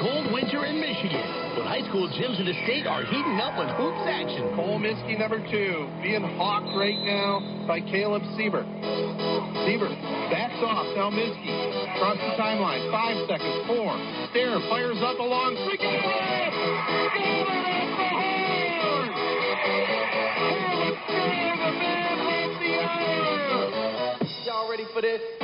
cold winter in Michigan. But high school gyms in the state are heating up with hoops action. Cole Miskey, number two, being hawked right now by Caleb Siebert. Siebert backs off. Now Miskey across the timeline. Five seconds. Four. Stair fires up along. Freaking Y'all ready for this?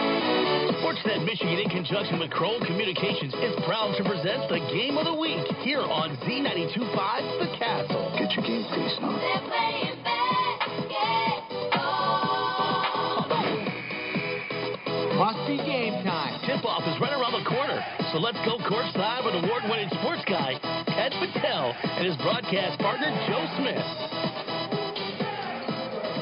Sportsnet Michigan, in conjunction with Kroll Communications, is proud to present the Game of the Week here on Z92.5 The Castle. Get your game face on. Must be game time. Tip-off is right around the corner. So let's go courtside with award-winning sports guy Ted Patel and his broadcast partner Joe Smith.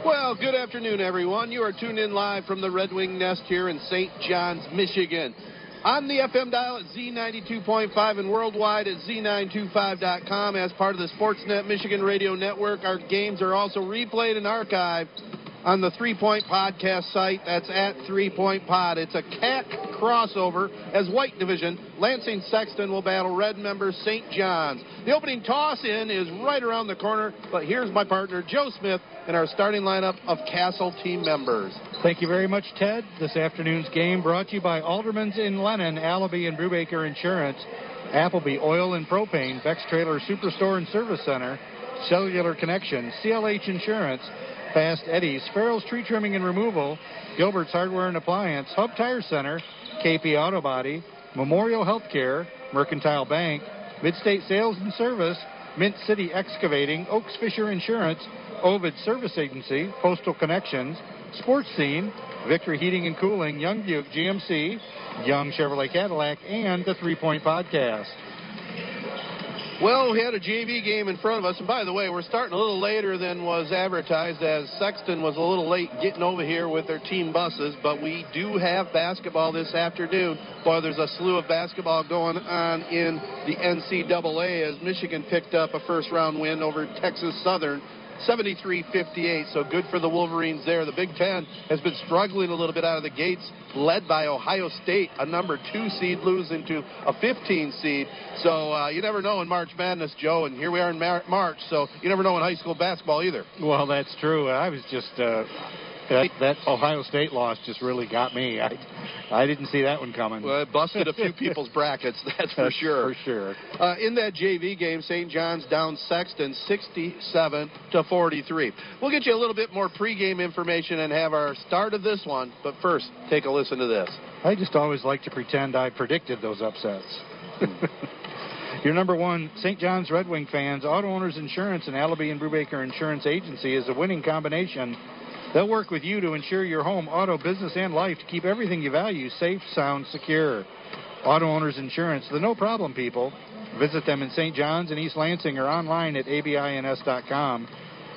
Well, good afternoon, everyone. You are tuned in live from the Red Wing Nest here in St. John's, Michigan. On the FM dial at Z92.5 and worldwide at Z925.com as part of the Sportsnet Michigan Radio Network. Our games are also replayed and archived on the Three Point Podcast site. That's at Three Point Pod. It's a CAC crossover as White Division. Lansing Sexton will battle Red member St. John's. The opening toss in is right around the corner, but here's my partner Joe Smith and our starting lineup of Castle team members. Thank you very much, Ted. This afternoon's game brought to you by Alderman's in Lennon, Allaby and Brubaker Insurance, Appleby Oil and Propane, Beck's Trailer Superstore and Service Center, Cellular Connection, CLH Insurance, Fast Eddie's, Farrell's Tree Trimming and Removal, Gilbert's Hardware and Appliance, Hub Tire Center, KP Auto Body, Memorial Healthcare, Mercantile Bank, Midstate Sales and Service, Mint City Excavating, Oaks Fisher Insurance, Ovid Service Agency, Postal Connections, Sports Scene, Victory Heating and Cooling, Young Buick GMC, Young Chevrolet Cadillac, and the Three Point Podcast. Well, we had a JV game in front of us, and by the way, we're starting a little later than was advertised as Sexton was a little late getting over here with their team buses, but we do have basketball this afternoon. Boy, there's a slew of basketball going on in the NCAA as Michigan picked up a first round win over Texas Southern 73-58, so good for the Wolverines there. The Big Ten has been struggling a little bit out of the gates, led by Ohio State, a number two seed, losing to a 15 seed. So uh, you never know in March Madness, Joe, and here we are in Mar- March, so you never know in high school basketball either. Well, that's true. I was just uh, that, that Ohio State loss just really got me. I, I didn't see that one coming. Well, it busted a few people's brackets, that's for That's sure. For sure. Uh, in that JV game, St. John's down Sexton 67 to 43. We'll get you a little bit more pregame information and have our start of this one, but first, take a listen to this. I just always like to pretend I predicted those upsets. Your number one St. John's Red Wing fans, Auto Owners Insurance and Allaby and Brubaker Insurance Agency is a winning combination. They'll work with you to ensure your home, auto, business, and life to keep everything you value safe, sound, secure. Auto Owners Insurance, the no problem people. Visit them in St. John's and East Lansing or online at abins.com.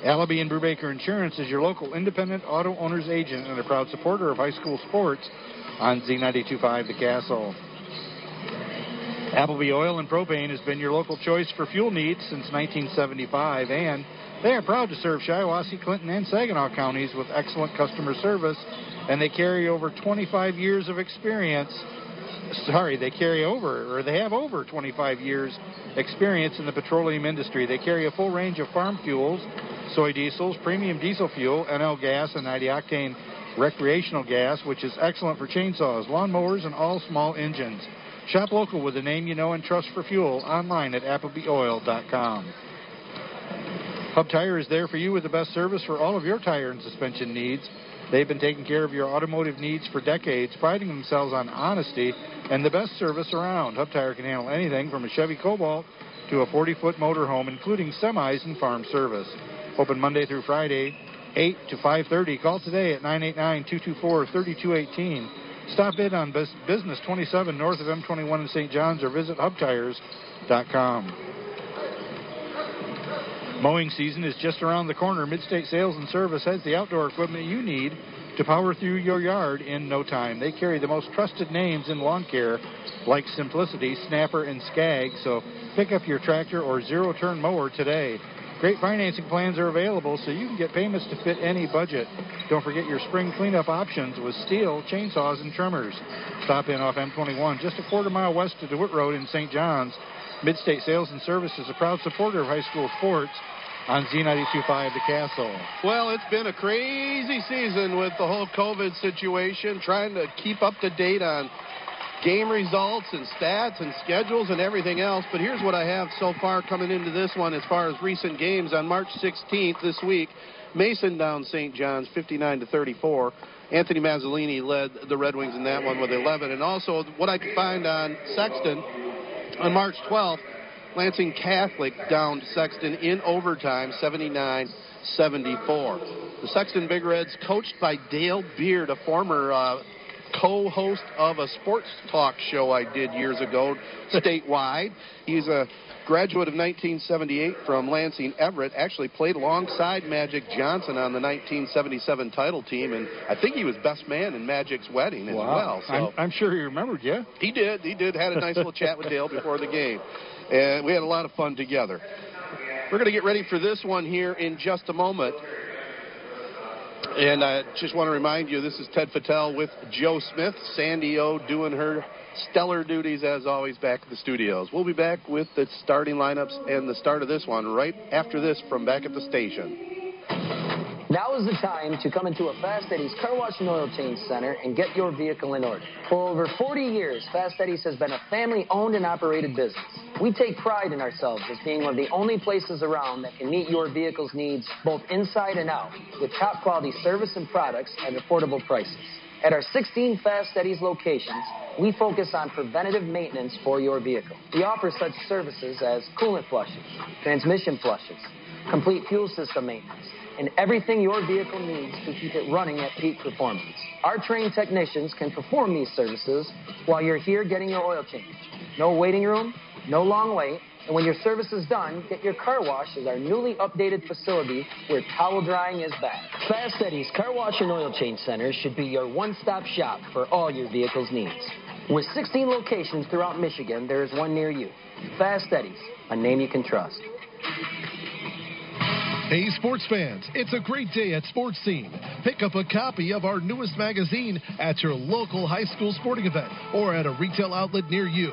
Allaby and Brubaker Insurance is your local independent auto owners agent and a proud supporter of high school sports on Z925 The Castle. Appleby Oil and Propane has been your local choice for fuel needs since 1975, and they are proud to serve Shiawassee, Clinton, and Saginaw counties with excellent customer service, and they carry over 25 years of experience. Sorry, they carry over, or they have over 25 years experience in the petroleum industry. They carry a full range of farm fuels, soy diesels, premium diesel fuel, NL gas, and 90 octane recreational gas, which is excellent for chainsaws, lawnmowers, and all small engines. Shop local with a name you know and trust for fuel online at applebyoil.com. Hub Tire is there for you with the best service for all of your tire and suspension needs. They've been taking care of your automotive needs for decades, priding themselves on honesty and the best service around. Hub Tire can handle anything from a Chevy Cobalt to a 40-foot motorhome, including semis and farm service. Open Monday through Friday, 8 to 5.30. Call today at 989-224-3218. Stop in on Business 27 north of M21 in St. John's or visit hubtires.com. Mowing season is just around the corner. Midstate Sales and Service has the outdoor equipment you need to power through your yard in no time. They carry the most trusted names in lawn care like Simplicity, Snapper, and Scag, so pick up your tractor or zero turn mower today. Great financing plans are available so you can get payments to fit any budget. Don't forget your spring cleanup options with Stihl, chainsaws, and trimmers. Stop in off M21 just a quarter mile west of DeWitt Road in St. John's. Midstate Sales and Service is a proud supporter of high school sports on Z92.5 The Castle. Well, it's been a crazy season with the whole COVID situation, trying to keep up to date on game results and stats and schedules and everything else. But here's what I have so far coming into this one as far as recent games. On March 16th this week, Mason down St. John's 59 to 34. Anthony Mazzolini led the Red Wings in that one with 11. And also, what I could find on Sexton on March 12th, Lansing Catholic downed Sexton in overtime 79 74. The Sexton Big Reds, coached by Dale Beard, a former uh, co host of a sports talk show I did years ago statewide. He's a graduate of 1978 from Lansing Everett, actually played alongside Magic Johnson on the 1977 title team, and I think he was best man in Magic's wedding as wow. well. So I'm, I'm, sure he remembered, yeah? He did. He did. Had a nice little chat with Dale before the game, and we had a lot of fun together. We're going to get ready for this one here in just a moment. And I just want to remind you, this is Ted Fattel with Joe Smith. Sandy O doing her stellar duties as always back at the studios. We'll be back with the starting lineups and the start of this one right after this from back at the station. Now is the time to come into a Fast Eddie's Car Wash and Oil Change Center and get your vehicle in order. For over 40 years, Fast Eddie's has been a family owned and operated business. We take pride in ourselves as being one of the only places around that can meet your vehicle's needs both inside and out with top quality service and products at affordable prices. At our 16 Fast Eddie's locations, we focus on preventative maintenance for your vehicle. We offer such services as coolant flushes, transmission flushes, complete fuel system maintenance, and everything your vehicle needs to keep it running at peak performance. Our trained technicians can perform these services while you're here getting your oil change. No waiting room, no long wait, and when your service is done, get your car wash at our newly updated facility where towel drying is back. Fast Eddie's Car Wash and Oil Change Center should be your one-stop shop for all your vehicle's needs. With 16 locations throughout Michigan, there is one near you. Fast Eddie's, a name you can trust. Hey, sports fans, it's a great day at Sports Scene. Pick up a copy of our newest magazine at your local high school sporting event or at a retail outlet near you.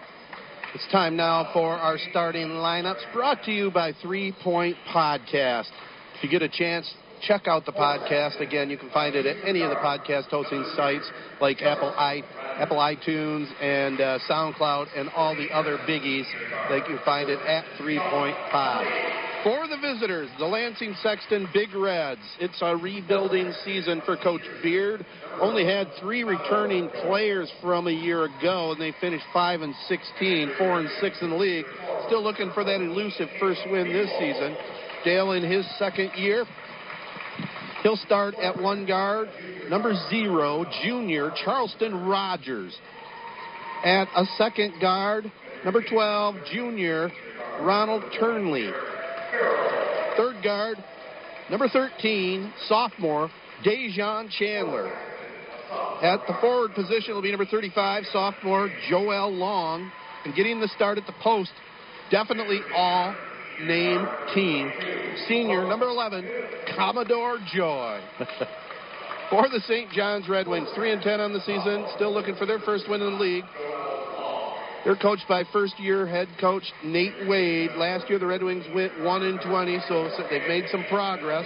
It's time now for our starting lineups brought to you by Three Point Podcast. If you get a chance, check out the podcast. Again, you can find it at any of the podcast hosting sites like Apple i Apple iTunes and uh, SoundCloud and all the other biggies. They can find it at Three Point. For the visitors, the Lansing Sexton Big Reds. It's a rebuilding season for Coach Beard. Only had three returning players from a year ago, and they finished 5 and 16, 4 and 6 in the league. Still looking for that elusive first win this season. Dale in his second year. He'll start at one guard, number zero, junior Charleston Rogers. At a second guard, number 12, junior Ronald Turnley. Third guard, number 13, sophomore, Dejan Chandler. At the forward position will be number 35, sophomore, Joel Long. And getting the start at the post, definitely all name team. Senior, number 11, Commodore Joy. For the St. John's Red Wings, 3 and 10 on the season, still looking for their first win in the league. They're coached by first year head coach Nate Wade. Last year, the Red Wings went 1 and 20, so they've made some progress.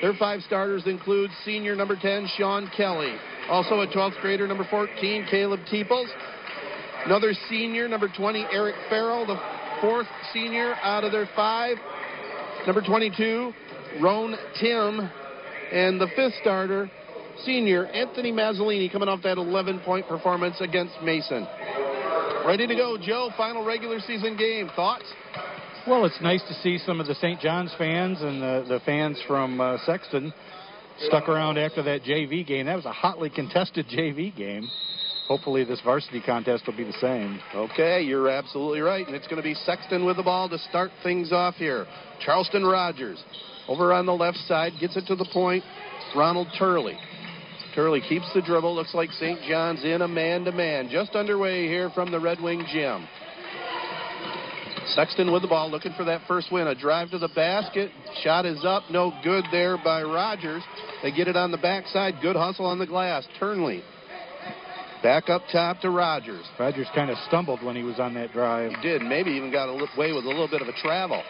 Their five starters include senior number 10, Sean Kelly. Also a 12th grader, number 14, Caleb Teeples. Another senior, number 20, Eric Farrell, the fourth senior out of their five. Number 22, Roan Tim. And the fifth starter, senior Anthony Mazzolini, coming off that 11 point performance against Mason. Ready to go, Joe. Final regular season game. Thoughts? Well, it's nice to see some of the St. John's fans and the, the fans from uh, Sexton stuck around after that JV game. That was a hotly contested JV game. Hopefully, this varsity contest will be the same. Okay, you're absolutely right. And it's going to be Sexton with the ball to start things off here. Charleston Rogers over on the left side gets it to the point. Ronald Turnley. Turnley keeps the dribble. Looks like St. John's in a man to man. Just underway here from the Red Wing gym. Sexton with the ball, looking for that first win. A drive to the basket. Shot is up. No good there by Rogers. They get it on the backside. Good hustle on the glass. Turnley. Back up top to Rogers. Rogers kind of stumbled when he was on that drive. He did. Maybe even got away with a little bit of a travel.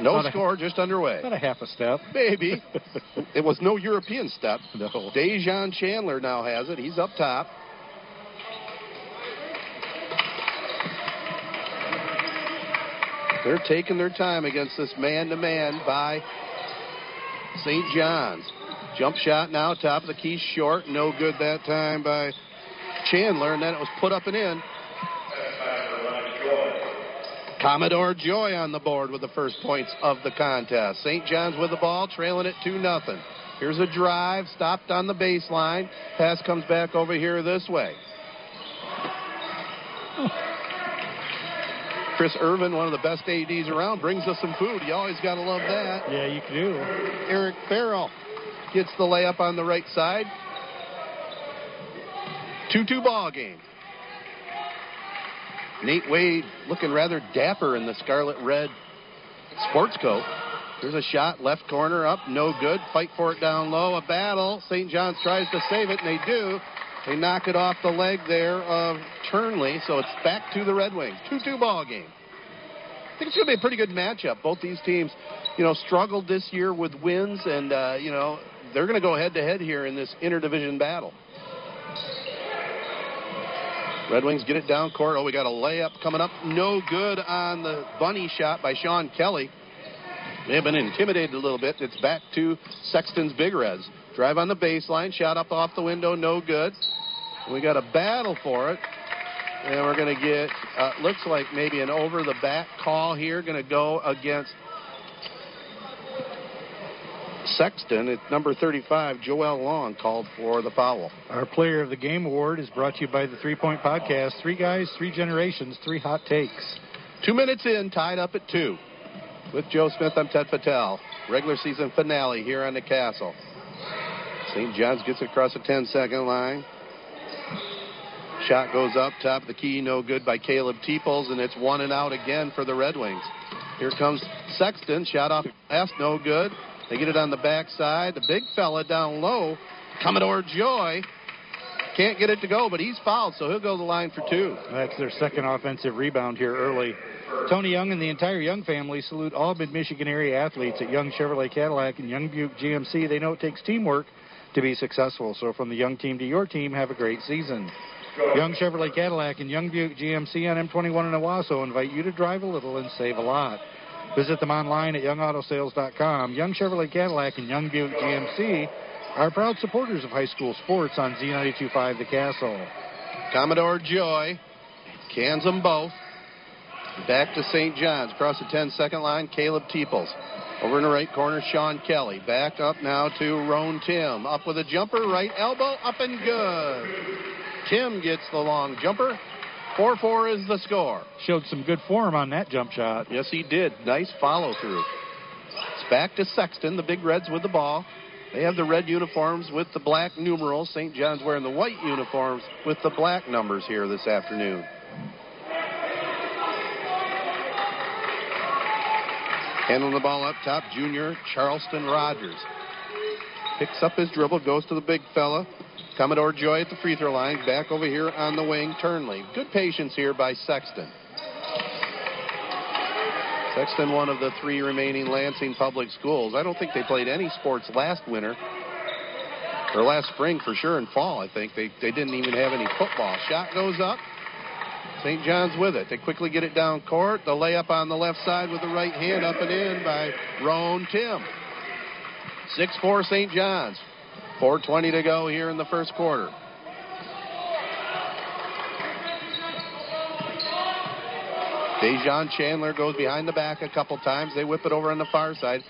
No Not score, a, just underway. Not a half a step. Maybe. it was no European step. No. Dejan Chandler now has it. He's up top. They're taking their time against this man-to-man by St. John's. Jump shot now, top of the key, short. No good that time by Chandler, and then it was put up and in. Commodore Joy on the board with the first points of the contest. St. John's with the ball, trailing it 2 nothing. Here's a drive, stopped on the baseline. Pass comes back over here this way. Chris Irvin, one of the best ADs around, brings us some food. You always got to love that. Yeah, you do. Eric Farrell gets the layup on the right side. 2-2 ball game. Nate Wade looking rather dapper in the scarlet red sports coat. There's a shot, left corner up, no good. Fight for it down low. A battle. St. John's tries to save it, and they do. They knock it off the leg there of Turnley, so it's back to the Red Wings. 2-2 ball game. I think it's going to be a pretty good matchup. Both these teams, you know, struggled this year with wins, and, uh, you know, they're going to go head-to-head here in this interdivision battle. Red Wings get it down court. Oh, we got a layup coming up. No good on the bunny shot by Sean Kelly. They have been intimidated a little bit. It's back to Sexton's Big Reds. Drive on the baseline. Shot up off the window. No good. We got a battle for it. And we're going to get, uh, looks like maybe an over the back call here. Going to go against Sexton. At number 35, Joel Long, called for the foul. Our Player of the Game award is brought to you by the Three Point Podcast. Three guys, three generations, three hot takes. Two minutes in, tied up at two. With Joe Smith, I'm Ted Patel. Regular season finale here on the Castle. St. John's gets it across the 10 second line. Shot goes up, top of the key, no good by Caleb Teeples, and it's one and out again for the Red Wings. Here comes Sexton, shot off last, no good. They get it on the backside. The big fella down low, Commodore Joy, can't get it to go, but he's fouled, so he'll go to the line for two. That's their second offensive rebound here early. Tony Young and the entire Young family salute all mid Michigan area athletes at Young Chevrolet Cadillac and Young Buick GMC. They know it takes teamwork to be successful. So from the Young team to your team, have a great season. Young Chevrolet Cadillac and Young Buick GMC on M21 in Owosso invite you to drive a little and save a lot. Visit them online at youngautosales.com. Young Chevrolet Cadillac and Young Buick GMC are proud supporters of high school sports on Z925 The Castle. Commodore Joy cans them both. Back to St. John's. Across the 10 second line, Caleb Teeples. Over in the right corner, Sean Kelly. Back up now to Roan Tim. Up with a jumper, right elbow, up and good. Tim gets the long jumper. 4 4 is the score. Showed some good form on that jump shot. Yes, he did. Nice follow through. It's back to Sexton, the Big Reds with the ball. They have the red uniforms with the black numerals. St. John's wearing the white uniforms with the black numbers here this afternoon. Handling the ball up top, junior Charleston Rogers. Picks up his dribble, goes to the big fella. Commodore Joy at the free throw line. Back over here on the wing, Turnley. Good patience here by Sexton. Sexton, one of the three remaining Lansing public schools. I don't think they played any sports last winter. Or last spring for sure, and fall, I think. They, they didn't even have any football. Shot goes up. St. John's with it. They quickly get it down court. The layup on the left side with the right hand up and in by Roan Tim. 6-4 St. John's. 4.20 to go here in the first quarter. Dejan Chandler goes behind the back a couple times. They whip it over on the far side.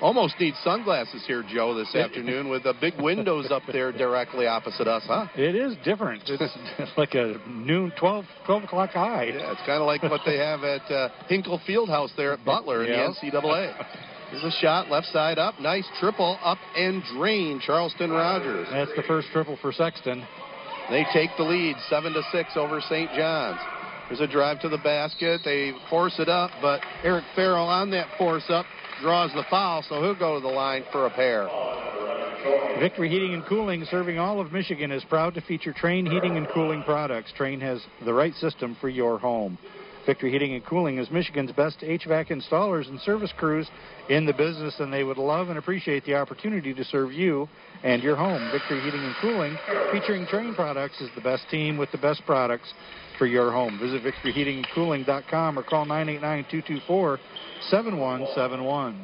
Almost need sunglasses here, Joe, this afternoon with the big windows up there directly opposite us, huh? It is different. It's like a noon, 12, 12 o'clock high. Yeah, it's kind of like what they have at uh, Hinkle Fieldhouse there at Butler in Yeah. the NCAA. Here's a shot, left side up. Nice triple up and drain, Charleston Rogers. That's the first triple for Sexton. They take the lead, seven to six over St. John's. There's a drive to the basket. They force it up, but Eric Farrell on that force up draws the foul, so he'll go to the line for a pair. Victory Heating and Cooling, serving all of Michigan, is proud to feature Trane Heating and Cooling products. Trane has the right system for your home. Victory Heating and Cooling is Michigan's best HVAC installers and service crews in the business, and they would love and appreciate the opportunity to serve you and your home. Victory Heating and Cooling, featuring Trane products, is the best team with the best products for your home. Visit victoryheatingandcooling.com or call 989-224-7171.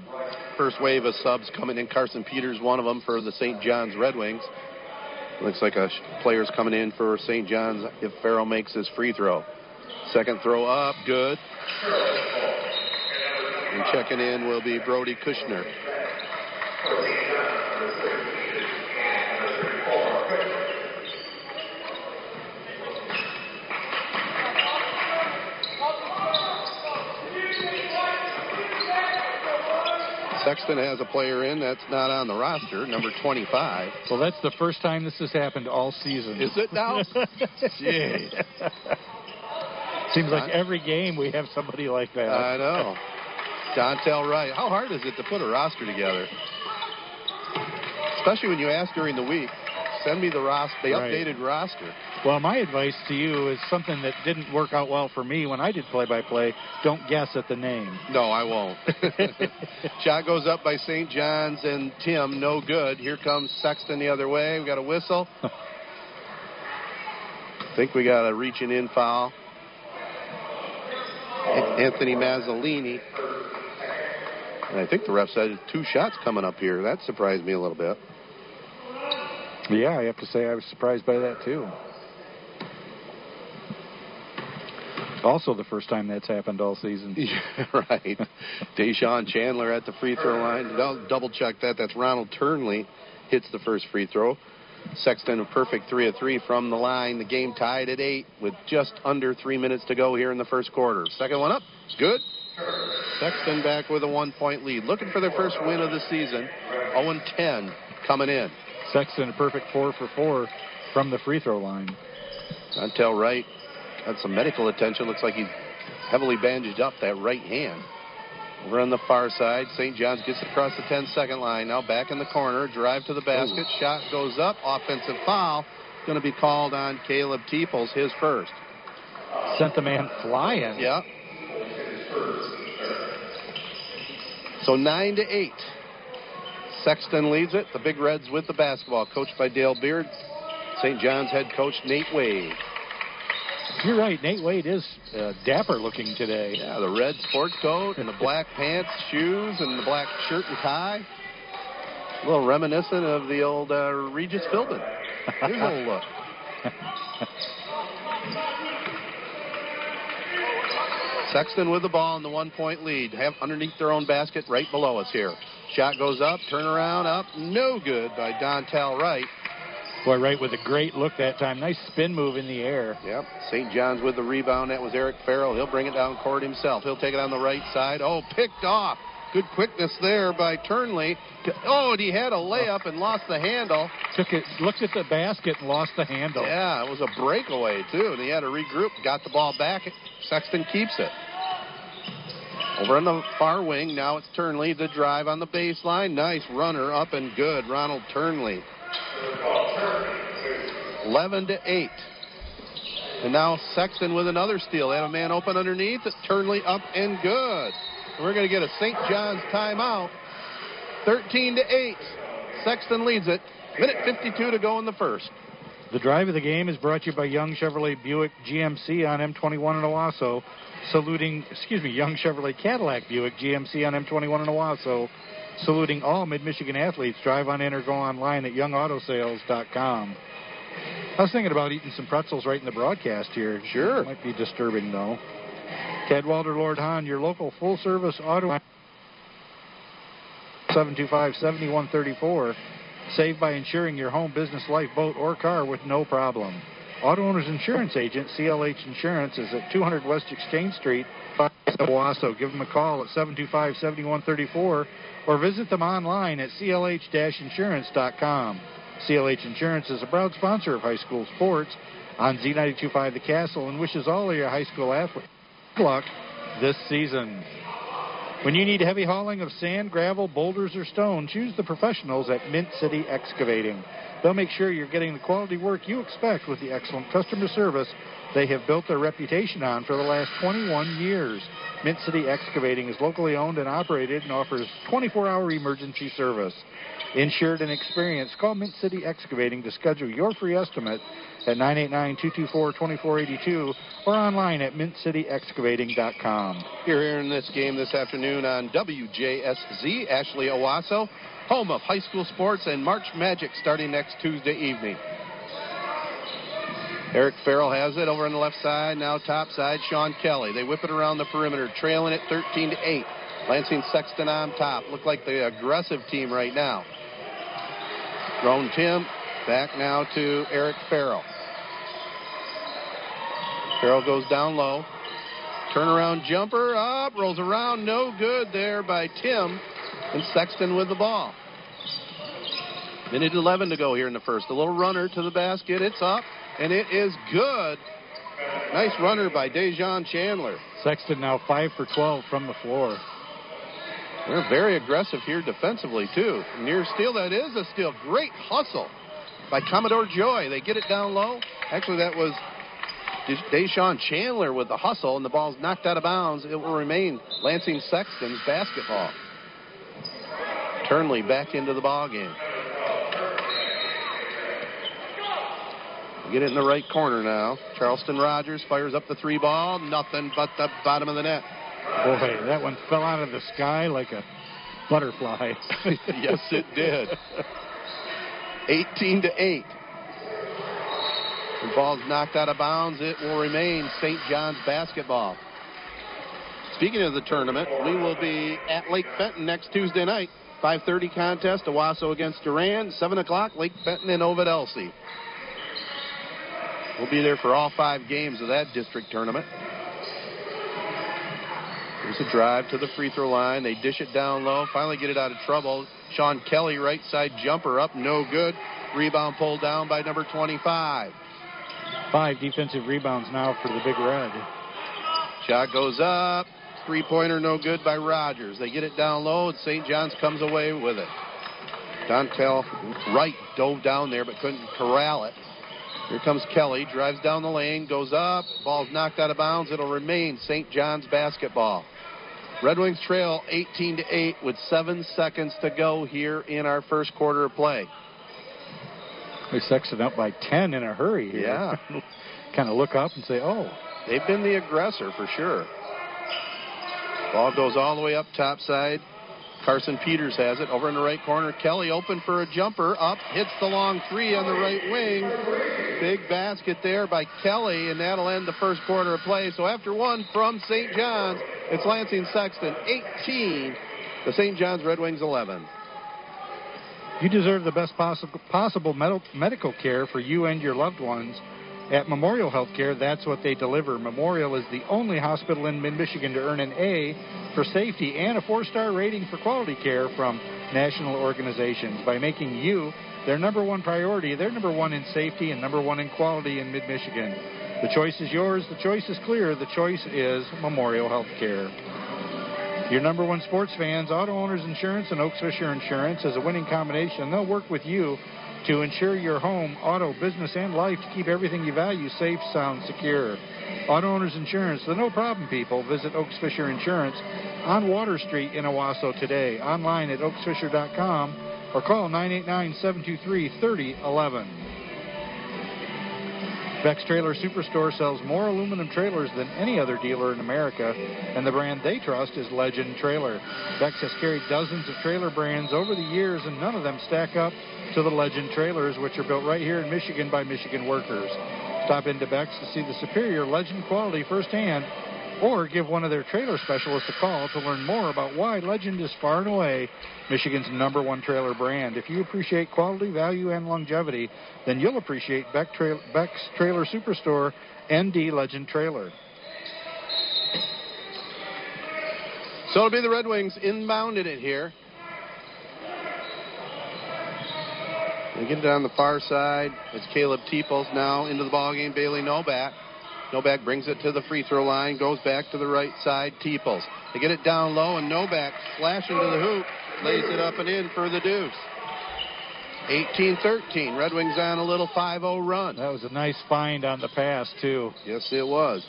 First wave of subs coming in. Carson Peters, one of them for the St. John's Red Wings. Looks like a player's coming in for St. John's if Farrell makes his free throw. Second throw up, good. And checking in will be Brody Kushner. Sexton has a player in that's not on the roster, number 25. Well, that's the first time this has happened all season. Is it now? Jeez. Seems like every game we have somebody like that. I know. Dontel Wright. How hard is it to put a roster together? Especially when you ask during the week. Send me the roster, the Right. updated roster. Well, my advice to you is something that didn't work out well for me when I did play-by-play. Don't guess at the name. No, I won't. Shot goes up by St. John's and Tim, no good. Here comes Sexton the other way. We got a whistle. I think we got a reaching in foul. An- Anthony Mazzolini. And I think the ref said two shots coming up here. That surprised me a little bit. Yeah, I have to say I was surprised by that too. Also, the first time that's happened all season. Yeah, right. Deshaun Chandler at the free throw line. I'll double check that. That's Ronald Turnley hits the first free throw. Sexton a perfect three of three from the line. The game tied at eight with just under three minutes to go here in the first quarter. Second one up, good. Sexton back with a one point lead. Looking for their first win of the season. 0 10 coming in. Sexton a perfect four for four from the free throw line. Dontel Wright got some medical attention. Looks like he's heavily bandaged up that right hand. Over on the far side, St. John's gets it across the 10 second line. Now back in the corner, drive to the basket, shot goes up, offensive foul. Going to be called on Caleb Teeples, his first. Sent the man flying. Yeah. So 9 to 8. Sexton leads it. The Big Reds with the basketball, coached by Dale Beard. St. John's head coach Nate Wade. You're right. Nate Wade is uh, dapper looking today. Yeah, the red sport coat and the black pants, shoes, and the black shirt and tie. A little reminiscent of the old uh, Regis Philbin. Here's a little look. Sexton with the ball in the one point lead. Have underneath their own basket right below us here. Shot goes up, turn around, up, no good by Dontel Wright. Boy, Wright with a great look that time. Nice spin move in the air. Yep. St. John's with the rebound. That was Eric Farrell. He'll bring it down court himself. He'll take it on the right side. Oh, picked off. Good quickness there by Turnley. Oh, and he had a layup and lost the handle. Took it, looked at the basket and lost the handle. Yeah, it was a breakaway, too. And he had to regroup, got the ball back. Sexton keeps it. Over on the far wing, now it's Turnley. The drive on the baseline. Nice runner, up and good. Ronald Turnley. 11 to 8. And now Sexton with another steal. They have a man open underneath. Turnley up and good. We're going to get a St. John's timeout. 13 to 8. Sexton leads it. Minute 52 to go in the first. The drive of the game is brought to you by Young Chevrolet Buick GMC on M21 in Owosso. Saluting, excuse me, Young Chevrolet Cadillac Buick GMC on M21 in Owosso. Saluting all Mid Michigan athletes. Drive on in or go online at youngautosales.com. I was thinking about eating some pretzels right in the broadcast here. Sure. Might be disturbing though. Cadwalder Lord Hahn, your local full service auto 725-7134. Save by insuring your home, business, life, boat, or car with no problem. Auto Owners Insurance Agent, CLH Insurance, is at 200 West Exchange Street, Owosso. Give them a call at 725-7134 or visit them online at clh-insurance.com. CLH Insurance is a proud sponsor of high school sports on Z925 The Castle and wishes all of your high school athletes good luck this season. When you need heavy hauling of sand, gravel, boulders, or stone, choose the professionals at Mint City Excavating. They'll make sure you're getting the quality work you expect with the excellent customer service they have built their reputation on for the last 21 years. Mint City Excavating is locally owned and operated and offers 24 hour emergency service. Insured and experienced, call Mint City Excavating to schedule your free estimate at 989-224-2482 or online at mintcityexcavating.com. You're here in this game this afternoon on WJSZ, Ashley Owosso, home of high school sports and March Magic starting next Tuesday evening. Eric Farrell has it over on the left side. Now top side, Sean Kelly. They whip it around the perimeter, trailing it 13 to 8. Lansing Sexton on top. Look like the aggressive team right now. Roan Tim. Back now to Eric Farrell. Farrell goes down low. Turnaround jumper up, rolls around, no good there by Tim. And Sexton with the ball. Minute 11 to go here in the first. A little runner to the basket. It's up, and it is good. Nice runner by Dejon Chandler. Sexton now 5 for 12 from the floor. They're very aggressive here defensively, too. Near steal, that is a steal. Great hustle by Commodore Joy. They get it down low. Actually, that was Deshaun Chandler with the hustle, and the ball's knocked out of bounds. It will remain Lansing Sexton's basketball. Turnley back into the ball game. Get it in the right corner now. Charleston Rogers fires up the three ball. Nothing but the bottom of the net. Boy, that one fell out of the sky like a butterfly. yes, it did. 18 to 8. The ball's knocked out of bounds. It will remain St. John's basketball. Speaking of the tournament, we will be at Lake Fenton next Tuesday night. 5.30 contest, Owosso against Durand. 7 o'clock, Lake Fenton and Ovid Elsie. We'll be there for all five games of that district tournament. There's a drive to the free throw line. They dish it down low. Finally get it out of trouble. Sean Kelly, right side jumper up. No good. Rebound pulled down by number 25. Five defensive rebounds now for the Big Red. Shot goes up. Three pointer no good by Rogers. They get it down low, and St. John's comes away with it. Dontel Wright dove down there but couldn't corral it. Here comes Kelly, drives down the lane, goes up, ball's knocked out of bounds. It'll remain St. John's basketball. Red Wings trail 18 to 8 with seven seconds to go here in our first quarter of play. They Sexton up by 10 in a hurry here. Yeah. kind of look up and say, oh. They've been the aggressor for sure. Ball goes all the way up top side. Carson Peters has it over in the right corner. Kelly open for a jumper. Up, hits the long three on the right wing. Big basket there by Kelly, and that'll end the first quarter of play. So after one from St. John's, it's Lansing Sexton 18, the St. John's Red Wings 11. You deserve the best possible, possible medical care for you and your loved ones. At Memorial Healthcare, that's what they deliver. Memorial is the only hospital in mid Michigan to earn an A for safety and a four star rating for quality care from national organizations. By making you their number one priority, they're number one in safety and number one in quality in mid Michigan. The choice is yours. The choice is clear. The choice is Memorial Healthcare. Your number one sports fans, Auto Owners Insurance and Oaks Fisher Insurance is a winning combination. They'll work with you to insure your home, auto, business, and life to keep everything you value safe, sound, secure. Auto Owners Insurance, the no problem people. Visit Oaks Fisher Insurance on Water Street in Owosso today. Online at oaksfisher.com or call 989 723 3011. Beck's Trailer Superstore sells more aluminum trailers than any other dealer in America, and the brand they trust is Legend Trailer. Beck's has carried dozens of trailer brands over the years, and none of them stack up to the Legend trailers, which are built right here in Michigan by Michigan workers. Stop into Beck's to see the superior Legend quality firsthand or give one of their trailer specialists a call to learn more about why Legend is far and away Michigan's number one trailer brand. If you appreciate quality, value, and longevity, then you'll appreciate Beck Tra- Beck's Trailer Superstore ND Legend Trailer. So it'll be the Red Wings inbounding it here. They get it on the far side. It's Caleb Teeples now into the ballgame. Bailey Novak. Novak brings it to the free throw line, goes back to the right side. Teeples. They get it down low, and Novak flashing to the hoop, lays it up and in for the deuce. 18-13. Red Wings on a little 5-0 run. That was a nice find on the pass, too. Yes, it was.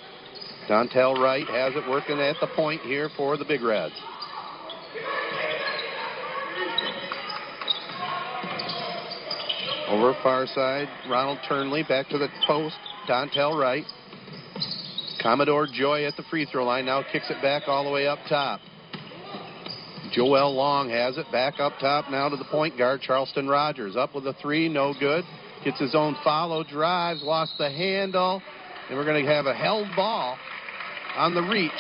Dontel Wright has it working at the point here for the Big Reds. Over far side, Ronald Turnley back to the post. Dontel Wright. Commodore Joy at the free throw line now kicks it back all the way up top. Joel Long has it back up top now to the point guard, Charleston Rogers. Up with a three, no good. Gets his own follow, drives, lost the handle. And we're going to have a held ball on the reach.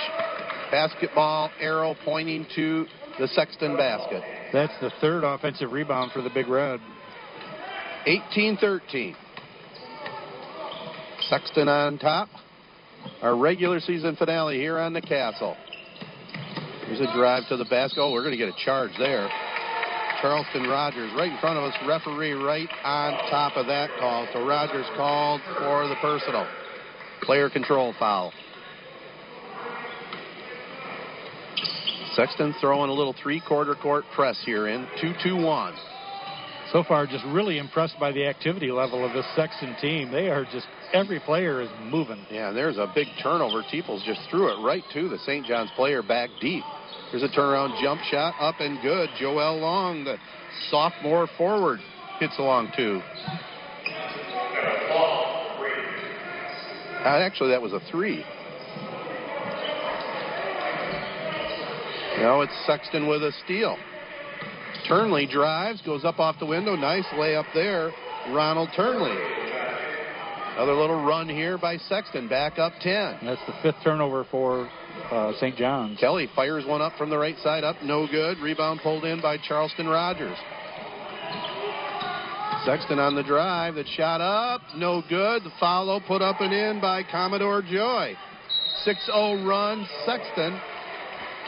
Basketball arrow pointing to the Sexton basket. That's the third offensive rebound for the Big Red. 18 13. Sexton on top. Our regular season finale here on the castle. Here's a drive to the basket. Oh, we're going to get a charge there. Charleston Rogers right in front of us. Referee right on top of that call. So Rogers called for the personal. Player control foul. Sexton throwing a little three quarter court press here in 2 2 1. So far, just really impressed by the activity level of this Sexton team. They are just, every player is moving. Yeah, there's a big turnover. Teeples just threw it right to the St. John's player back deep. There's a turnaround jump shot up and good. Joel Long, the sophomore forward, hits along too. Uh, actually, that was a three. Now it's Sexton with a steal. Turnley drives, goes up off the window. Nice layup there. Ronald Turnley. Another little run here by Sexton. Back up 10. That's the fifth turnover for uh, St. John's. Kelly fires one up from the right side. Up, no good. Rebound pulled in by Charleston Rogers. Sexton on the drive. That shot up. No good. The follow put up and in by Commodore Joy. 6 0 run. Sexton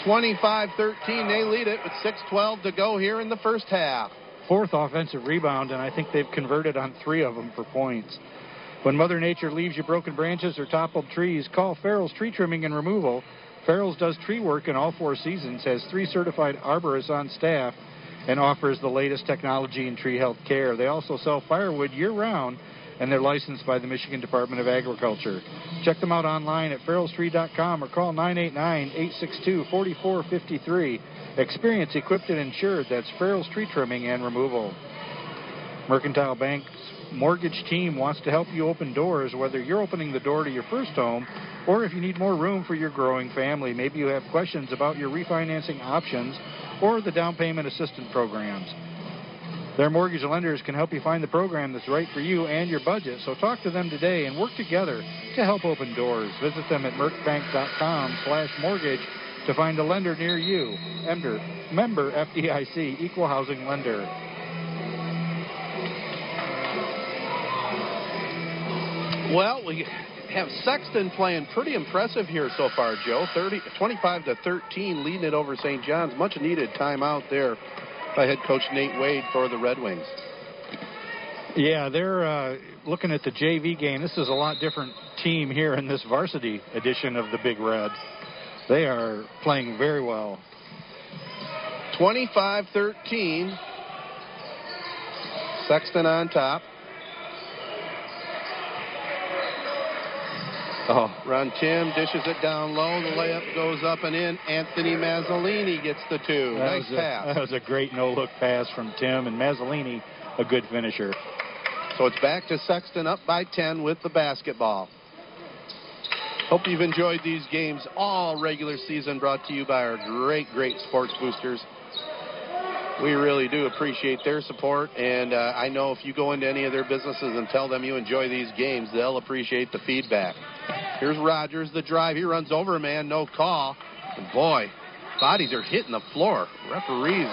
25 13. They lead it with 6.12 to go here in the first half. Fourth offensive rebound, and I think they've converted on three of them for points. When Mother Nature leaves you broken branches or toppled trees, call Farrell's Tree Trimming and Removal. Farrell's does tree work in all four seasons, has three certified arborists on staff, and offers the latest technology in tree health care. They also sell firewood year round and they're licensed by the Michigan Department of Agriculture. Check them out online at farrellstree.com or call 989-862-4453. Experience equipped and insured. That's Farrell's Tree Trimming and Removal. Mercantile Bank's mortgage team wants to help you open doors, whether you're opening the door to your first home or if you need more room for your growing family. Maybe you have questions about your refinancing options or the down payment assistance programs. Their mortgage lenders can help you find the program that's right for you and your budget. So talk to them today and work together to help open doors. Visit them at mercbank.com slash mortgage to find a lender near you. Member, member FDIC, equal housing lender. Well, we have Sexton playing pretty impressive here so far, Joe. 30, 25 to 13, leading it over St. John's. Much needed timeout there by head coach Nate Wade for the Red Wings. Yeah, they're uh, looking at the JV game. This is a lot different team here in this varsity edition of the Big Red. They are playing very well. 25 13. Sexton on top. Oh. Roan Tim dishes it down low. The layup goes up and in. Anthony Mazzolini gets the two. That nice was a, pass. That was a great no-look pass from Tim and Mazzolini, a good finisher. So it's back to Sexton up by 10 with the basketball. Hope you've enjoyed these games all regular season brought to you by our great, great sports boosters. We really do appreciate their support, and uh, I know if you go into any of their businesses and tell them you enjoy these games, they'll appreciate the feedback. Here's Rogers, the drive. He runs over a man, no call. And boy, bodies are hitting the floor. Referees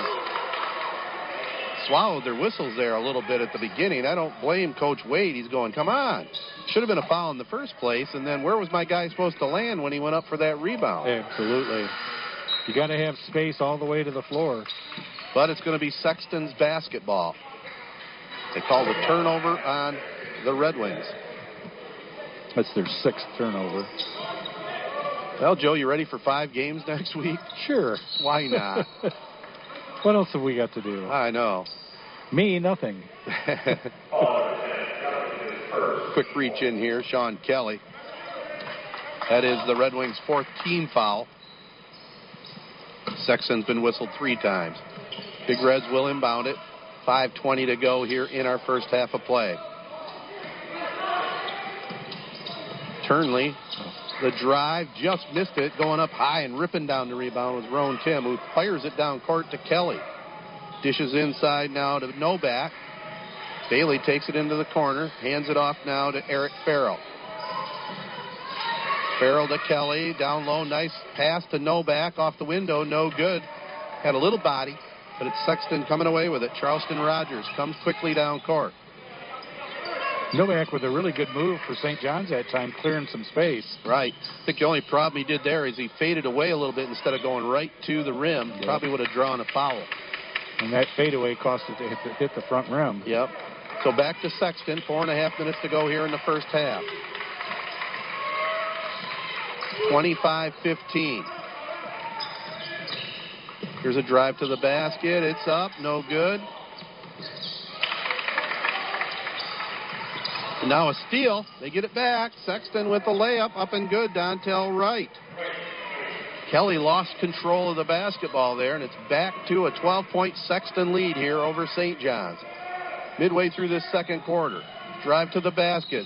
swallowed their whistles there a little bit at the beginning. I don't blame Coach Wade. He's going, come on. Should have been a foul in the first place. And then where was my guy supposed to land when he went up for that rebound? Absolutely. You got to have space all the way to the floor. But it's going to be Sexton's basketball. They call the turnover on the Red Wings. That's their sixth turnover. Well, Joe, you ready for five games next week? Sure. Why not? what else have we got to do? I know. Me, nothing. Quick reach in here, Sean Kelly. That is the Red Wings' fourth team foul. Sexton's been whistled three times. Big Reds will inbound it. 5.20 to go here in our first half of play. Turnley, the drive, just missed it, going up high and ripping down the rebound was Roan Tim, who fires it down court to Kelly. Dishes inside now to Novak. Bailey takes it into the corner, hands it off now to Eric Farrell. Farrell to Kelly, down low, nice pass to Novak off the window, no good. Had a little body, but it's Sexton coming away with it. Charleston Rogers comes quickly down court. Novak with a really good move for St. John's that time, clearing some space. Right. I think the only problem he did there is he faded away a little bit instead of going right to the rim. Yep. Probably would have drawn a foul. And that fadeaway cost it to hit the, hit the front rim. Yep. So back to Sexton. Four and a half minutes to go here in the first half. 25 15. Here's a drive to the basket. It's up. No good. And now a steal. They get it back. Sexton with the layup. Up and good. Dontel Wright. Kelly lost control of the basketball there, and it's back to a 12 point Sexton lead here over St. John's. Midway through this second quarter. Drive to the basket.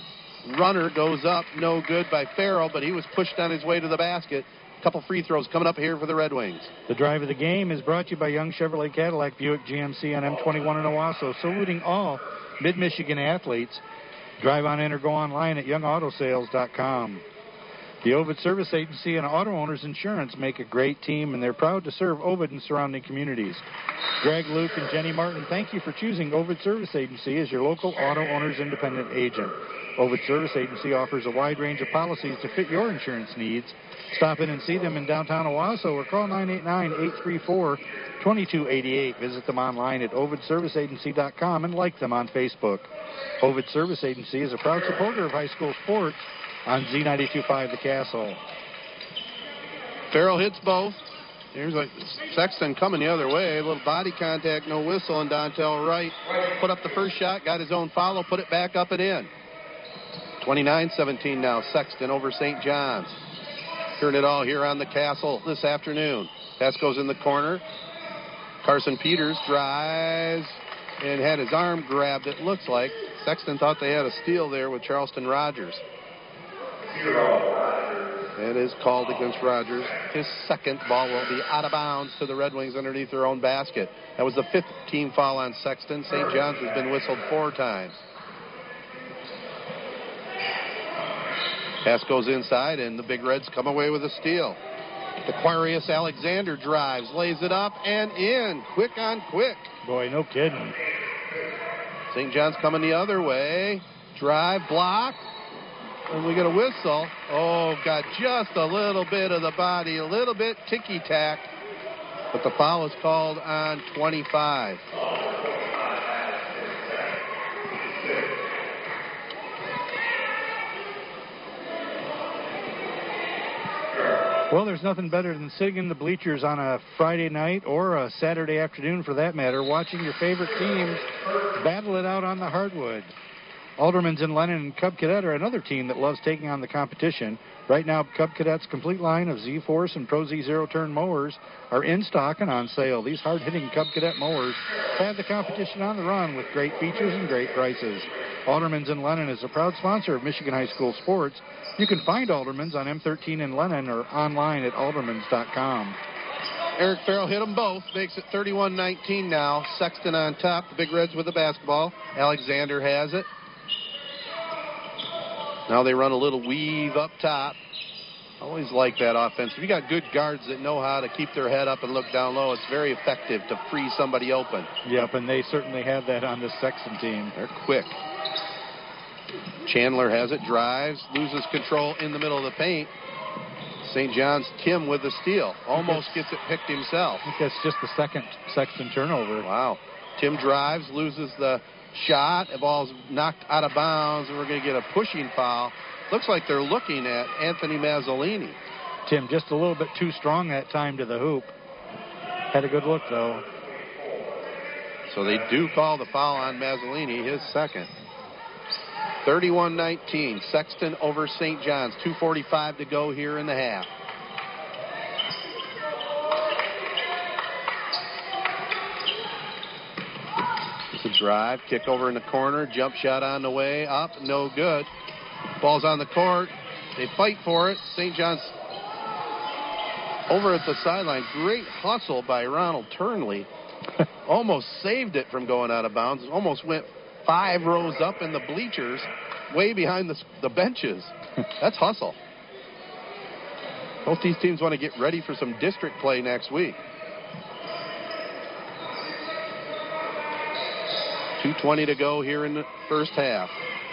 Runner goes up, no good by Farrell, but he was pushed on his way to the basket. A couple free throws coming up here for the Red Wings. The drive of the game is brought to you by Young Chevrolet Cadillac Buick GMC on M21 in Owosso, saluting all Mid Michigan athletes. Drive on in or go online at youngautosales.com. The Ovid Service Agency and Auto Owners Insurance make a great team, and they're proud to serve Ovid and surrounding communities. Greg, Luke, and Jenny Martin, thank you for choosing Ovid Service Agency as your local auto owner's independent agent. Ovid Service Agency offers a wide range of policies to fit your insurance needs. Stop in and see them in downtown Owosso or call 989-834-2288. Visit them online at ovidserviceagency.com and like them on Facebook. Ovid Service Agency is a proud supporter of high school sports on Z92.5 The Castle. Farrell hits both. Here's a Sexton coming the other way. A little body contact, no whistle, and Dontel Wright put up the first shot, got his own follow, put it back up and in. 29-17 now. Sexton over St. John's. Hearing it all here on the Castle this afternoon. Pass goes in the corner. Carson Peters drives and had his arm grabbed, it looks like. Sexton thought they had a steal there with Charleston Rogers. That is called against Rogers. His second ball will be out of bounds to the Red Wings underneath their own basket. That was the fifth team foul on Sexton. St. John's has been whistled four times. Pass goes inside, and the Big Reds come away with a steal. Aquarius Alexander drives, lays it up, and in. Quick on quick. Boy, no kidding. St. John's coming the other way. Drive, block, and we get a whistle. Oh, got just a little bit of the body, a little bit ticky tack, but the foul is called on 25. Well, there's nothing better than sitting in the bleachers on a Friday night or a Saturday afternoon for that matter, watching your favorite teams battle it out on the hardwood. Aldermans and Lennon and Cub Cadet are another team that loves taking on the competition. Right now, Cub Cadet's complete line of Z Force and Pro Z Zero Turn mowers are in stock and on sale. These hard hitting Cub Cadet mowers have the competition on the run with great features and great prices. Aldermans and Lennon is a proud sponsor of Michigan High School sports. You can find Aldermans on M13 in Lennon or online at aldermans.com. Eric Farrell hit them both, makes it 31 19 now. Sexton on top, the Big Reds with the basketball. Alexander has it. Now they run a little weave up top. Always like that offense. If you got good guards that know how to keep their head up and look down low, it's very effective to free somebody open. Yep, and they certainly have that on this Sexton team. They're quick. Chandler has it, drives, loses control in the middle of the paint. St. John's Tim with the steal. Almost gets it picked himself. I think that's just the second Sexton turnover. Wow. Tim drives, loses the shot. The ball's knocked out of bounds, and we're going to get a pushing foul. Looks like they're looking at Anthony Mazzolini. Tim just a little bit too strong that time to the hoop. Had a good look, though. So they do call the foul on Mazzolini, his second. 31 19. Sexton over St. John's. 2.45 to go here in the half. A drive, kick over in the corner, jump shot on the way, up, no good. Ball's on the court. They fight for it. St. John's over at the sideline. Great hustle by Ronald Turnley. Almost saved it from going out of bounds. Almost went five rows up in the bleachers, way behind the, the benches. That's hustle. Both these teams want to get ready for some district play next week. 2.20 to go here in the first half.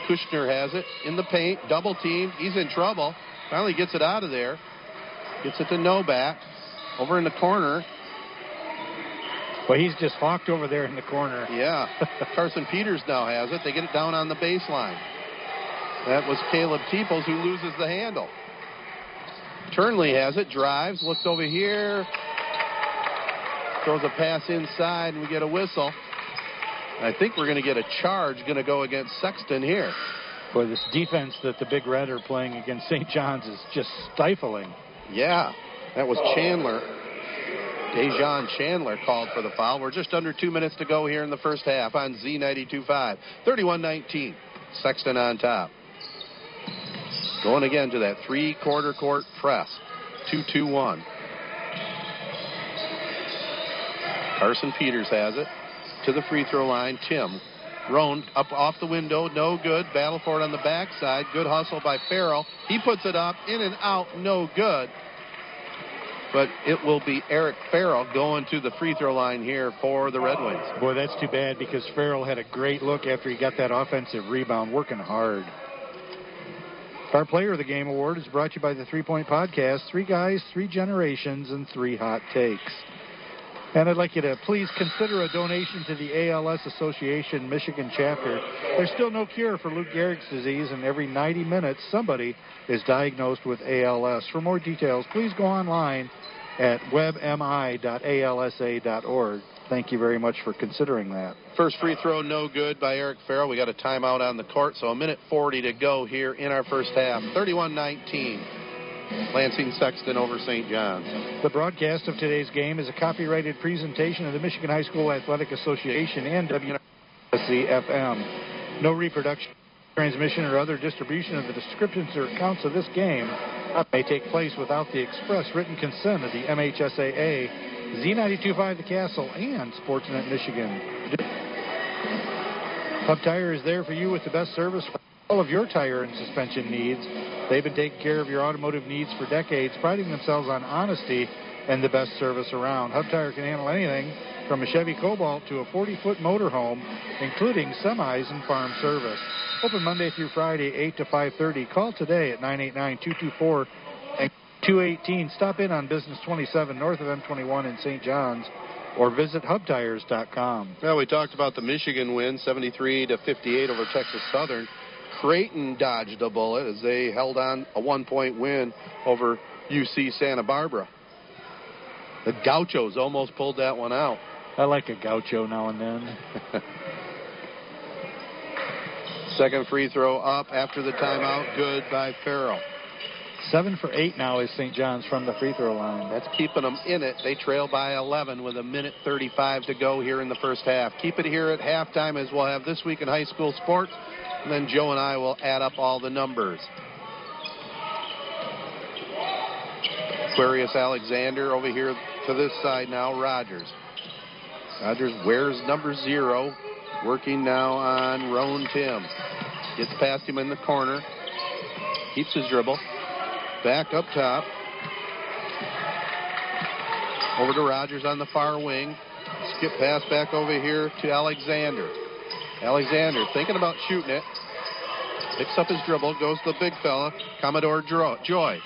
Kushner has it in the paint, double team. He's in trouble. Finally gets it out of there. Gets it to Novak. Over in the corner. Well, he's just hawked over there in the corner. Yeah. Carson Peters now has it. They get it down on the baseline. That was Caleb Teeples who loses the handle. Turnley has it, drives, looks over here, throws a pass inside, and we get a whistle. I think we're going to get a charge going to go against Sexton here. Boy, this defense that the Big Red are playing against St. John's is just stifling. Yeah, that was Chandler. Dejan Chandler called for the foul. We're just under two minutes to go here in the first half on Z92.5. 31-19. Sexton on top. Going again to that three-quarter court press. 2-2-1. Carson Peters has it to the free throw line. Tim. Roan up off the window, no good. Battle for it on the backside. Good hustle by Farrell. He puts it up, in and out, no good. But it will be Eric Farrell going to the free throw line here for the Red Wings. Boy, that's too bad because Farrell had a great look after he got that offensive rebound, working hard. Our Player of the Game award is brought to you by the Three Point Podcast Three Guys, Three Generations, and Three Hot Takes. And I'd like you to please consider a donation to the ALS Association Michigan chapter. There's still no cure for Lou Gehrig's disease, and every 90 minutes somebody is diagnosed with ALS. For more details, please go online at webmi.alsa.org. Thank you very much for considering that. First free throw, no good by Eric Farrell. We got a timeout on the court, so a minute 40 to go here in our first half. 31 19. Lansing Sexton over St. John's. The broadcast of today's game is a copyrighted presentation of the Michigan High School Athletic Association and WCFM. No reproduction, transmission, or other distribution of the descriptions or accounts of this game may take place without the express written consent of the MHSAA, Z925 The Castle, and Sportsnet Michigan. Hub Tire is there for you with the best service all of your tire and suspension needs. They've been taking care of your automotive needs for decades, priding themselves on honesty and the best service around. Hub Tire can handle anything from a Chevy Cobalt to a 40-foot motorhome, including semis and farm service. Open Monday through Friday, 8 to 5.30. Call today at 989-224 and 218. Stop in on Business 27 north of M21 in St. John's or visit hubtires.com. Well, we talked about the Michigan win, 73 to 58 over Texas Southern. Creighton dodged a bullet as they held on a one-point win over UC Santa Barbara. The Gauchos almost pulled that one out. I like a gaucho now and then. Second free throw up after the timeout. Good by Farrell. Seven for eight now is St. John's from the free throw line. That's keeping them in it. They trail by 11 with a minute 35 to go here in the first half. Keep it here at halftime as we'll have this week in high school sports. And then Joe and I will add up all the numbers. Aquarius Alexander over here to this side now. Rogers. Rogers wears number zero. Working now on Roan Tim. Gets past him in the corner. Keeps his dribble. Back up top. Over to Rogers on the far wing. Skip pass back over here to Alexander. Alexander thinking about shooting it. Picks up his dribble, goes to the big fella, Commodore Joy.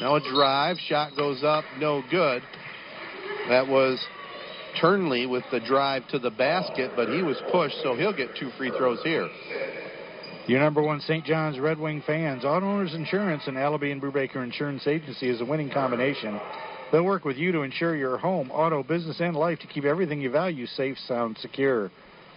Now a drive, shot goes up, no good. That was Turnley with the drive to the basket, but he was pushed, so he'll get two free throws here. Your number one St. John's Red Wing fans, Auto Owners Insurance and Allaby and Brubaker Insurance Agency is a winning combination. They'll work with you to insure your home, auto, business, and life to keep everything you value safe, sound, secure.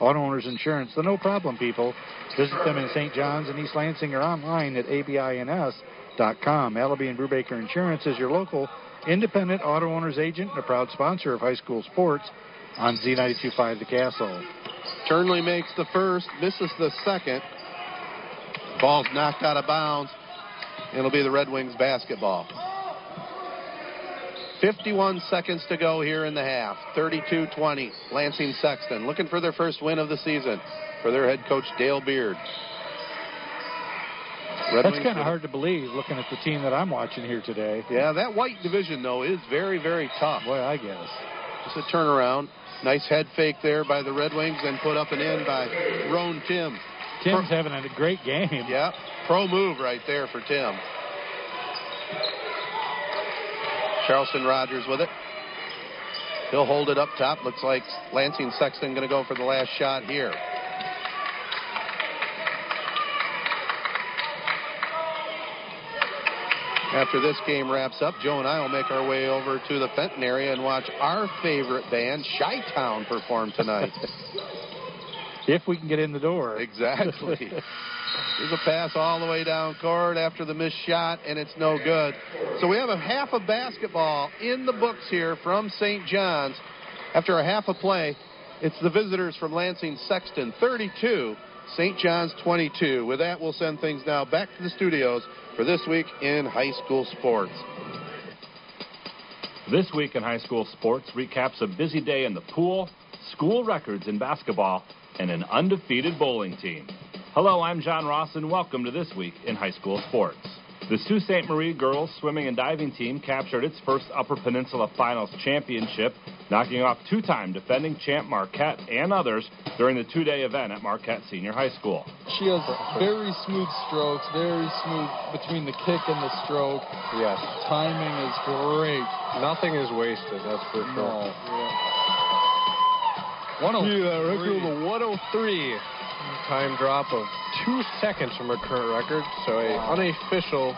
Auto Owners Insurance, the no problem people. Visit them in St. John's and East Lansing or online at abins.com. Allaby and Brubaker Insurance is your local independent auto owners agent and a proud sponsor of high school sports on Z925 The Castle. Turnley makes the first, misses the second. Ball's knocked out of bounds. It'll be the Red Wings basketball. 51 seconds to go here in the half. 32 20. Lansing Sexton looking for their first win of the season for their head coach, Dale Beard. Red That's kind of hard to believe looking at the team that I'm watching here today. Yeah, that white division, though, is very, very tough. Boy, I guess. Just a turnaround. Nice head fake there by the Red Wings and put up and in by Roan Tim. Tim's pro- having a great game. Yeah, pro move right there for Tim. Charleston Rogers with it. He'll hold it up top. Looks like Lansing Sexton going to go for the last shot here. After this game wraps up, Joe and I will make our way over to the Fenton area and watch our favorite band, Chi Town, perform tonight. if we can get in the door. Exactly. There's a pass all the way down court after the missed shot, and it's no good. So we have a half of basketball in the books here from St. John's. After a half a play, it's the visitors from Lansing Sexton 32, St. John's 22. With that, we'll send things now back to the studios for this week in high school sports. This week in high school sports recaps a busy day in the pool, school records in basketball, and an undefeated bowling team. Hello, I'm John Ross, and welcome to This Week in High School Sports. The Sault Ste. Marie girls swimming and diving team captured its first Upper Peninsula Finals championship, knocking off two time defending champ Marquette and others during the two day event at Marquette Senior High School. She has very smooth strokes, very smooth between the kick and the stroke. Yes. Timing is great. Nothing is wasted, that's for sure. No. Yeah. 103. Yeah, record of 103 time drop of two seconds from her current record. So a unofficial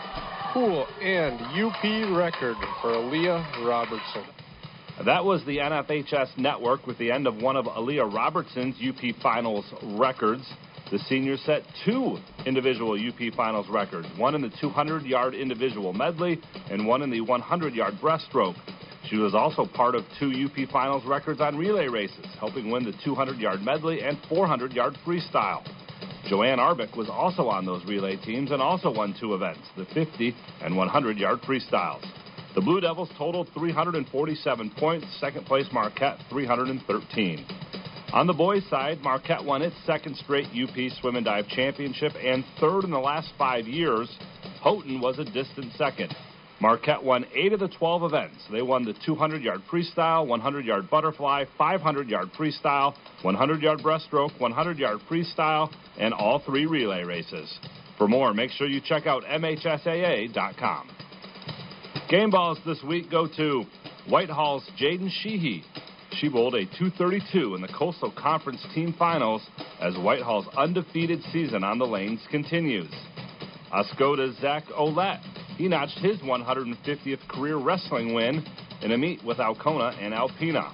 pool and UP record for Aaliyah Robertson. That was the NFHS network with the end of one of Aaliyah Robertson's UP Finals records. The senior set two individual UP Finals records, one in the 200 yard individual medley and one in the 100 yard breaststroke. She was also part of two UP Finals records on relay races, helping win the 200 yard medley and 400 yard freestyle. Joanne Arbick was also on those relay teams and also won two events, the 50 and 100 yard freestyles. The Blue Devils totaled 347 points, second place Marquette 313. On the boys' side, Marquette won its second straight UP Swim and Dive Championship and third in the last five years. Houghton was a distant second. Marquette won 8 of the 12 events. They won the 200 yard freestyle, 100 yard butterfly, 500 yard freestyle, 100 yard breaststroke, 100 yard freestyle, and all three relay races. For more, make sure you check out MHSAA.com. Game balls this week go to Whitehall's Jaden Sheehy. She bowled a 232 in the Coastal Conference Team Finals as Whitehall's undefeated season on the lanes continues. Oscoda's Zach Olette he notched his 150th career wrestling win in a meet with Alcona and Alpena.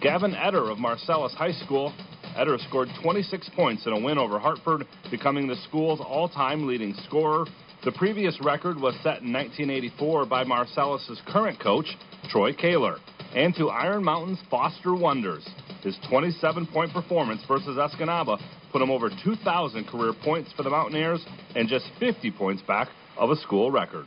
Gavin Eder of Marcellus High School. Eder scored 26 points in a win over Hartford, becoming the school's all time leading scorer. The previous record was set in 1984 by Marcellus's current coach, Troy Kaler. And to Iron Mountain's Foster Wonders. His 27 point performance versus Escanaba put him over 2,000 career points for the Mountaineers and just 50 points back of a school record.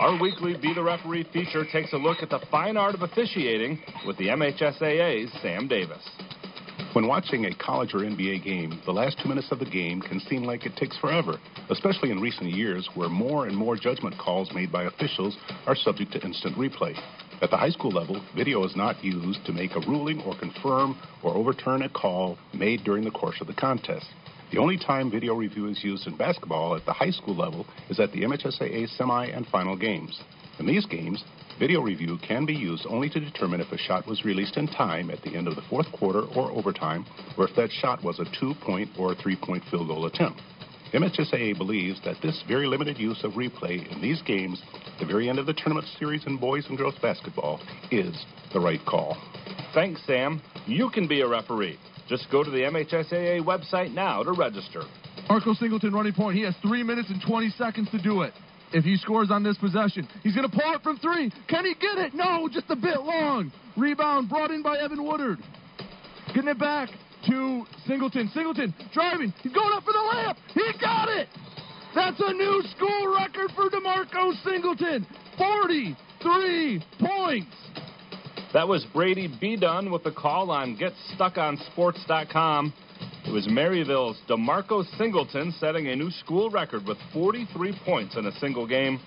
Our weekly Be the Referee feature takes a look at the fine art of officiating with the MHSAA's Sam Davis. When watching a college or NBA game, the last two minutes of the game can seem like it takes forever, especially in recent years where more and more judgment calls made by officials are subject to instant replay. At the high school level, video is not used to make a ruling or confirm or overturn a call made during the course of the contest. The only time video review is used in basketball at the high school level is at the MHSAA semi and final games. In these games, video review can be used only to determine if a shot was released in time at the end of the fourth quarter or overtime, or if that shot was a two point or three point field goal attempt. MHSAA believes that this very limited use of replay in these games, the very end of the tournament series in boys and girls basketball, is the right call. Thanks, Sam. You can be a referee. Just go to the MHSAA website now to register. Marco Singleton running point. He has three minutes and 20 seconds to do it. If he scores on this possession, he's going to pull it from three. Can he get it? No, just a bit long. Rebound brought in by Evan Woodard. Getting it back to Singleton. Singleton driving. He's going up for the layup. He got it. That's a new school record for DeMarco Singleton. 43 points. That was Brady B. Dunn with the call on GetStuckOnSports.com. It was Marysville's DeMarco Singleton setting a new school record with 43 points in a single game.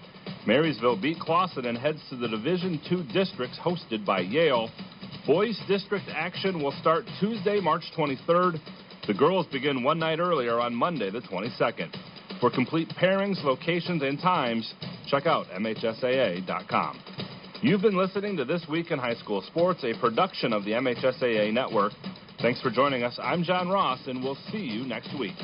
Marysville beat Clawson and heads to the Division II districts hosted by Yale. Boys district action will start Tuesday, March 23rd. The girls begin one night earlier on Monday, the 22nd. For complete pairings, locations, and times, check out MHSAA.com. You've been listening to This Week in High School Sports, a production of the MHSAA Network. Thanks for joining us. I'm John Ross, and we'll see you next week.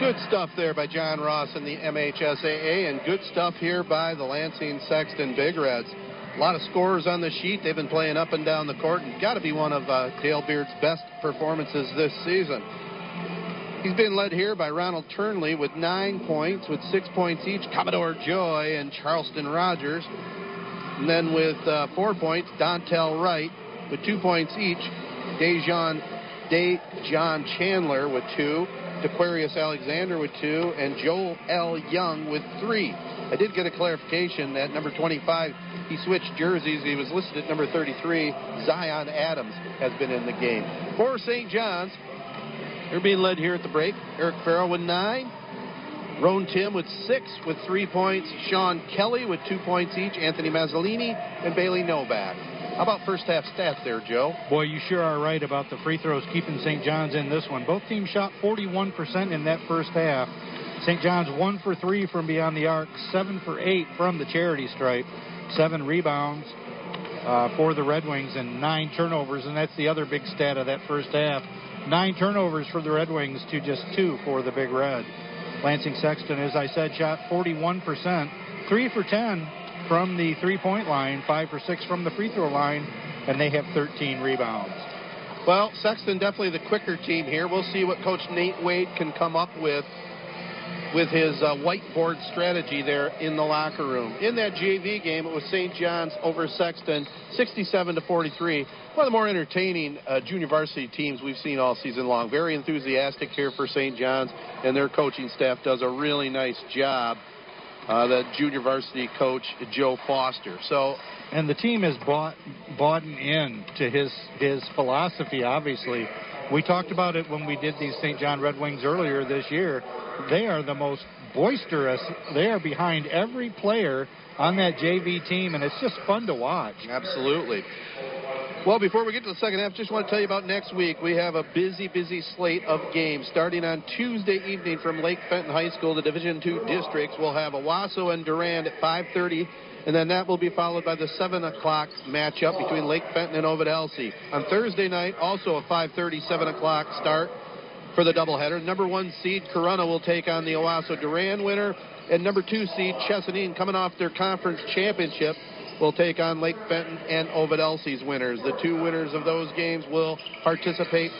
Good stuff there by John Ross and the MHSAA, and good stuff here by the Lansing Sexton Big Reds. A lot of scorers on the sheet. They've been playing up and down the court, and got to be one of uh, Dale Beard's best performances this season. He's been led here by Ronald Turnley with nine points, with six points each, Commodore Joy and Charleston Rogers. And then with uh, four points, Dontel Wright with two points each, Dejon, Dejon Chandler with two, Aquarius Alexander with two, and Joel L. Young with three. I did get a clarification that number 25, he switched jerseys. He was listed at number 33. Zion Adams has been in the game. For St. John's, they're being led here at the break. Eric Farrell with nine. Roan Tim with six with three points. Sean Kelly with two points each. Anthony Mazzolini and Bailey Novak. How about first half stats there, Joe? Boy, you sure are right about the free throws keeping St. John's in this one. Both teams shot 41% in that first half. St. John's one for three from beyond the arc, seven for eight from the charity stripe, seven rebounds uh, for the Red Wings, and nine turnovers. And that's the other big stat of that first half. Nine turnovers for the Red Wings to just two for the Big Red. Lansing Sexton, as I said, shot 41%, three for 10 from the three point line, five for six from the free throw line, and they have 13 rebounds. Well, Sexton definitely the quicker team here. We'll see what Coach Nate Wade can come up with with his uh, whiteboard strategy there in the locker room. In that JV game, it was St. John's over Sexton, 67 to 43. One of the more entertaining uh, junior varsity teams we've seen all season long. Very enthusiastic here for St. John's, and their coaching staff does a really nice job. Uh, the junior varsity coach Joe Foster. So, and the team has bought bought in to his his philosophy. Obviously, we talked about it when we did these St. John Red Wings earlier this year. They are the most boisterous. They are behind every player on that JV team, and it's just fun to watch. Absolutely. Well, before we get to the second half, just want to tell you about next week. We have a busy, busy slate of games starting on Tuesday evening from Lake Fenton High School. The Division Two districts will have Owosso and Durand at 5:30, and then that will be followed by the 7 o'clock matchup between Lake Fenton and Ovid Elsie. On Thursday night, also a 5:30, 7 o'clock start. for the doubleheader. Number one seed Corunna will take on the Owosso Durand winner, and number two seed Chesaning, coming off their conference championship, will take on Lake Fenton and Ovid Elsie's winners. The two winners of those games will participate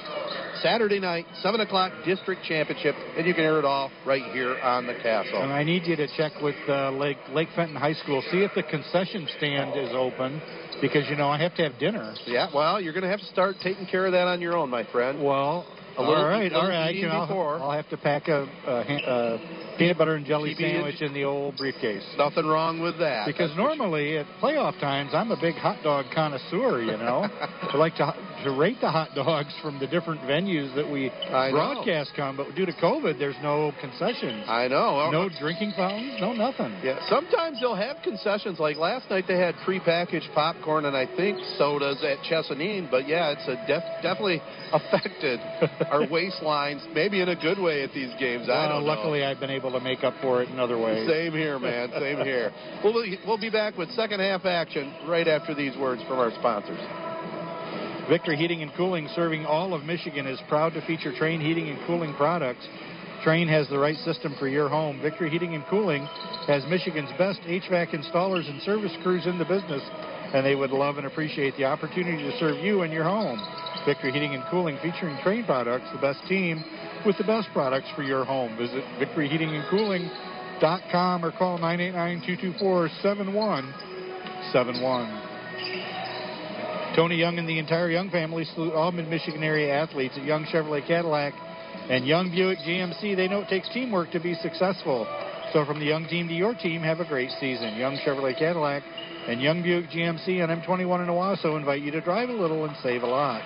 Saturday night, 7 o'clock district championship, and you can hear it all right here on the castle. And I need you to check with uh, Lake Lake Fenton High School, see if the concession stand is open, because you know I have to have dinner. Yeah, well, you're going to have to start taking care of that on your own, my friend. Well, a little, all right, little all right. I can, I'll. I'll have to pack a, a, a peanut butter and jelly PB and sandwich in the old briefcase. Nothing wrong with that. Because normally at playoff times, I'm a big hot dog connoisseur. You know, I like to to rate the hot dogs from the different venues that we I know. broadcast on. But due to COVID, there's no concessions. I know. No drinking fountains. No nothing. Yeah, sometimes they'll have concessions. Like last night, they had prepackaged popcorn and I think sodas at Chesaning. But yeah, it's a def- definitely affected our waistlines, maybe in a good way at these games. I don't know. luckily, I've been able to make up for it in other ways. Same here, man. Same here. We'll be, we'll be back with second half action right after these words from our sponsors. Victory Heating and Cooling, serving all of Michigan, is proud to feature Trane Heating and Cooling products. Trane has the right system for your home. Victory Heating and Cooling has Michigan's best HVAC installers and service crews in the business, and they would love and appreciate the opportunity to serve you and your home. Victory Heating and Cooling, featuring Trane products, the best team with the best products for your home. Visit victoryheatingandcooling.com or call 989-224-7171. Tony Young and the entire Young family salute all mid-Michigan area athletes at Young Chevrolet Cadillac and Young Buick GMC. They know it takes teamwork to be successful. So from the Young team to your team, have a great season. Young Chevrolet Cadillac and Young Buick GMC on M21 in Owosso invite you to drive a little and save a lot.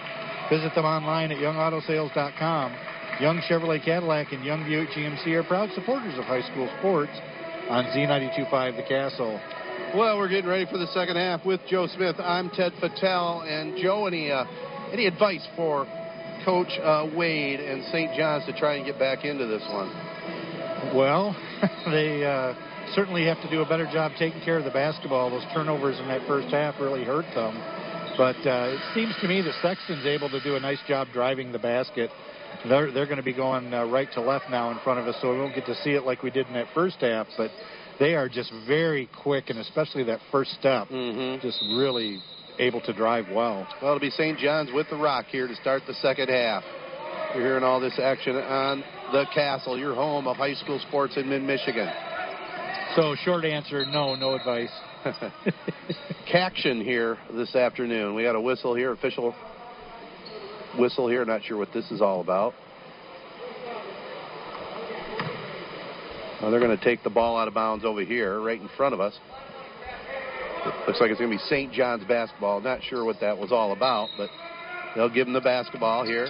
Visit them online at youngautosales.com. Young Chevrolet Cadillac and Young Buick GMC are proud supporters of high school sports on Z925 The Castle. Well, we're getting ready for the second half with Joe Smith. I'm Ted Fattel. And Joe, any uh, any advice for Coach uh, Wade and St. John's to try and get back into this one? Well, they uh, certainly have to do a better job taking care of the basketball. Those turnovers in that first half really hurt them. But uh, it seems to me that Sexton's able to do a nice job driving the basket. They're, they're going to be going uh, right to left now in front of us, so we won't get to see it like we did in that first half. But they are just very quick, and especially that first step, just really able to drive well. Well, it'll be St. John's with the rock here to start the second half. You're hearing all this action on the Castle, your home of high school sports in mid-Michigan. So, short answer, no, no advice. Caction here this afternoon. We got a whistle here, official whistle here. Not sure what this is all about. Well, they're going to take the ball out of bounds over here, right in front of us. It looks like it's going to be St. John's basketball. Not sure what that was all about, but they'll give him the basketball here.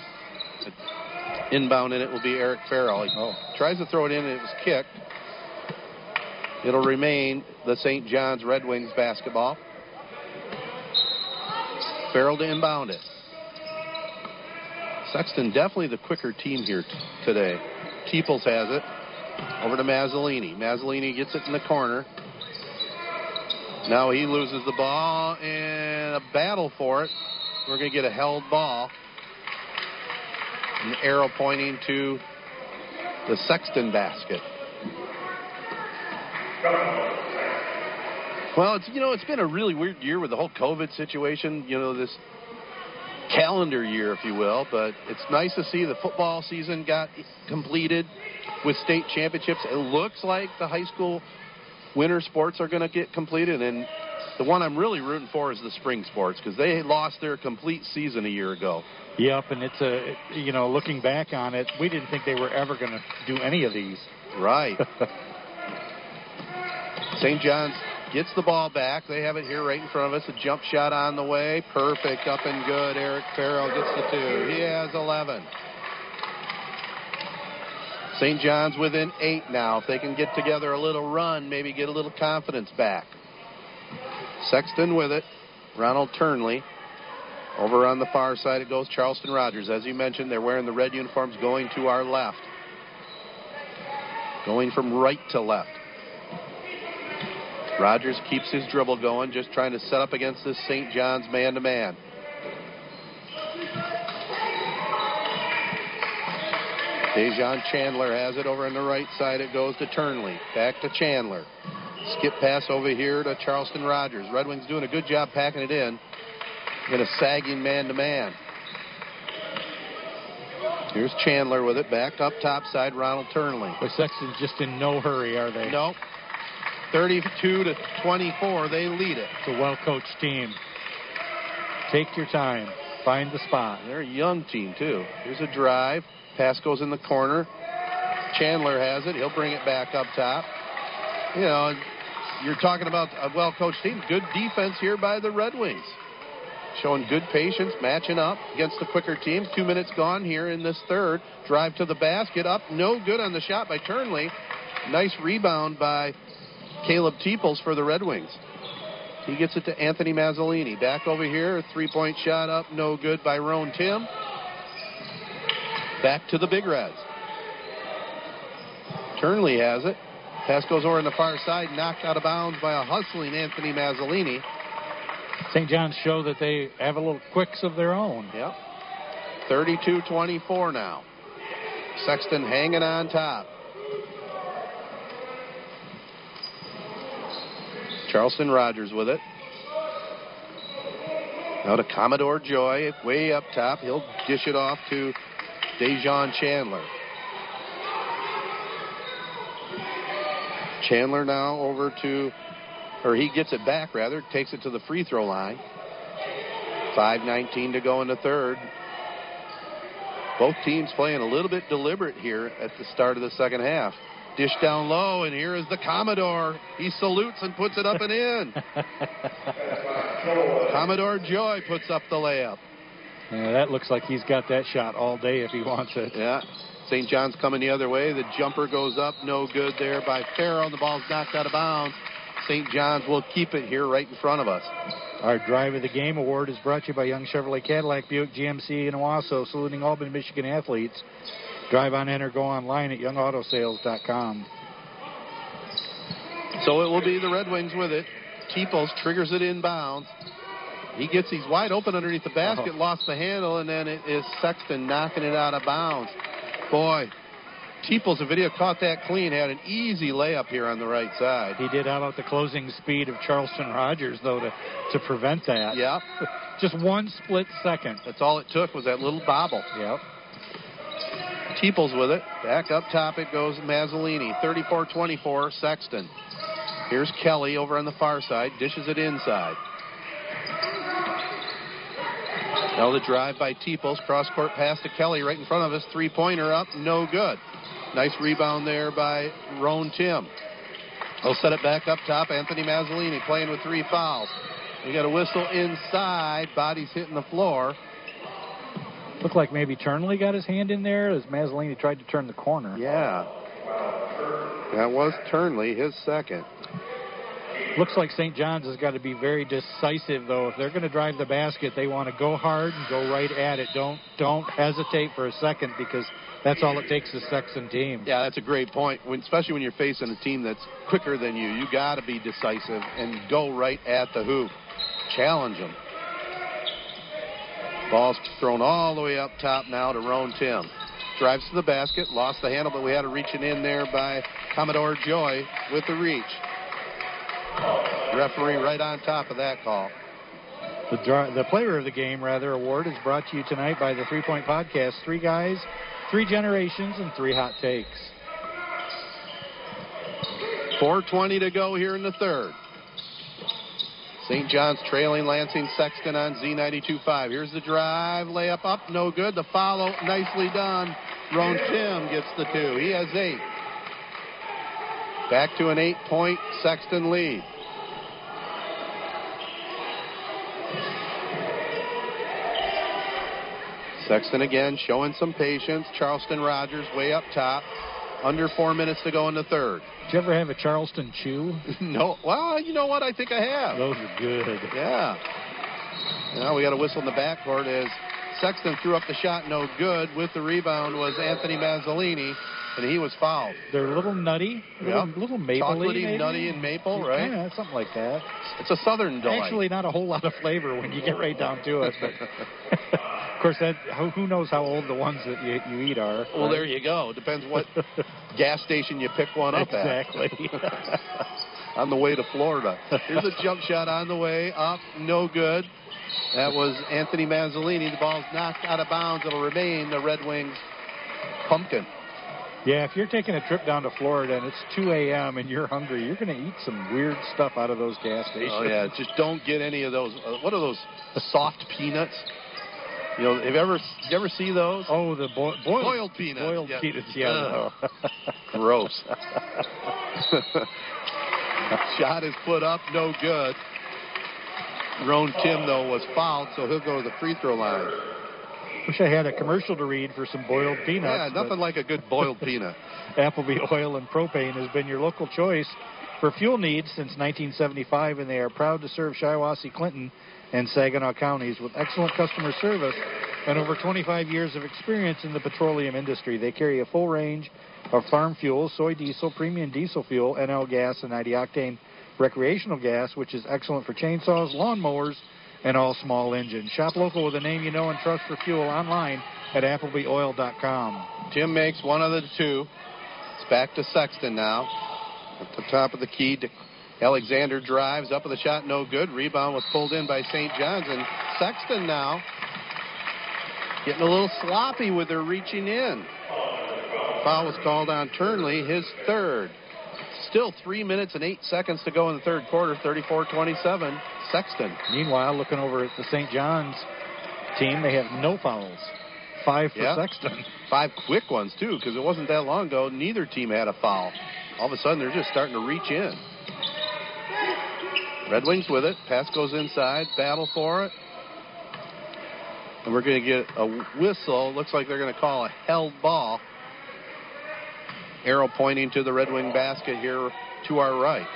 Inbound in it will be Eric Farrell. He oh. tries to throw it in, and it was kicked. It'll remain the St. John's Red Wings basketball. Farrell to inbound it. Sexton definitely the quicker team here t- today. Teeples has it. Over to Mazzolini. Mazzolini gets it in the corner. Now he loses the ball and a battle for it. We're going to get a held ball. An arrow pointing to the Sexton basket. Well, it's you know it's been a really weird year with the whole COVID situation. You know this calendar year, if you will. But it's nice to see the football season got completed with state championships. It looks like the high school winter sports are going to get completed, and the one I'm really rooting for is the spring sports because they lost their complete season a year ago. Yep, and it's a you know looking back on it, we didn't think they were ever going to do any of these. Right. St. John's gets the ball back. They have it here right in front of us. A jump shot on the way. Perfect. Up and good. Eric Farrell gets the two. He has 11. St. John's within eight now. If they can get together a little run, maybe get a little confidence back. Sexton with it. Ronald Turnley. Over on the far side it goes Charleston Rogers. As you mentioned, they're wearing the red uniforms going to our left. Going from right to left. Rogers keeps his dribble going, just trying to set up against this St. John's man to man. Dejon Chandler has it over on the right side. It goes to Turnley. Back to Chandler. Skip pass over here to Charleston Rogers. Red Wings doing a good job packing it in. in a sagging man to man. Here's Chandler with it. Back up top side, Ronald Turnley. The Sexton's just in no hurry, are they? Nope. 32 to 24, they lead it. It's a well coached team. Take your time. Find the spot. They're a young team, too. Here's a drive. Pass goes in the corner. Chandler has it. He'll bring it back up top. You know, you're talking about a well coached team. Good defense here by the Red Wings. Showing good patience, matching up against the quicker team. Two minutes gone here in this third. Drive to the basket. Up, no good on the shot by Turnley. Nice rebound by Caleb Teeples for the Red Wings. He gets it to Anthony Mazzolini. Back over here, three point shot up, no good by Roan Tim. Back to the Big Reds. Turnley has it. Pass goes over on the far side, knocked out of bounds by a hustling Anthony Mazzolini. St. John's show that they have a little quicks of their own. Yep. 32 24 now. Sexton hanging on top. Charleston Rogers with it. Now to Commodore Joy, way up top. He'll dish it off to Dejon Chandler. Chandler now over to, or he gets it back rather, takes it to the free throw line. 5.19 to go in the third. Both teams playing a little bit deliberate here at the start of the second half. Dish down low, and here is the Commodore. He salutes and puts it up and in. Commodore Joy puts up the layup. Yeah, that looks like he's got that shot all day if he wants it. Yeah. St. John's coming the other way. The jumper goes up, no good there by Farrell. The ball's knocked out of bounds. St. John's will keep it here right in front of us. Our Drive of the Game award is brought to you by Young Chevrolet Cadillac Buick GMC in Owosso, saluting Albany, Michigan athletes. Drive on in or go online at youngautosales.com. So it will be the Red Wings with it. Teeples triggers it inbounds. He gets he's wide open underneath the basket, Oh. lost the handle, and then it is Sexton knocking it out of bounds. Boy, Teeples, the video caught that clean, had an easy layup here on the right side. He did out the closing speed of Charleston Rogers, though, to, to prevent that. Yep. Just one split second. That's all it took was that little bobble. Yep. Teeples with it. Back up top it goes Mazzolini. 34-24, Sexton. Here's Kelly over on the far side. Dishes it inside. Now the drive by Teeples. Cross court pass to Kelly right in front of us. Three pointer up. No good. Nice rebound there by Roan Tim. He'll set it back up top. Anthony Mazzolini playing with three fouls. We got a whistle inside. Body's hitting the floor. Looked like maybe Turnley got his hand in there as Mazzolini tried to turn the corner. Yeah. That was Turnley, his second. Looks like St. John's has got to be very decisive, though. If they're going to drive the basket, they want to go hard and go right at it. Don't don't hesitate for a second because that's all it takes is Sexton team. Yeah, that's a great point. When, especially when you're facing a team that's quicker than you, you got to be decisive and go right at the hoop. Challenge them. Ball's thrown all the way up top now to Roan Tim. Drives to the basket, lost the handle, but we had a reaching in there by Commodore Joy with the reach. Referee right on top of that call. The, the player of the game, rather, award is brought to you tonight by the Three Point Podcast. Three guys, three generations, and three hot takes. 4.20 to go here in the third. St. John's trailing Lansing Sexton on Z92.5. Here's the drive, layup up, no good. The follow, nicely done. Roan Tim gets the two. He has eight. Back to an eight point Sexton lead. Sexton again showing some patience. Charleston Rogers way up top. Under four minutes to go in the third. Did you ever have a Charleston chew? no. Well, you know what? I think I have. Those are good. Yeah. Now we got a whistle in the backcourt as Sexton threw up the shot, no good. With the rebound was Anthony Mazzolini, and he was fouled. They're a little nutty, a little, Yep. little mapley, Chocolatey, maybe? nutty, and maple, right? Yeah, something like that. It's a southern delight. Actually, not a whole lot of flavor when you get right down to it. But Of course, that who knows how old the ones that you, you eat are. Well, right? there you go. Depends what gas station you pick one up Exactly. at. Exactly. on the way to Florida. Here's a jump shot on the way up. No good. That was Anthony Mazzolini. The ball's knocked out of bounds. It'll remain the Red Wings pumpkin. Yeah, if you're taking a trip down to Florida and it's 2 a.m. and you're hungry, you're going to eat some weird stuff out of those gas stations. Oh yeah, just don't get any of those. Uh, what are those soft peanuts? You know, have you ever you ever see those? Oh, the bo- boiled, boiled peanuts. Boiled yeah. peanuts, yeah. No. Gross. Shot is put up, no good. Roan Tim though was fouled, so he'll go to the free throw line. Wish I had a commercial to read for some boiled peanuts. yeah, nothing like a good boiled peanut. Appleby Oil and Propane has been your local choice for fuel needs since 1975, and they are proud to serve Shiawassee, Clinton, and Saginaw counties with excellent customer service and over 25 years of experience in the petroleum industry. They carry a full range of farm fuels, soy diesel, premium diesel fuel, NL gas, and 90 octane recreational gas, which is excellent for chainsaws, lawnmowers, and all small engines. Shop local with a name you know and trust for fuel online at ApplebyOil.com. Tim makes one of the two. It's back to Sexton now. At the top of the key, Alexander drives up with a shot, no good. Rebound was pulled in by St. John's, and Sexton now getting a little sloppy with their reaching in. Foul was called on Turnley, his third. Still three minutes and eight seconds to go in the third quarter, 34-27. Sexton. Meanwhile, looking over at the St. John's team, they have no fouls. Five for Yeah. Sexton. Five quick ones, too, because it wasn't that long ago. Neither team had a foul. All of a sudden, they're just starting to reach in. Red Wings with it. Pass goes inside. Battle for it. And we're going to get a whistle. Looks like they're going to call a held ball. Arrow pointing to the Red Wing basket here to our right.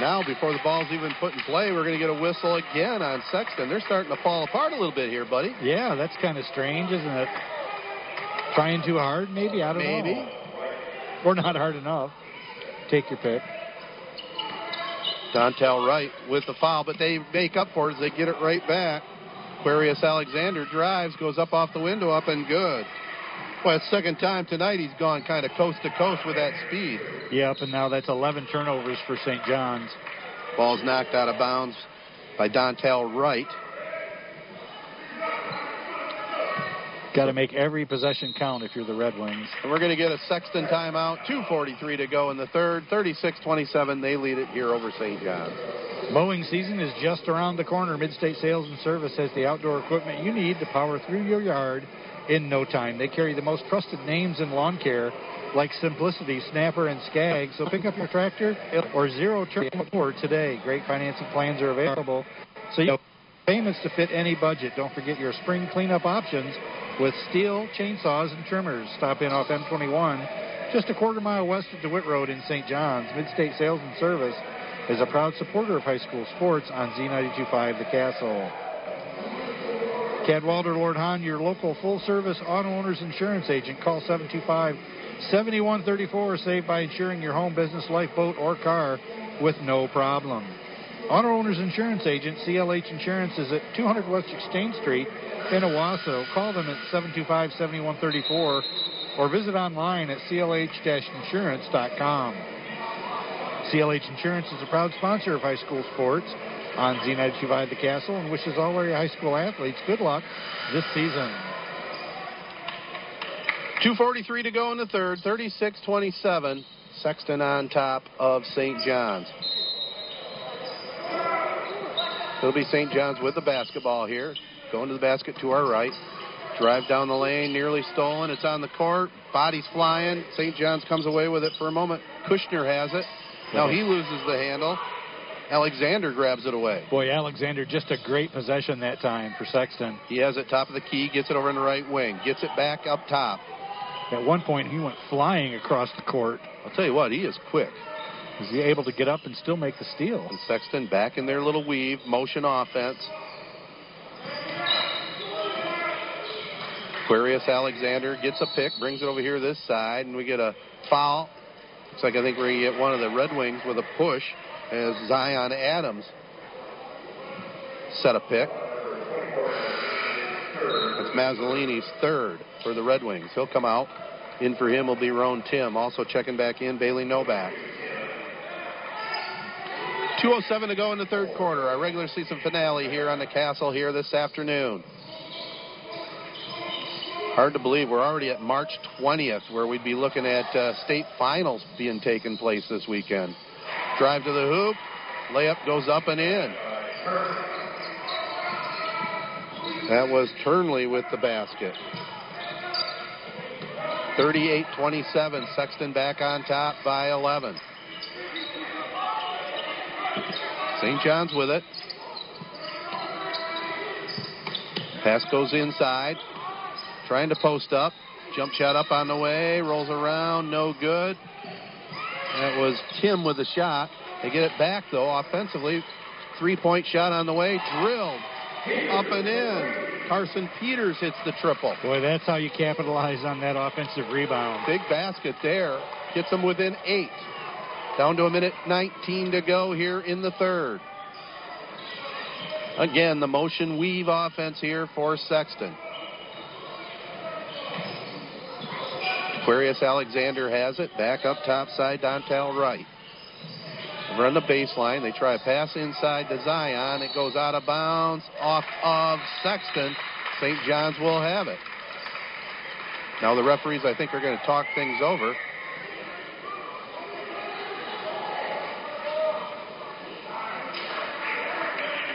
Now, before the ball's even put in play, we're going to get a whistle again on Sexton. They're starting to fall apart a little bit here, buddy. Yeah, that's kind of strange, isn't it? Trying too hard, maybe? I don't Maybe. know. Maybe. Or not hard enough. Take your pick. Dontel Wright with the foul, but they make up for it as they get it right back. Aquarius Alexander drives, goes up off the window, up and good. Well, second time tonight he's gone kind of coast to coast with that speed. Yep, and now that's 11 turnovers for St. John's. Ball's knocked out of bounds by Dontel Wright. Got to make every possession count if you're the Red Wings. And we're going to get a Sexton timeout. 2.43 to go in the third. 36-27. They lead it here over St. John's. Mowing season is just around the corner. Midstate Sales and Service has the outdoor equipment you need to power through your yard in no time. They carry the most trusted names in lawn care like Simplicity, Snapper, and Scag. So pick up your tractor or zero turn mower today. Great financing plans are available. So you have payments to fit any budget. Don't forget your spring cleanup options with Stihl, chainsaws, and trimmers. Stop in off M21, just a quarter mile west of DeWitt Road in St. John's. Midstate Sales and Service is a proud supporter of high school sports on Z925 The Castle. Cadwalder Lord Hahn, your local full service auto owner's insurance agent. Call 725 7134. Save by insuring your home, business, lifeboat, or car with no problem. Auto Owners Insurance Agent, CLH Insurance, is at 200 West Exchange Street in Owosso. Call them at 725 7134 or visit online at clh-insurance.com. CLH Insurance is a proud sponsor of high school sports on Z925 The Castle and wishes all area high school athletes good luck this season. 2.43 to go in the third. 36-27. Sexton on top of St. John's. It'll be St. John's with the basketball here. Going to the basket to our right. Drive down the lane, nearly stolen. It's on the court. Body's flying. St. John's comes away with it for a moment. Kushner has it. Now he uh-huh. loses the handle. Alexander grabs it away. Boy, Alexander, just a great possession that time for Sexton. He has it top of the key, gets it over in the right wing, gets it back up top. At one point, he went flying across the court. I'll tell you what, he is quick. Is he able to get up and still make the steal? And Sexton back in their little weave, motion offense. Aquarius Alexander gets a pick, brings it over here this side, and we get a foul Looks like I think we're going to get one of the Red Wings with a push as Zion Adams set a pick. It's Mazzolini's third for the Red Wings. He'll come out. In for him will be Roan Tim. Also checking back in, Bailey Novak. 2.07 to go in the third quarter. Our regular season finale here on the Castle here this afternoon. Hard to believe we're already at March 20th, where we'd be looking at uh, state finals being taken place this weekend. Drive to the hoop, layup goes up and in. That was Turnley with the basket. 38-27, Sexton back on top by 11. St. John's with it. Pass goes inside. Trying to post up. Jump shot up on the way. Rolls around. No good. That was Kim with the shot. They get it back, though, offensively. Three point shot on the way. Drilled. Up and in. Carson Peters hits the triple. Boy, that's how you capitalize on that offensive rebound. Big basket there. Gets them within eight. Down to a minute 19 to go here in the third. Again, the motion weave offense here for Sexton. Aquarius Alexander has it. Back up top side, Dontel Wright. Run the baseline. They try a pass inside to Zion. It goes out of bounds off of Sexton. St. John's will have it. Now the referees, I think, are going to talk things over.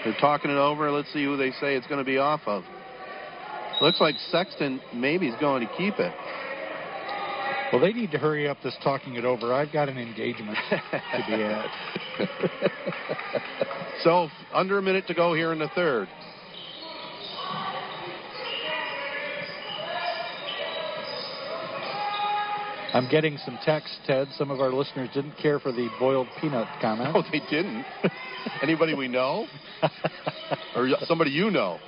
They're talking it over. Let's see who they say it's going to be off of. Looks like Sexton maybe is going to keep it. Well, they need to hurry up this talking it over. I've got an engagement to be at. so, under a minute to go here in the third. I'm getting some text, Ted. Some of our listeners didn't care for the boiled peanut comment. Oh, they didn't. Anybody we know? or somebody you know?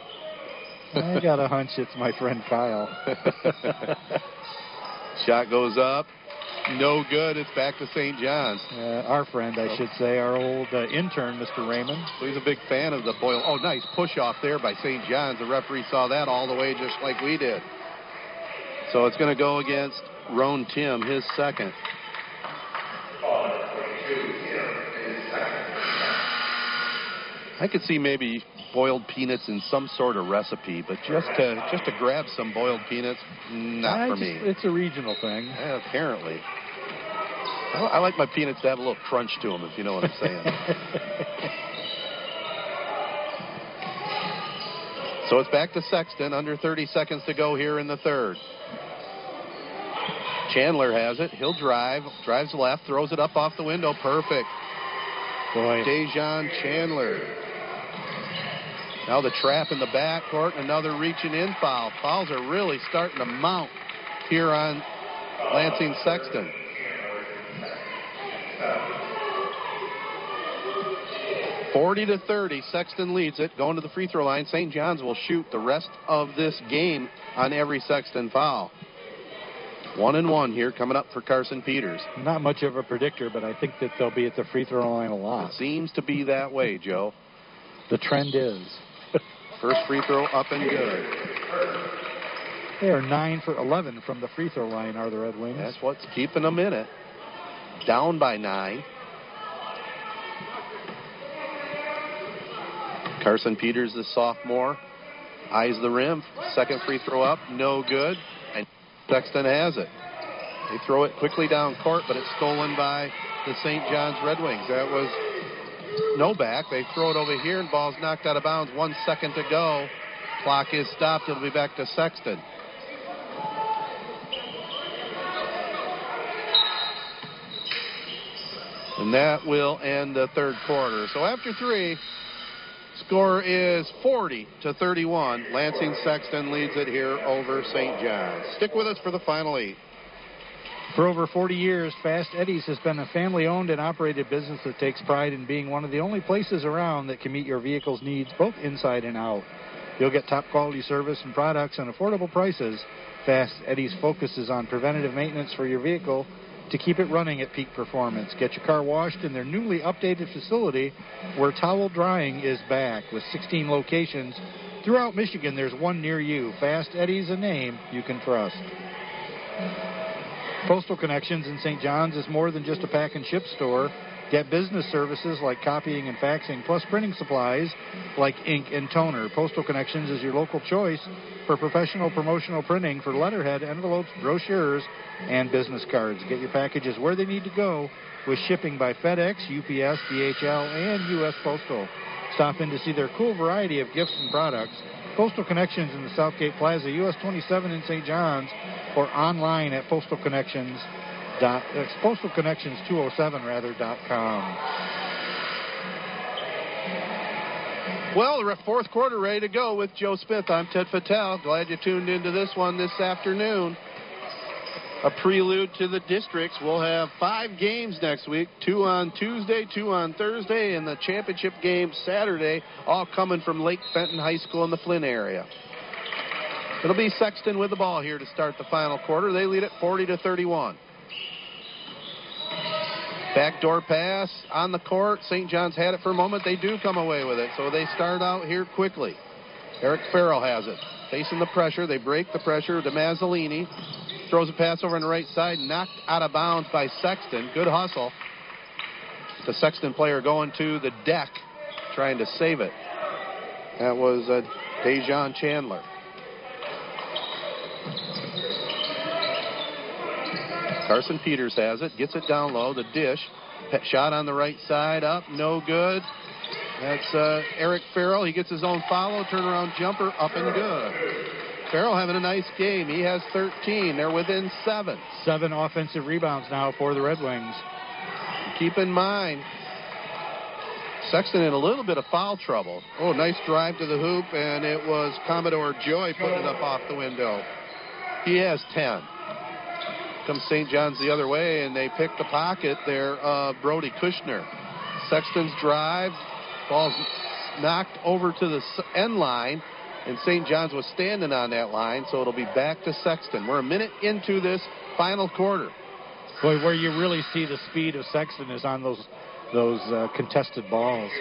I got a hunch it's my friend Kyle. Shot goes up. No good. It's back to St. John's. Uh, our friend, I should say, our old uh, intern, Mr. Raymond. So he's a big fan of the Boyle. Oh, nice push off there by St. John's. The referee saw that all the way just like we did. So it's going to go against Roan Tim, his second. I could see maybe boiled peanuts in some sort of recipe, but just to just to grab some boiled peanuts, not I for just, me. It's a regional thing. Yeah, apparently. I, I like my peanuts to have a little crunch to them, if you know what I'm saying. so it's back to Sexton. Under 30 seconds to go here in the third. Chandler has it. He'll drive. Drives left. Throws it up off the window. Perfect. Boy. Dejon Chandler. Now the trap in the backcourt and another reaching in foul. Fouls are really starting to mount here on Lansing Sexton. Forty to thirty, Sexton leads it. Going to the free throw line. St. John's will shoot the rest of this game on every Sexton foul. One and one here coming up for Carson Peters. Not much of a predictor, but I think that they'll be at the free throw line a lot. It seems to be that way, Joe. The trend is. First free throw up and good. They are 9 for 11 from the free throw line, are the Red Wings. That's what's keeping them in it. Down by nine. Carson Peters, the sophomore, eyes the rim. Second free throw up, no good. Sexton has it. They throw it quickly down court, but it's stolen by the St. John's Red Wings. That was no back. They throw it over here, and ball's knocked out of bounds. One second to go. Clock is stopped. It'll be back to Sexton. And that will end the third quarter. So after three, score is 40 to 31. Lansing Sexton leads it here over St. John's. Stick with us for the final eight. For over 40 years, Fast Eddie's has been a family owned and operated business that takes pride in being one of the only places around that can meet your vehicle's needs both inside and out. You'll get top quality service and products and affordable prices. Fast Eddie's focuses on preventative maintenance for your vehicle to keep it running at peak performance. Get your car washed in their newly updated facility where towel drying is back. With 16 locations throughout Michigan, there's one near you. Fast Eddie's a name you can trust. Postal Connections in St. John's is more than just a pack and ship store. Get business services like copying and faxing, plus printing supplies like ink and toner. Postal Connections is your local choice for professional promotional printing for letterhead, envelopes, brochures, and business cards. Get your packages where they need to go with shipping by FedEx, UPS, DHL, and U.S. Postal. Stop in to see their cool variety of gifts and products. Postal Connections in the Southgate Plaza, US 27 in St. John's, or online at Postal Connections. Dot, uh, Postal Connections 207 rather dot com. Well, the fourth quarter ready to go with Joe Smith. I'm Ted Fattel. Glad you tuned into this one this afternoon. A prelude to the districts. We'll have five games next week two on Tuesday, two on Thursday, and the championship game Saturday, all coming from Lake Fenton High School in the Flint area. It'll be Sexton with the ball here to start the final quarter. They lead it 40 to 31. Backdoor pass on the court. St. John's had it for a moment. They do come away with it, so they start out here quickly. Eric Farrell has it. Facing the pressure. They break the pressure to Mazzolini. Throws a pass over on the right side. Knocked out of bounds by Sexton. Good hustle. The Sexton player going to the deck trying to save it. That was uh, Dejon Chandler. Carson Peters has it, gets it down low, the dish. Shot on the right side, up, no good. That's uh, Eric Farrell. He gets his own follow, turnaround jumper, up and good. Farrell having a nice game. He has 13. They're within seven. Seven offensive rebounds now for the Red Wings. Keep in mind, Sexton in a little bit of foul trouble. Oh, nice drive to the hoop, and it was Commodore Joy putting it up off the window. He has 10 comes St. John's the other way, and they pick the pocket there, uh, Brody Kushner. Sexton's drive, ball's knocked over to the end line, and St. John's was standing on that line, so it'll be back to Sexton. We're a minute into this final quarter. Boy, where you really see the speed of Sexton is on those those uh, contested balls.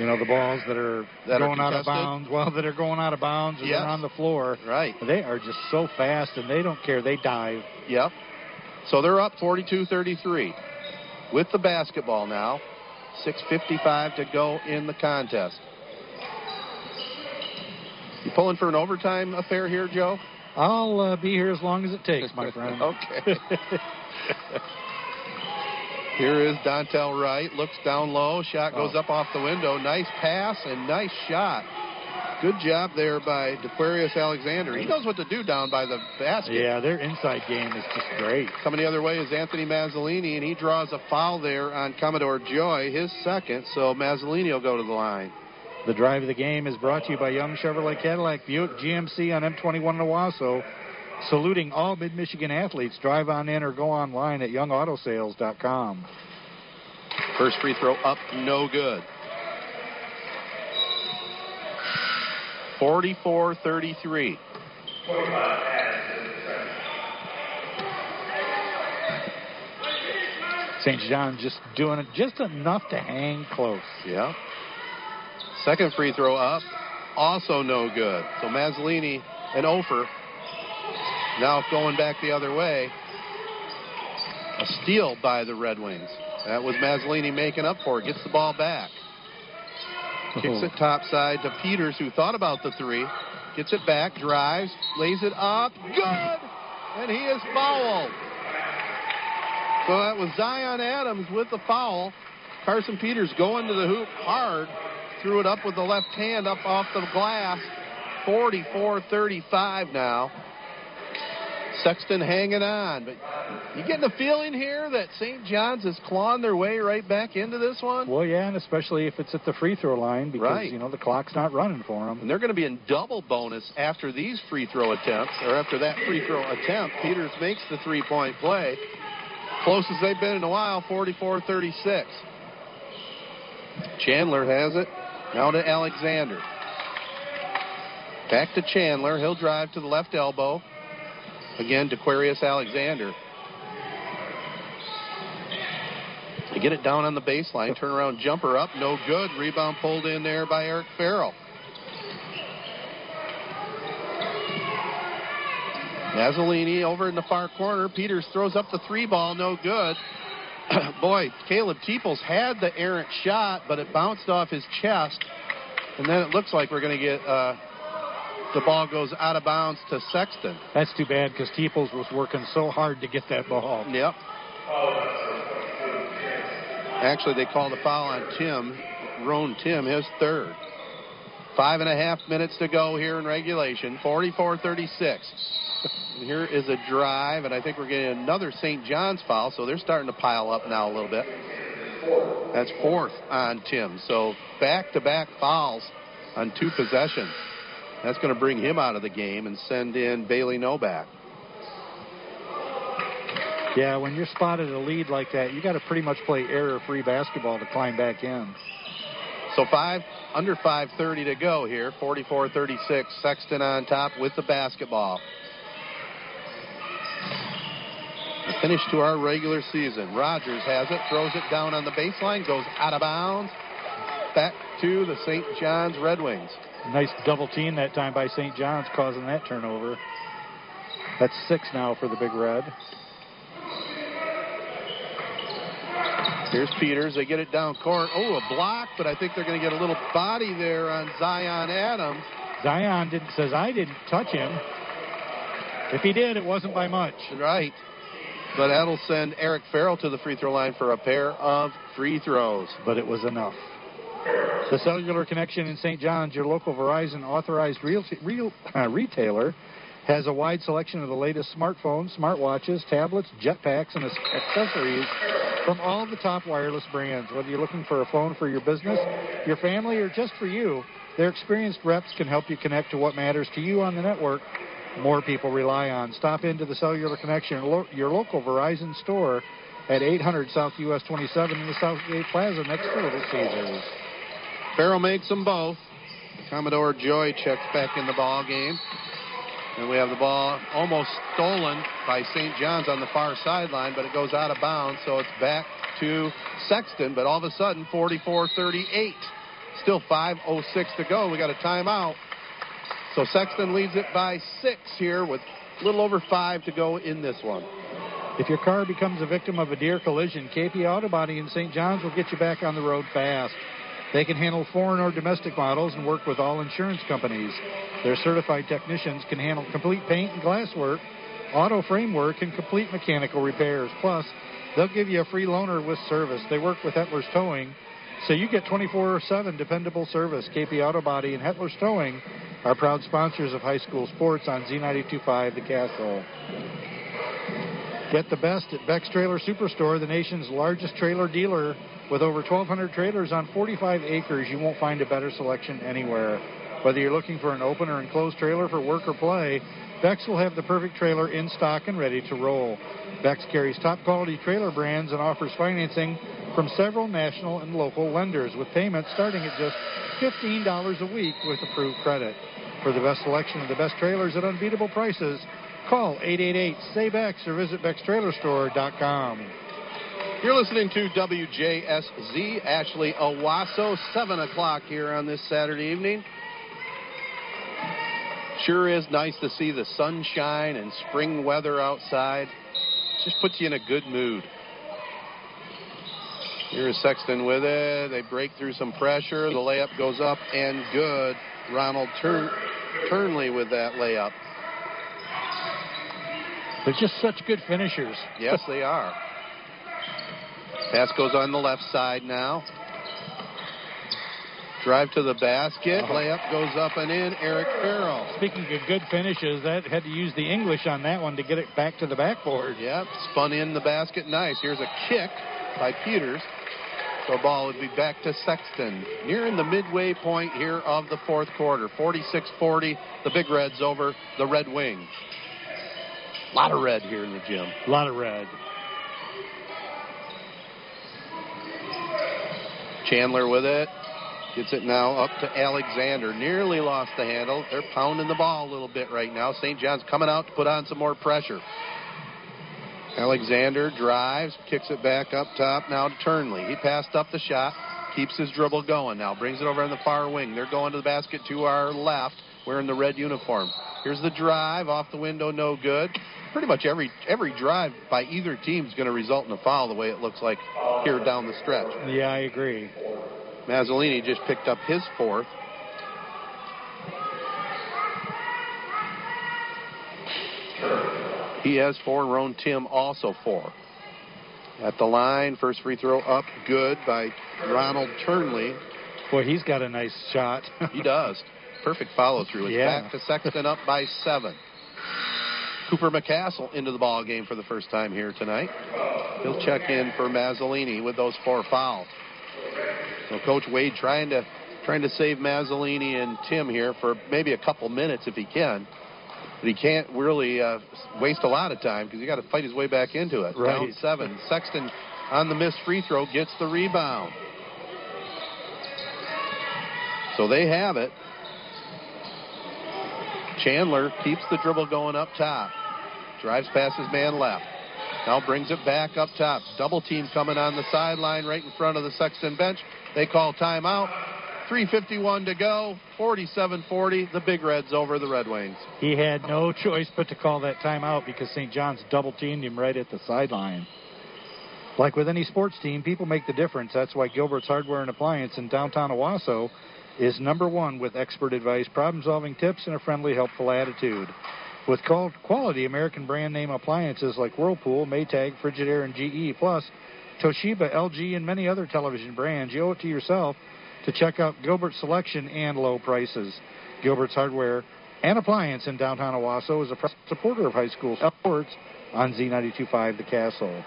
You know, the balls that are that going are out of bounds. Well, that are going out of bounds and yes. they're on the floor. Right. They are just so fast and they don't care. They dive. Yep. So they're up 42 33 with the basketball now. 6.55 to go in the contest. You pulling for an overtime affair here, Joe? I'll uh, be here as long as it takes, my friend. okay. Here is Dontel Wright. Looks down low. Shot goes Oh. up off the window. Nice pass and nice shot. Good job there by DeQuarius Alexander. He knows what to do down by the basket. Yeah, their inside game is just great. Coming the other way is Anthony Mazzolini, and he draws a foul there on Commodore Joy, his second. So Mazzolini will go to the line. The drive of the game is brought to you by Young Chevrolet Cadillac Buick GMC on M21 in Owosso. Saluting all Mid Michigan athletes. Drive on in or go online at youngautosales.com. First free throw up, no good. 44 33. St. John just doing it just enough to hang close. Yeah. Second free throw up, also no good. So Mazzolini and Ofer now going back the other way. A steal by the Red Wings. That was Mazzolini making up for it. Gets the ball back. Kicks it oh. topside to Peters, who thought about the three. Gets it back, drives, lays it up. Good! And he is fouled. So that was Zion Adams with the foul. Carson Peters going to the hoop hard. Threw it up with the left hand up off the glass. 44 35 now. Sexton hanging on. But you getting the feeling here that St. John's is clawing their way right back into this one? Well, yeah, and especially if it's at the free throw line because, Right. you know, the clock's not running for them. And they're going to be in double bonus after these free throw attempts, or after that free throw attempt. Peters makes the three point play. Closest they've been in a while, 44 36. Chandler has it. Now to Alexander. Back to Chandler. He'll drive to the left elbow. Again, to Aquarius Alexander. Get it down on the baseline. Turnaround jumper up. No good. Rebound pulled in there by Eric Farrell. Mazzolini over in the far corner. Peters throws up the three ball. No good. Boy, Caleb Teeples had the errant shot, but it bounced off his chest. And then it looks like we're going to get uh, the ball goes out of bounds to Sexton. That's too bad because Teeples was working so hard to get that ball. Yep. Actually, they called a foul on Tim, Roan Tim, his third. Five and a half minutes to go here in regulation. 44 36. Here is a drive, and I think we're getting another St. John's foul, so they're starting to pile up now a little bit. That's fourth on Tim. So back to back fouls on two possessions. That's going to bring him out of the game and send in Bailey Novak. Yeah, when you're spotted a lead like that, you got to pretty much play error-free basketball to climb back in. So five under 5:30 to go here. 44-36. Sexton on top with the basketball. The finish to our regular season. Rogers has it, throws it down on the baseline, goes out of bounds. Back to the St. John's Red Wings. Nice double team that time by St. John's, causing that turnover. That's six now for the Big Red. Here's Peters. They get it down court. Oh, a block, but I think they're going to get a little body there on Zion Adams. Zion didn't, says, I didn't touch him. If he did, it wasn't by much. Right. But that'll send Eric Farrell to the free throw line for a pair of free throws. But it was enough. The Cellular Connection in St. John's, your local Verizon authorized real, real, uh, retailer, has a wide selection of the latest smartphones, smartwatches, tablets, jetpacks, and accessories from all the top wireless brands. Whether you're looking for a phone for your business, your family, or just for you, their experienced reps can help you connect to what matters to you on the network more people rely on. Stop into the Cellular Connection, your local Verizon store at 800 South US 27 in the Southgate Plaza next to Little Caesars. Farrell makes them both. Commodore Joy checks back in the ball game. And we have the ball almost stolen by St. John's on the far sideline, but it goes out of bounds, so it's back to Sexton. But all of a sudden, 44 38. Still 5.06 to go. We got a timeout. So Sexton leads it by six here with a little over five to go in this one. If your car becomes a victim of a deer collision, KP Auto Body in St. John's will get you back on the road fast. They can handle foreign or domestic models and work with all insurance companies. Their certified technicians can handle complete paint and glass work, auto framework, and complete mechanical repairs. Plus, they'll give you a free loaner with service. They work with Hetler's Towing, so you get 24-7 dependable service. KP Auto Body and Hetler's Towing are proud sponsors of high school sports on Z92.5 The Castle. Get the best at Beck's Trailer Superstore, the nation's largest trailer dealer. With over 1,200 trailers on 45 acres, you won't find a better selection anywhere. Whether you're looking for an open or enclosed trailer for work or play, Beck's will have the perfect trailer in stock and ready to roll. Beck's carries top quality trailer brands and offers financing from several national and local lenders with payments starting at just $15 a week with approved credit. For the best selection of the best trailers at unbeatable prices, call 888-SAY-BEX or visit BecksTrailerStore.com. You're listening to WJSZ, Ashley Owosso, 7 o'clock here on this Saturday evening. Sure is nice to see the sunshine and spring weather outside. Just puts you in a good mood. Here's Sexton with it. They break through some pressure. The layup goes up and good. Ronald Turn- Turnley with that layup. They're just such good finishers. Yes, they are. Pass goes on the left side now. Drive to the basket. Uh-huh. Layup goes up and in. Eric Farrell. Speaking of good finishes, that had to use the English on that one to get it back to the backboard. Yep, spun in the basket. Nice. Here's a kick by Peters. So ball would be back to Sexton. Nearing the midway point here of the fourth quarter. 46-40. The Big Reds over the Red Wings. A lot of red here in the gym. A lot of red. Chandler with it. Gets it now up to Alexander. Nearly lost the handle. They're pounding the ball a little bit right now. St. John's coming out to put on some more pressure. Alexander drives, kicks it back up top now to Turnley. He passed up the shot, keeps his dribble going now, brings it over on the far wing. They're going to the basket to our left, wearing the red uniform. Here's the drive off the window, no good. Pretty much every every drive by either team is going to result in a foul the way it looks like here down the stretch. Yeah, I agree. Mazzolini just picked up his fourth. He has four. Roan Tim also four. At the line, first free throw up, good by Ronald Turnley. Boy, he's got a nice shot. he does. Perfect follow through. It's Yeah. back to Sexton up by seven. Cooper McCassell into the ball game for the first time here tonight. He'll check in for Mazzolini with those four fouls. So Coach Wade trying to trying to save Mazzolini and Tim here for maybe a couple minutes if he can. But he can't really uh, waste a lot of time because he got to fight his way back into it. Right. Down seven. Sexton on the missed free throw gets the rebound. So they have it. Chandler keeps the dribble going up top. Drives past his man left. Now brings it back up top. Double team coming on the sideline right in front of the Sexton bench. They call timeout. 3.51 to go. 47 40. The Big Reds over the Red Wings. He had no choice but to call that timeout because St. John's double teamed him right at the sideline. Like with any sports team, people make the difference. That's why Gilbert's Hardware and Appliance in downtown Owosso is number one with expert advice, problem solving tips, and a friendly, helpful attitude. With quality American brand name appliances like Whirlpool, Maytag, Frigidaire, and GE, plus Toshiba, LG, and many other television brands, you owe it to yourself to check out Gilbert's selection and low prices. Gilbert's Hardware and Appliance in downtown Owosso is a supporter of high school sports on Z925 The Castle.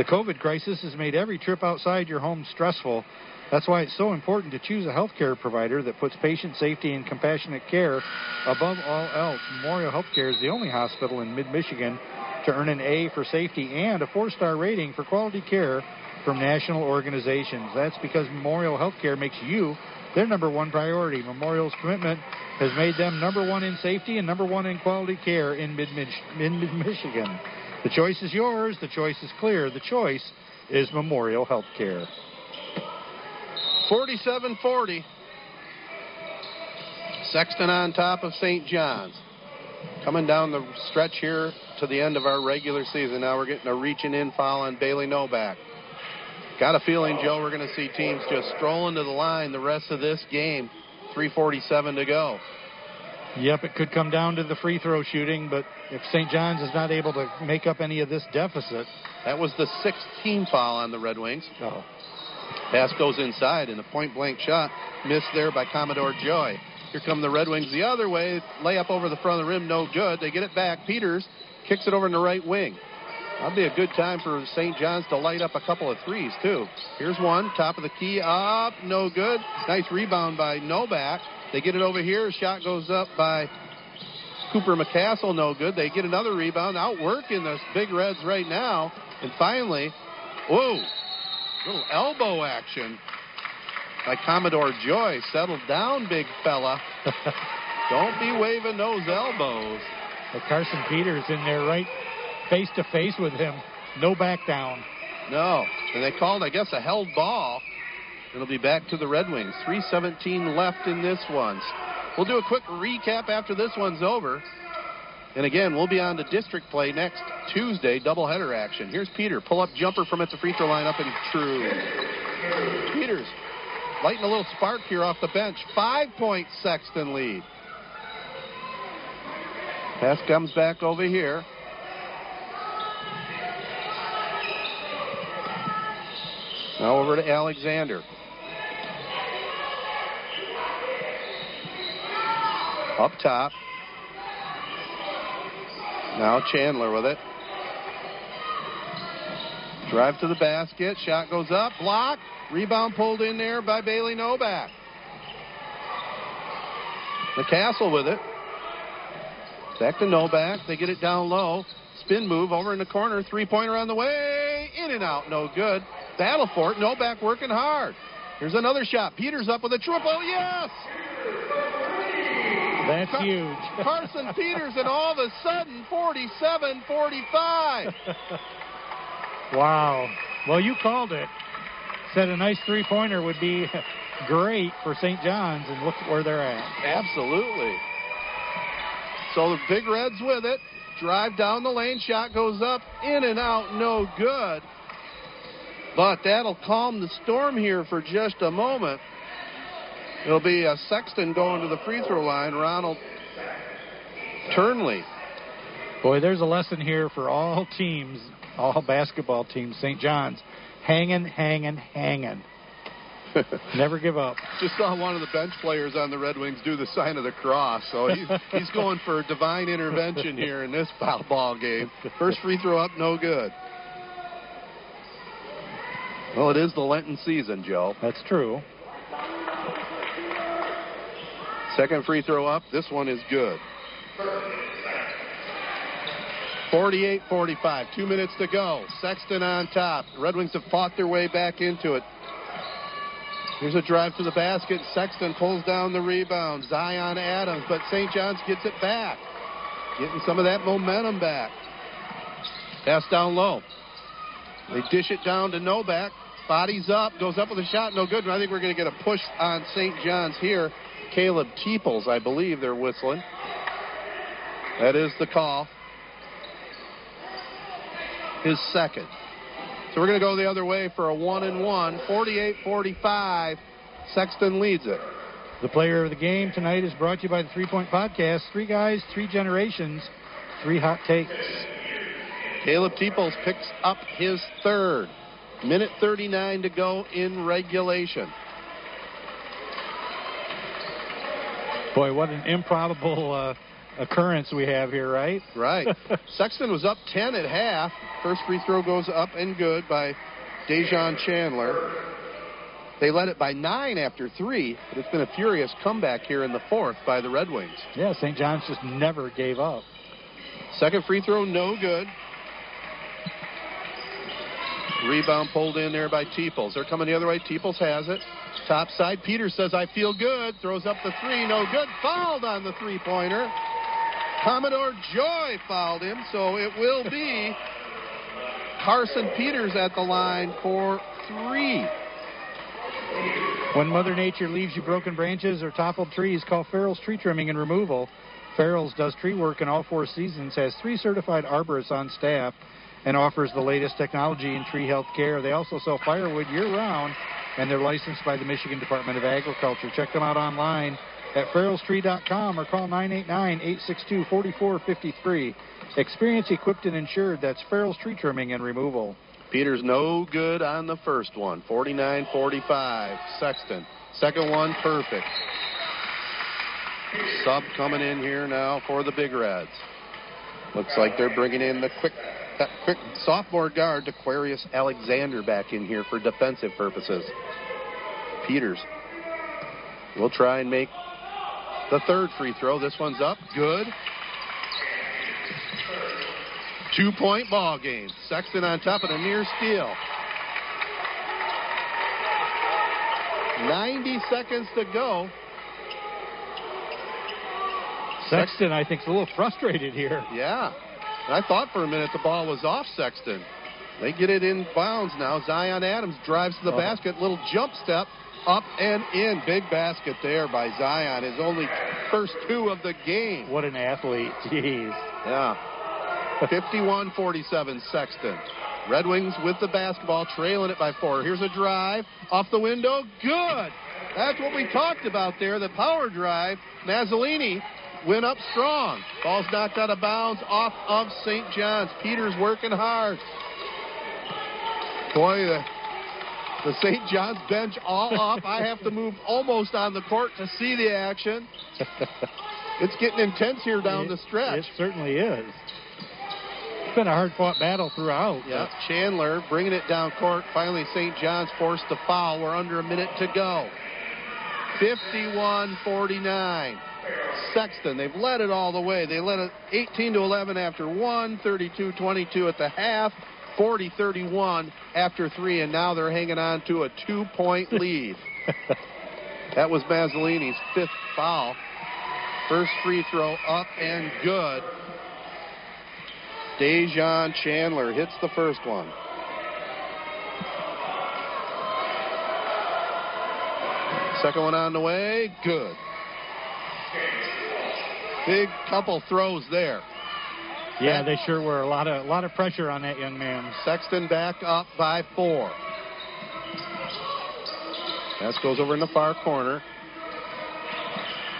The COVID crisis has made every trip outside your home stressful. That's why it's so important to choose a healthcare provider that puts patient safety and compassionate care above all else. Memorial Healthcare is the only hospital in mid Michigan to earn an A for safety and a four star rating for quality care from national organizations. That's because Memorial Healthcare makes you their number one priority. Memorial's commitment has made them number one in safety and number one in quality care in mid Michigan. The choice is yours. The choice is clear. The choice is Memorial Healthcare. 47 40. Sexton on top of St. John's. Coming down the stretch here to the end of our regular season. Now we're getting a reaching in foul on Bailey Novak. Got a feeling, Joe, we're going to see teams just strolling to the line the rest of this game. 347 to go. Yep, it could come down to the free throw shooting, but if St. John's is not able to make up any of this deficit. That was the sixth team foul on the Red Wings. Oh. Pass goes inside, and a point blank shot missed there by Commodore Joy. Here come the Red Wings the other way. Layup over the front of the rim, no good. They get it back. Peters kicks it over in the right wing. That'll be a good time for St. John's to light up a couple of threes, too. Here's one, top of the key, up, no good. Nice rebound by Novak. They get it over here. Shot goes up by Cooper McCassell, no good. They get another rebound, outworking the Big Reds right now. And finally, whoa, little elbow action by Commodore Joy. Settled down, big fella. Don't be waving those elbows. But Carson Peters in there right face to face with him. No back down. No. And they called, I guess, a held ball. It'll be back to the Red Wings. 3.17 left in this one. We'll do a quick recap after this one's over. And again, we'll be on to district play next Tuesday, doubleheader action. Here's Peter. Pull up jumper from at the free throw line up and true. Peters lighting a little spark here off the bench. Five point Sexton lead. Pass comes back over here. Now over to Alexander. Up top. Now Chandler with it. Drive to the basket. Shot goes up. Block. Rebound pulled in there by Bailey Novak. McCassell with it. Back to Novak. They get it down low. Spin move over in the corner. Three pointer on the way. In and out. No good. Battle for it. Novak working hard. Here's another shot. Peters up with a triple. Yes! That's Car- huge. Carson Peters, and all of a sudden, 47 45. Wow. Well, you called it. Said a nice three pointer would be great for St. John's, and look where they're at. Absolutely. So the Big Reds with it. Drive down the lane. Shot goes up. In and out. No good. But that'll calm the storm here for just a moment. It'll be a Sexton going to the free throw line. Ronald Turnley. Boy, there's a lesson here for all teams, all basketball teams. St. John's, hanging, hanging, hanging. Never give up. Just saw one of the bench players on the Red Wings do the sign of the cross. So he's, he's going for divine intervention here in this foul ball game. First free throw up, no good. Well, it is the Lenten season, Joe. That's true. Second free throw up. This one is good. 48 45. Two minutes to go. Sexton on top. Red Wings have fought their way back into it. Here's a drive to the basket. Sexton pulls down the rebound. Zion Adams, but St. John's gets it back. Getting some of that momentum back. Pass down low. They dish it down to Novak. Bodies up, goes up with a shot, no good. And I think we're going to get a push on St. John's here. Caleb Teeples, I believe they're whistling. That is the call. His second. So we're going to go the other way for a one and one. 48 45. Sexton leads it. The player of the game tonight is brought to you by the Three Point Podcast. Three guys, three generations, three hot takes. Caleb Teeples picks up his third. Minute 39 to go in regulation. Boy, what an improbable uh, occurrence we have here, right? Right. Sexton was up 10 at half. First free throw goes up and good by Dejon Chandler. They led it by nine after three, but it's been a furious comeback here in the fourth by the Red Wings. Yeah, St. John's just never gave up. Second free throw, no good. Rebound pulled in there by Teeples. They're coming the other way. Teeples has it. Top side. Peters says, I feel good. Throws up the three. No good. Fouled on the three pointer. Commodore Joy fouled him, so it will be Carson Peters at the line for three. When Mother Nature leaves you broken branches or toppled trees, call Farrell's Tree Trimming and Removal. Farrell's does tree work in all four seasons, has three certified arborists on staff, and offers the latest technology in tree health care. They also sell firewood year round, and they're licensed by the Michigan Department of Agriculture. Check them out online at farrellstree.com or call 989-862-4453. Experience equipped and insured. That's Farrell's Tree Trimming and Removal. Peters no good on the first one. 49 45. Sexton. Second one, perfect. Sub coming in here now for the Big Reds. Looks like they're bringing in the quick, that quick sophomore guard, Aquarius Alexander, back in here for defensive purposes. Peters will try and make the third free throw. This one's up. Good. Two point ball game. Sexton on top of a near steal. 90 seconds to go. Sexton, I think, is a little frustrated here. Yeah. I thought for a minute the ball was off Sexton. They get it in bounds now. Zion Adams drives to the Oh. basket. Little jump step up and in. Big basket there by Zion. His only first two of the game. What an athlete. Jeez. Yeah. 51 47 Sexton. Red Wings with the basketball, trailing it by four. Here's a drive off the window. Good. That's what we talked about there. The power drive. Mazzolini went up strong. Ball's knocked out of bounds off of St. John's. Peters working hard. Boy, the, the St. John's bench all up. I have to move almost on the court to see the action. It's getting intense here down the stretch. It certainly is. It's been a hard fought battle throughout. Yeah, Chandler bringing it down court. Finally, St. John's forced to foul. We're under a minute to go. 51 49. Sexton, they've led it all the way. They led it 18 to 11 after one, 32 22 at the half, 40 31 after three, and now they're hanging on to a two point lead. that was Mazzolini's fifth foul. First free throw up and good. Dejon Chandler hits the first one. Second one on the way. Good. Big couple throws there. Yeah, they sure were. A lot of a lot of pressure on that young man. Sexton back up by four. Pass goes over in the far corner.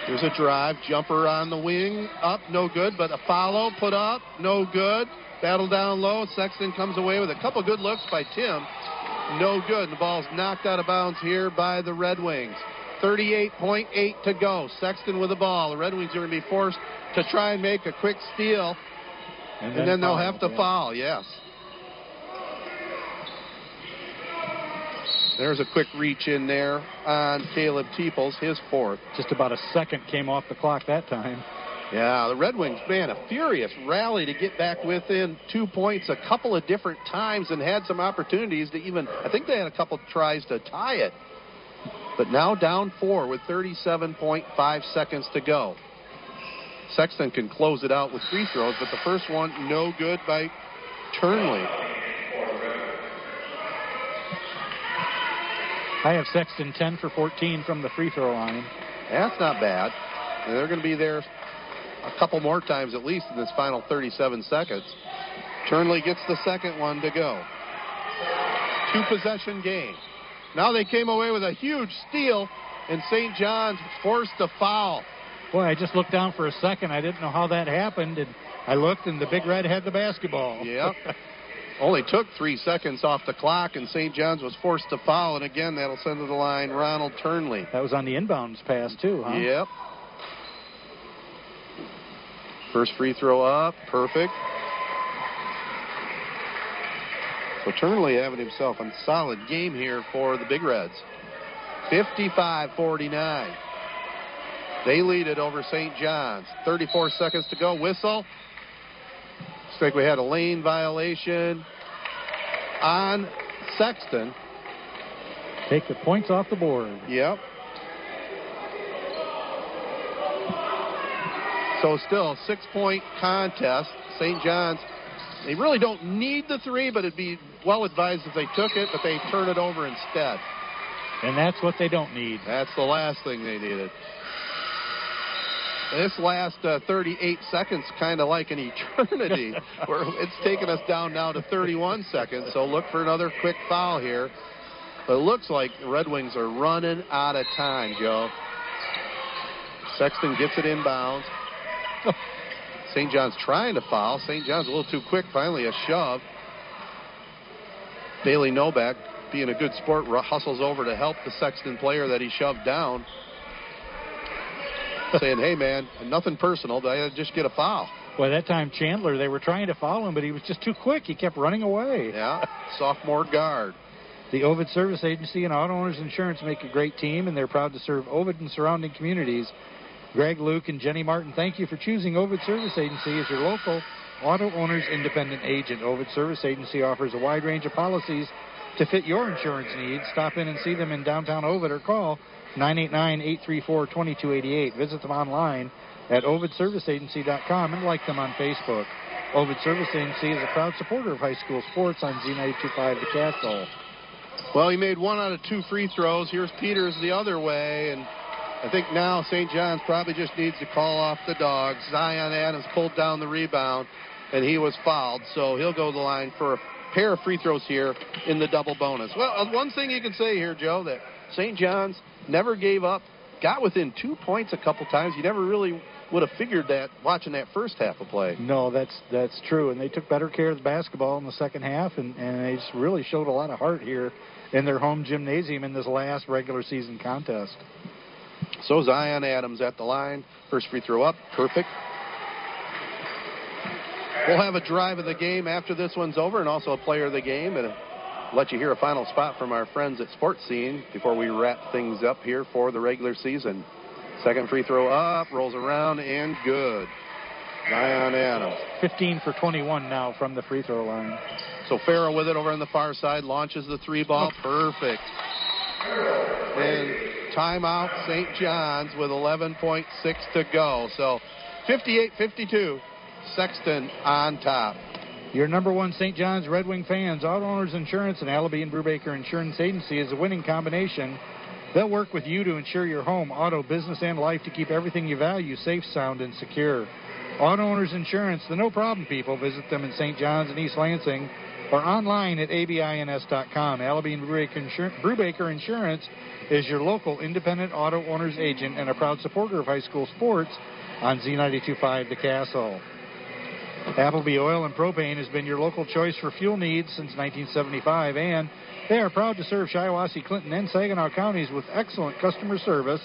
Here's a drive, jumper on the wing, up, no good, but a follow, put up, no good. Battle down low. Sexton comes away with a couple good looks by Tim. No good. And the ball's knocked out of bounds here by the Red Wings. 38.8 to go. Sexton with the ball. The Red Wings are going to be forced to try and make a quick steal. And, then then, they'll foul, have to yeah. foul, yes. There's a quick reach in there on Caleb Teeples, his fourth. Just about a second came off the clock that time. Yeah, the Red Wings, man, a furious rally to get back within two points a couple of different times and had some opportunities to even, I think they had a couple tries to tie it. But now down four with 37.5 seconds to go. Sexton can close it out with free throws, but the first one no good by Turnley. I have Sexton 10 for 14 from the free throw line. That's not bad. And they're going to be there a couple more times at least in this final 37 seconds. Turnley gets the second one to go. Two possession game. Now they came away with a huge steal, and St. John's forced a foul. Boy, I just looked down for a second. I didn't know how that happened, and I looked, and the Big Red had the basketball. Yep. Only took three seconds off the clock, and St. John's was forced to foul. And again, that'll send to the line Ronald Turnley. that was on the inbounds pass too, huh? Yep. First free throw up, perfect. So Turnley having himself a solid game here for the Big Reds. 55-49. They lead it over St. John's. 34 seconds to go. Whistle. Looks like we had a lane violation on Sexton. Take the points off the board. Yep. So still a six-point contest. St. John's, they really don't need the three, but it'd be well advised if they took it, but they turn it over instead. And that's what they don't need. That's the last thing they needed. This last uh, 38 seconds, kind of like an eternity, where it's taken us down now to 31 seconds. So look for another quick foul here. But it looks like the Red Wings are running out of time, Joe. Sexton gets it inbounds. St. John's trying to foul. St. John's a little too quick. Finally, a shove. Bailey Novak, being a good sport, hustles over to help the Sexton player that he shoved down. saying, hey, man, nothing personal. I just get a foul. Well, that time Chandler, they were trying to foul him, but he was just too quick. He kept running away. Yeah, sophomore guard. The Ovid Service Agency and Auto Owners Insurance make a great team, and they're proud to serve Ovid and surrounding communities. Greg, Luke, and Jenny Martin, thank you for choosing Ovid Service Agency as your local auto owners independent agent. Ovid Service Agency offers a wide range of policies to fit your insurance needs. Stop in and see them in downtown Ovid or call 989-834-2288. Visit them online at ovidserviceagency.com and like them on Facebook. Ovid Service Agency is a proud supporter of high school sports on Z925 The Castle. Well, he made one out of two free throws. Here's Peters the other way, and I think now St. John's probably just needs to call off the dogs. Zion Adams pulled down the rebound, and he was fouled, so he'll go to the line for a pair of free throws here in the double bonus. Well, uh, one thing you can say here, Joe, that St. John's never gave up, got within two points a couple times. You never really would have figured that watching that first half of play. No, that's that's true, and they took better care of the basketball in the second half, and, and they just really showed a lot of heart here in their home gymnasium in this last regular season contest. So Zion Adams at the line. First free throw up. Perfect. We'll have a drive of the game after this one's over and also a player of the game and let you hear a final spot from our friends at Sports Scene before we wrap things up here for the regular season. Second free throw up, rolls around, and good. Zion Adams. 15 for 21 now from the free throw line. So Farrell with it over on the far side, launches the three ball. Oh. Perfect. And timeout St. John's with 11.6 to go. So 58-52, Sexton on top. Your number one St. John's Red Wing fans, Auto Owners Insurance and Allaby and Brubaker Insurance Agency is a winning combination. They'll work with you to insure your home, auto, business, and life to keep everything you value safe, sound, and secure. Auto Owners Insurance, the no problem people. Visit them in St. John's and East Lansing or online at abins.com. Allaby and Brubaker Insurance is your local independent auto owners agent and a proud supporter of high school sports on Z925 The Castle. Appleby Oil and Propane has been your local choice for fuel needs since 1975, and they are proud to serve Shiawassee, Clinton, and Saginaw counties with excellent customer service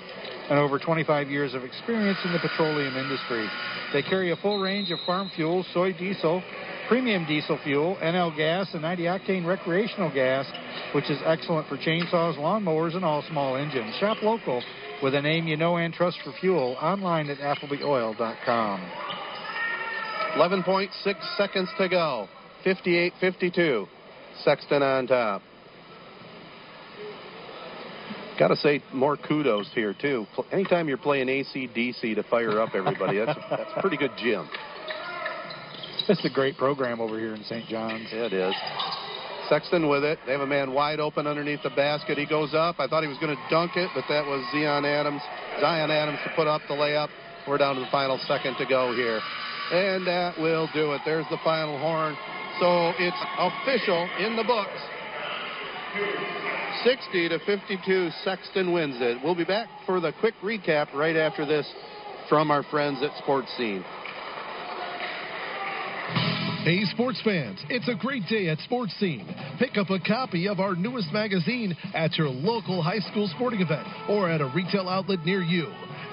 and over 25 years of experience in the petroleum industry. They carry a full range of farm fuels, soy diesel, premium diesel fuel, NL gas, and 90 octane recreational gas, which is excellent for chainsaws, lawnmowers, and all small engines. Shop local with a name you know and trust for fuel online at ApplebyOil.com. 11.6 seconds to go. 58 52. Sexton on top. Got to say more kudos here, too. Anytime you're playing ACDC to fire up everybody, that's, that's a pretty good gym. It's a great program over here in St. John's. It is. Sexton with it. They have a man wide open underneath the basket. He goes up. I thought he was going to dunk it, but that was Zion Adams. Zion Adams to put up the layup. We're down to the final second to go here. And that will do it. There's the final horn. So it's official in the books. 60 to 52, Sexton wins it. We'll be back for the quick recap right after this from our friends at Sports Scene. Hey, sports fans, it's a great day at Sports Scene. Pick up a copy of our newest magazine at your local high school sporting event or at a retail outlet near you.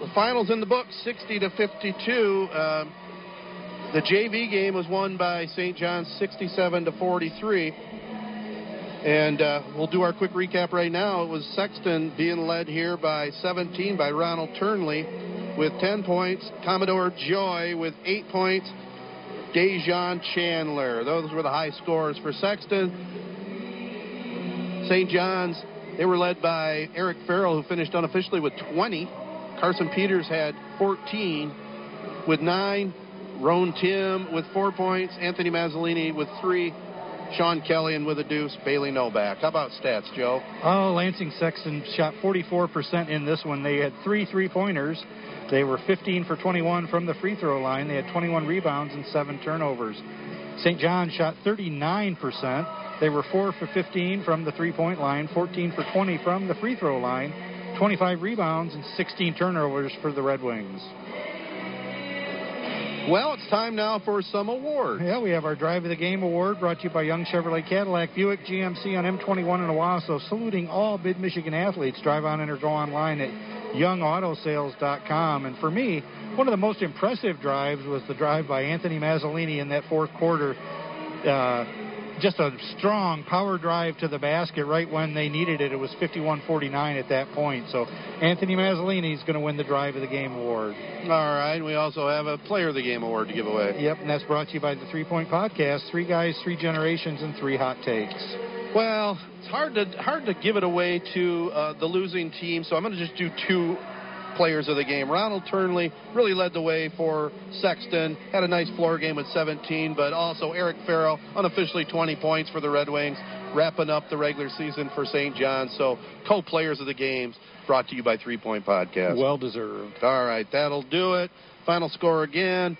the finals in the book, 60 to 52. Uh, the JV game was won by St. John's 67 to 43. And uh, we'll do our quick recap right now. It was Sexton being led here by 17 by Ronald Turnley with 10 points. Commodore Joy with 8 points. Dejon Chandler. Those were the high scores for Sexton. St. John's, they were led by Eric Farrell, who finished unofficially with 20. Carson Peters had 14 with 9. Roan Tim with 4 points. Anthony Mazzolini with 3. Sean Kelly and with a deuce, Bailey Novak. How about stats, Joe? Oh, Lansing Sexton shot 44% in this one. They had three three pointers. They were 15 for 21 from the free throw line. They had 21 rebounds and seven turnovers. St. John shot 39%. They were 4 for 15 from the three point line, 14 for 20 from the free throw line, 25 rebounds, and 16 turnovers for the Red Wings. Well, it's time now for some awards. Yeah, we have our Drive of the Game award brought to you by Young Chevrolet Cadillac Buick GMC on M21 in Owosso, saluting all Mid Michigan athletes. Drive on in or go online at youngautosales.com. And for me, one of the most impressive drives was the drive by Anthony Mazzolini in that fourth quarter. Uh, just a strong power drive to the basket right when they needed it. It was 51-49 at that point. So Anthony Mazzolini is going to win the Drive of the Game award. All right. We also have a Player of the Game award to give away. Yep, and that's brought to you by the Three Point Podcast. Three guys, three generations, and three hot takes. Well, it's hard to hard to give it away to uh, the losing team, so I'm going to just do two players of the game. Ronald Turnley really led the way for Sexton. Had a nice floor game with 17, but also Eric Farrell, unofficially 20 points for the Red Wings, wrapping up the regular season for St. John's. So co-players of the games brought to you by Three Point Podcast. Well deserved. All right, that'll do it. Final score again,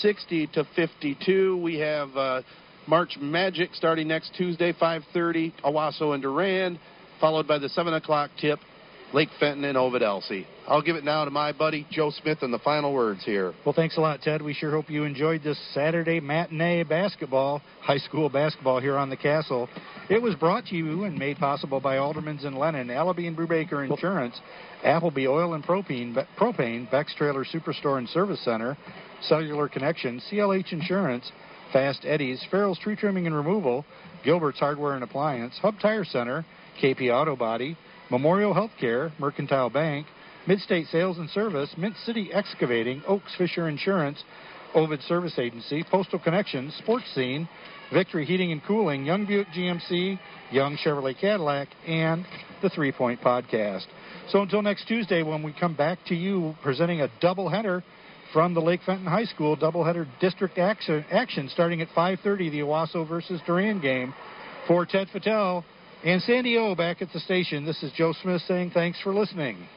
60 to 52. We have uh, March Magic starting next Tuesday, 5:30, Owosso and Durand, followed by the 7 o'clock tip Lake Fenton, and Ovid Elsie. I'll give it now to my buddy Joe Smith and the final words here. Well, thanks a lot, Ted. We sure hope you enjoyed this Saturday matinee basketball, high school basketball here on the Castle. It was brought to you and made possible by Aldermans and Lennon, Allaby and Brubaker Insurance, Appleby Oil and Propane, Propane, Beck's Trailer Superstore and Service Center, Cellular Connection, CLH Insurance, Fast Eddie's, Farrell's Tree Trimming and Removal, Gilbert's Hardware and Appliance, Hub Tire Center, KP Auto Body, Memorial Healthcare, Mercantile Bank, Midstate Sales and Service, Mint City Excavating, Oaks Fisher Insurance, Ovid Service Agency, Postal Connections, Sports Scene, Victory Heating and Cooling, Young Buick GMC, Young Chevrolet Cadillac, and the Three Point Podcast. So until next Tuesday, when we come back to you presenting a doubleheader from the Lake Fenton High School doubleheader district action, action starting at 5:30, the Owosso versus Durand game. For Ted Fattel and Sandy O back at the station, this is Joe Smith saying thanks for listening.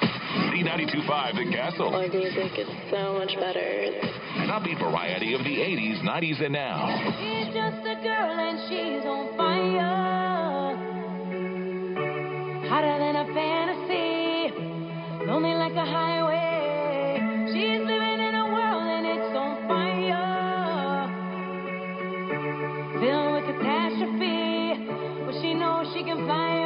Z92.5 The Castle. Our music is so much better. An upbeat variety of the 80s, 90s, and now. She's just a girl and she's on fire. Hotter than a fantasy. Lonely like a highway. Can fly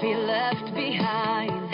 be left behind.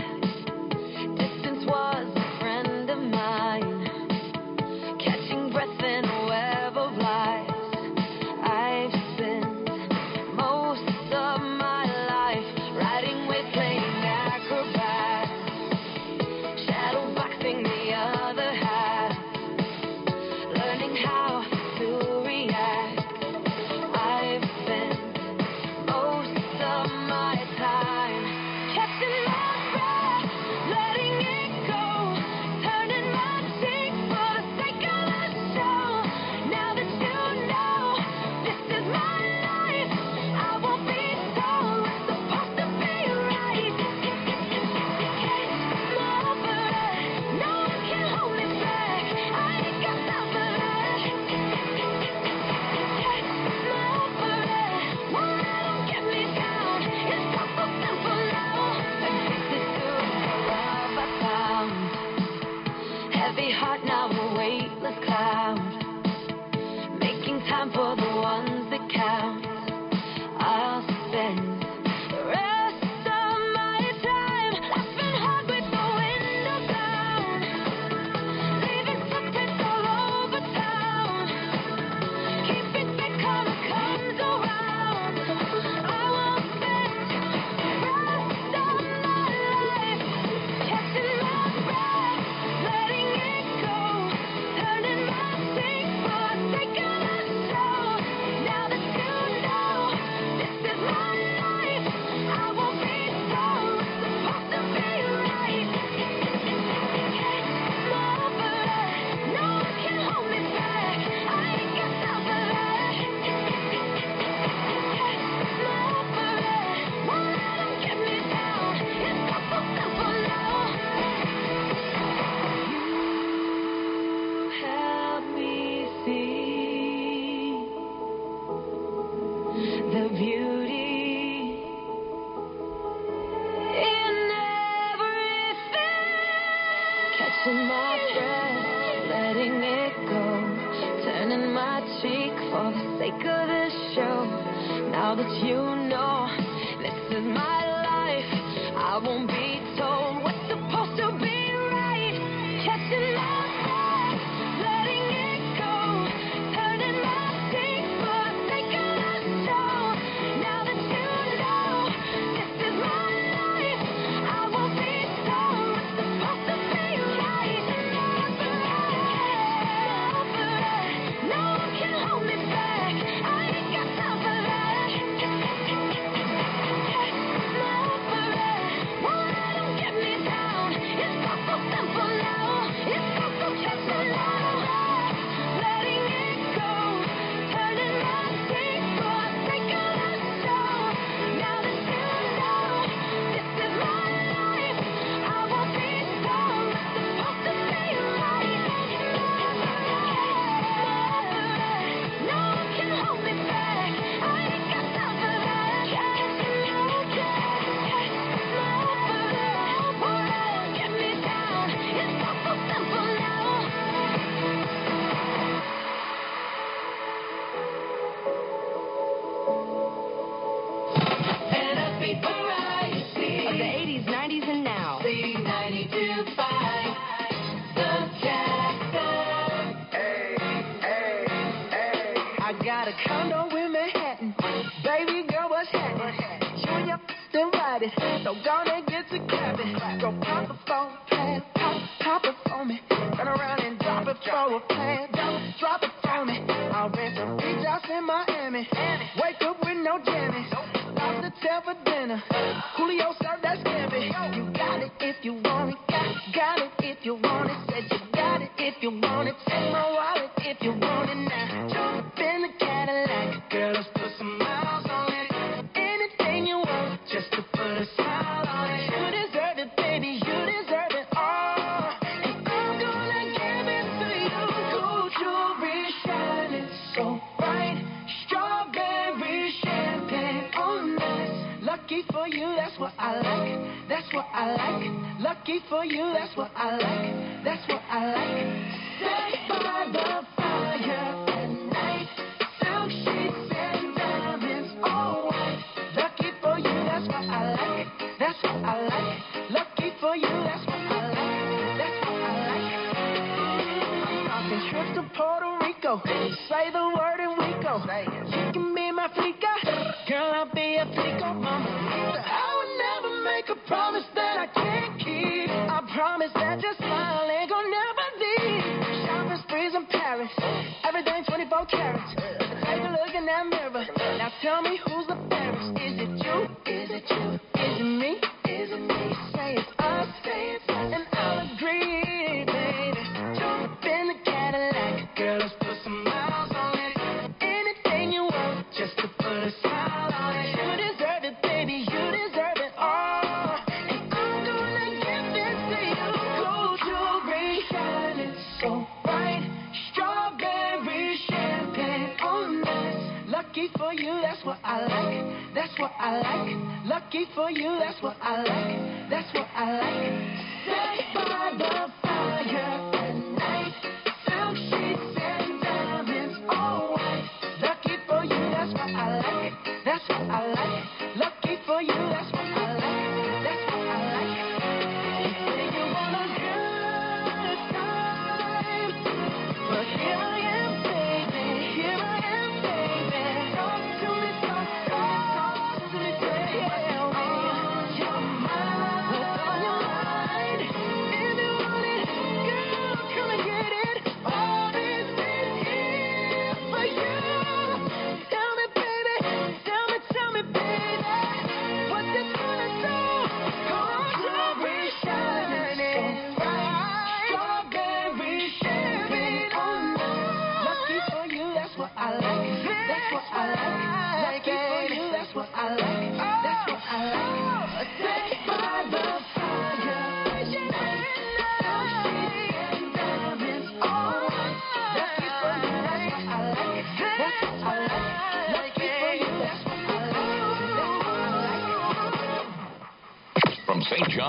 For you, that's what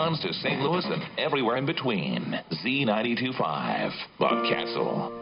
To St. Louis and everywhere in between. Z925, Bob Castle.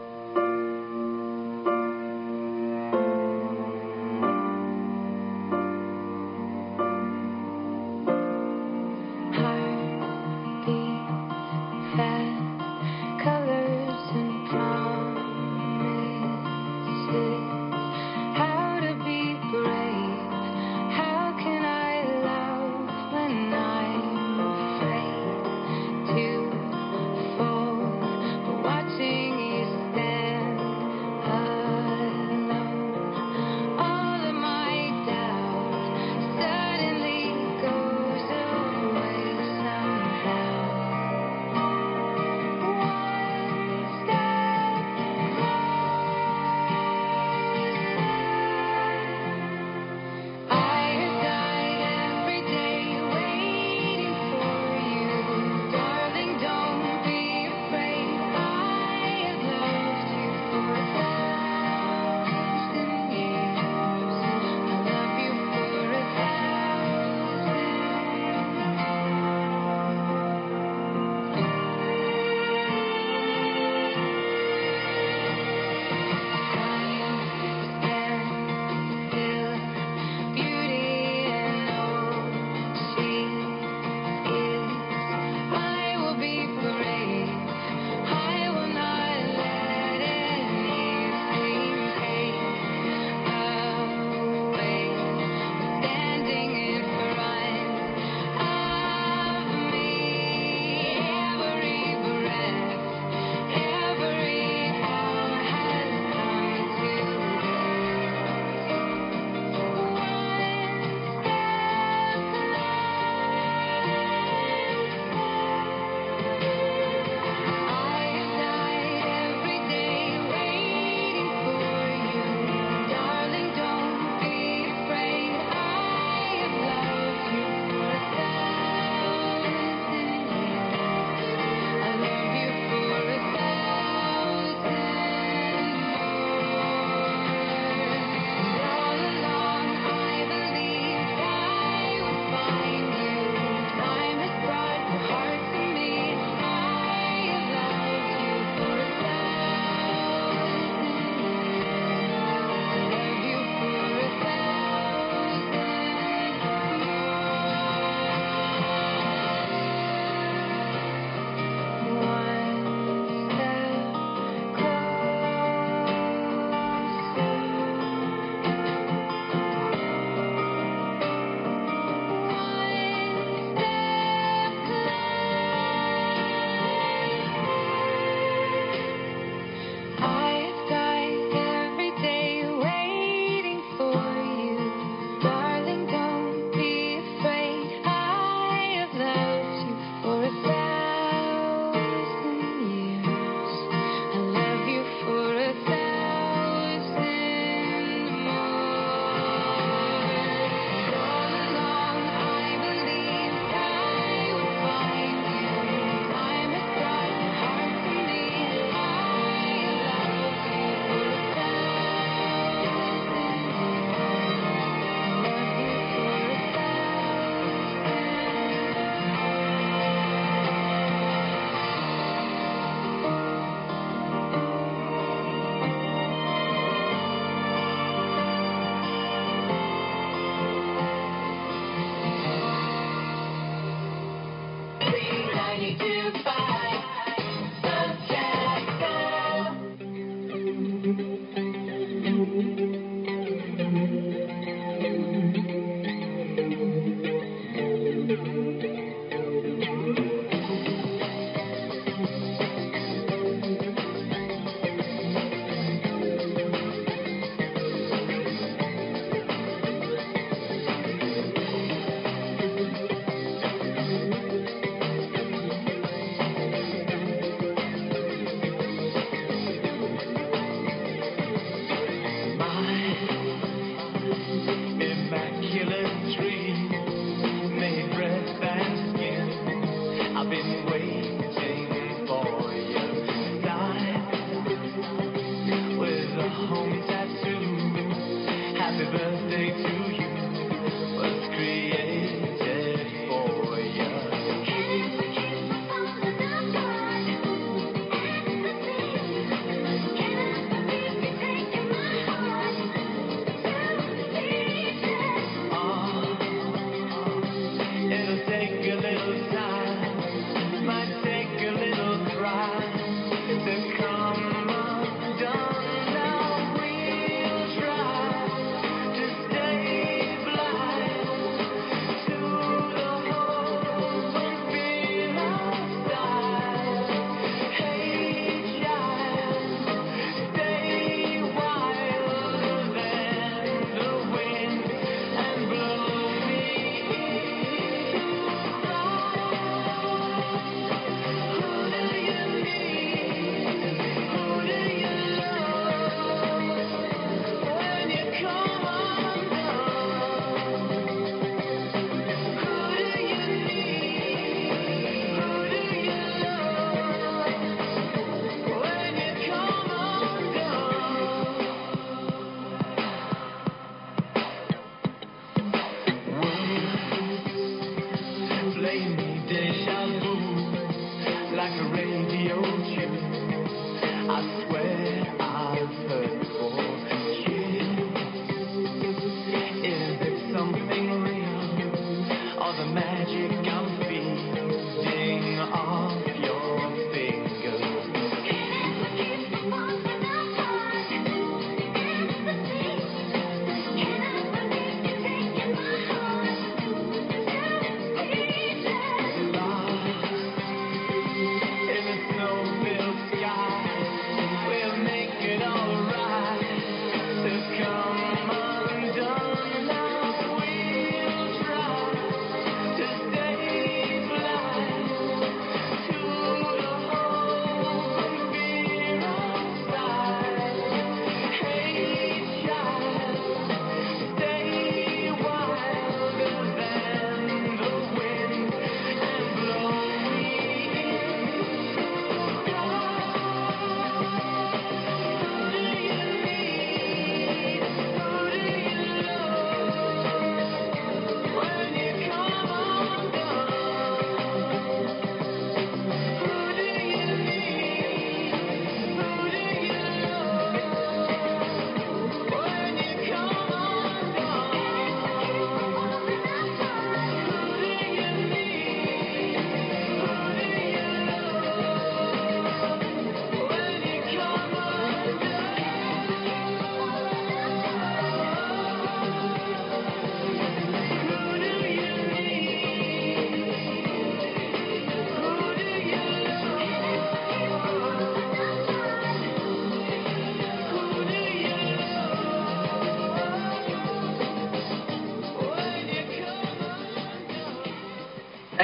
Radio Chips.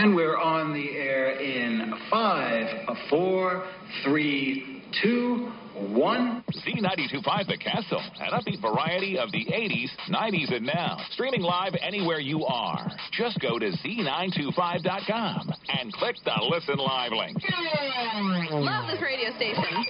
And we're on the air in five, four, three, two, one. Z925 The Castle, an upbeat variety of the 80s, 90s, and now. Streaming live anywhere you are. Just go to Z925.com and click the Listen Live link. Love this radio station.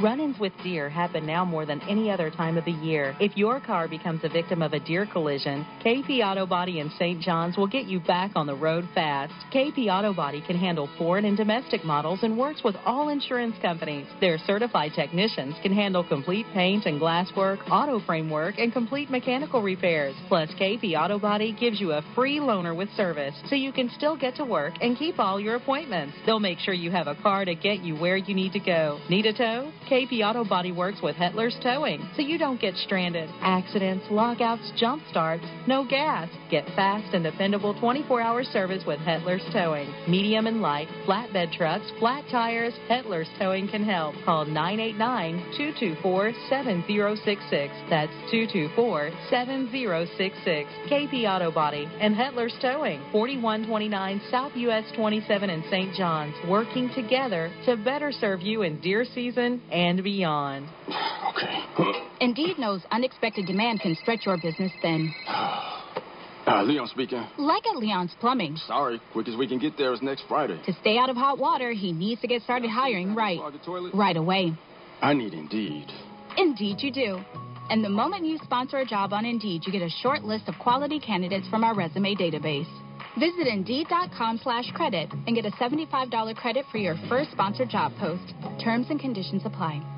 Run-ins with deer happen now more than any other time of the year. If your car becomes a victim of a deer collision, KP Auto Body in St. John's will get you back on the road fast. KP Auto Body can handle foreign and domestic models and works with all insurance companies. Their certified technicians can handle complete paint and glass work, auto framework, and complete mechanical repairs. Plus, KP Auto Body gives you a free loaner with service, so you can still get to work and keep all your appointments. They'll make sure you have a car to get you where you need to go. Need a tow? KP Auto Body works with Hetler's Towing, so you don't get stranded. Accidents, lockouts, jump starts, no gas. Get fast and dependable 24-hour service with Hetler's Towing. Medium and light, flatbed trucks, flat tires, Hetler's Towing can help. Call 989-224-7066. That's 224-7066. KP Auto Body and Hetler's Towing, 4129 South US 27 in St. Johns, working together to better serve you in deer season and beyond. Okay. Indeed knows unexpected demand can stretch your business thin. Uh, Leon speaking. Like at Leon's Plumbing. Sorry, quick as we can get there is next Friday. To stay out of hot water, he needs to get started hiring right, right away. I need Indeed. Indeed, you do. And the moment you sponsor a job on Indeed, you get a short list of quality candidates from our resume database. Visit Indeed.com slash credit and get a $75 credit for your first sponsored job post. Terms and conditions apply.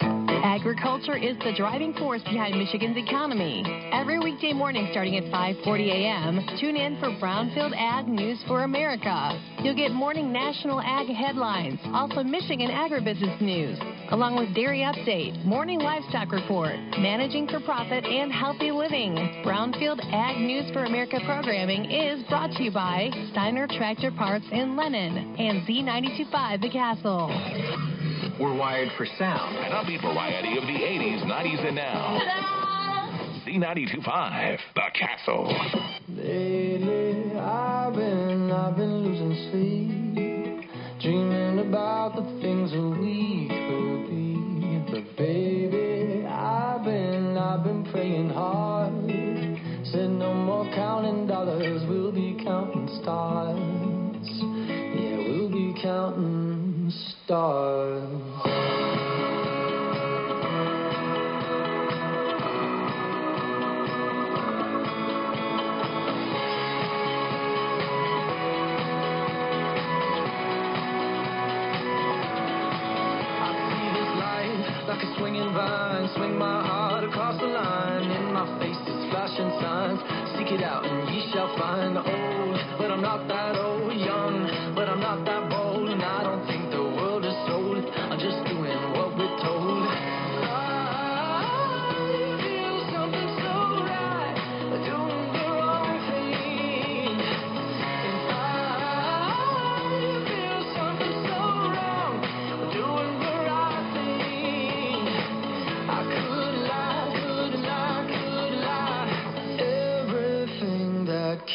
Agriculture is the driving force behind Michigan's economy. Every weekday morning starting at 5:40 a.m., tune in for Brownfield Ag News for America. You'll get morning national ag headlines, also Michigan agribusiness news, along with dairy update, morning livestock report, managing for profit and healthy living. Brownfield Ag News for America programming is brought to you by Steiner Tractor Parts in Lennon and Z925 The Castle. We're wired for sound. An upbeat variety of the 80s, 90s, and now. Z925, The Castle. Lately, I've been, I've been losing sleep, dreaming about the things that we could be. But baby, I've been, I've been praying hard. Said no more counting dollars, we'll be counting stars. Yeah, we'll be counting stars. I see this life like a swinging vine. Swing my heart across the line. In my face is flashing signs. Seek it out and ye shall find. Old, but I'm not that old. Young, but I'm not that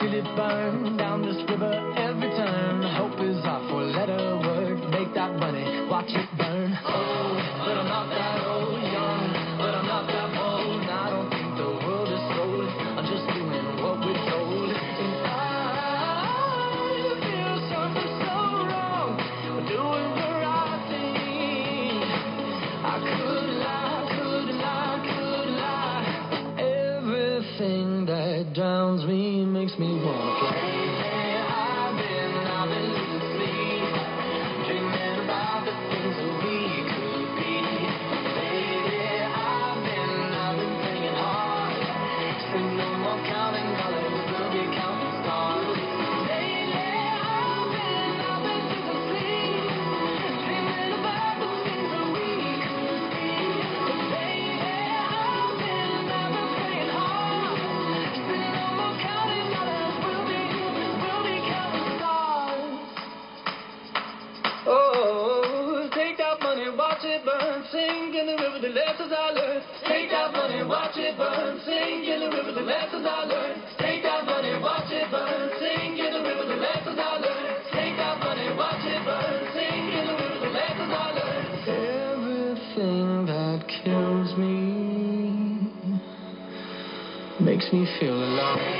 feel it burn down this river every turn. Hope is our four-letter word. Make that money, watch it burn. Oh. Take money, watch it burn. In the river, the. Take money, watch it burn. In the river, the. Everything that kills me makes me feel alive.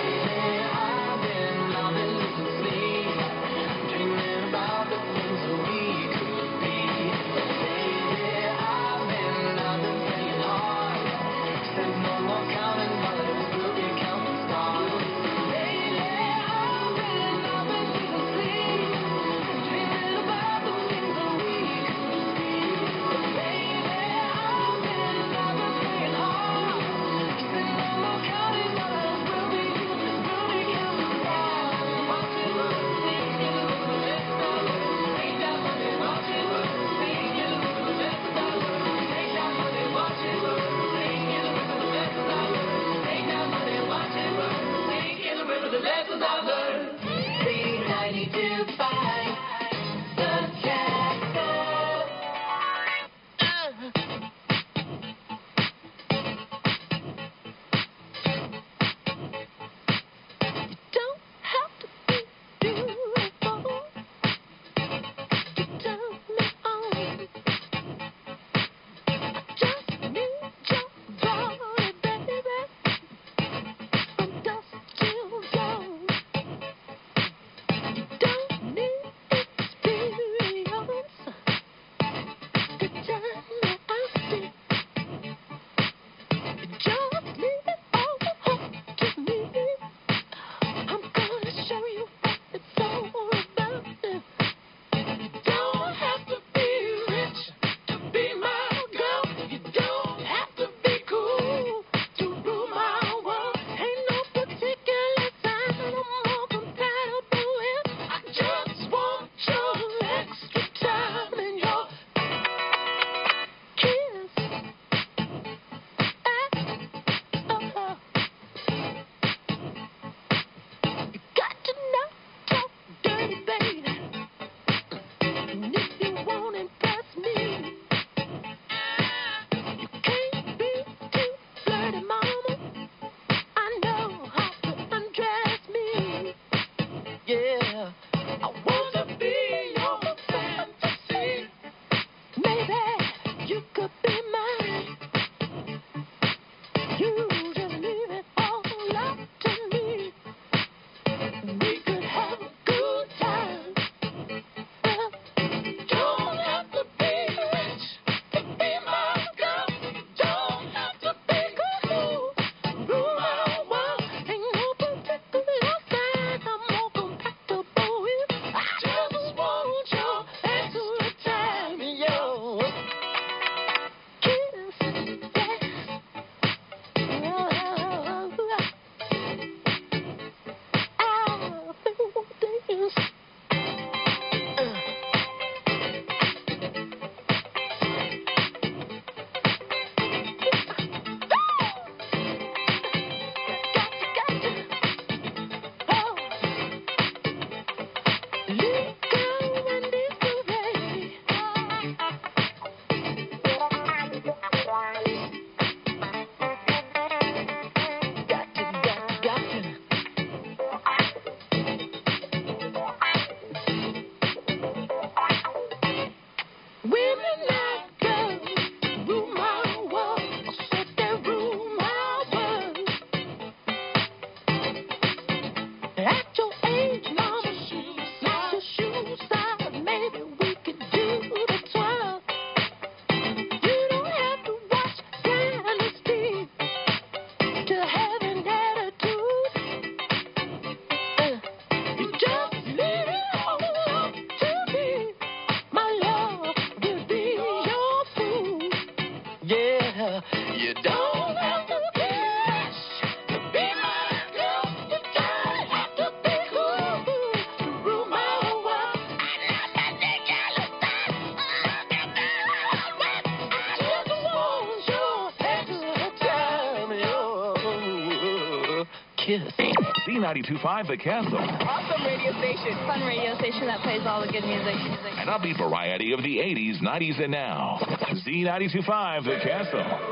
925 The Castle. Awesome radio station. Fun radio station that plays all the good music. music. An upbeat variety of the 80s, 90s, and now. Z925 The Castle.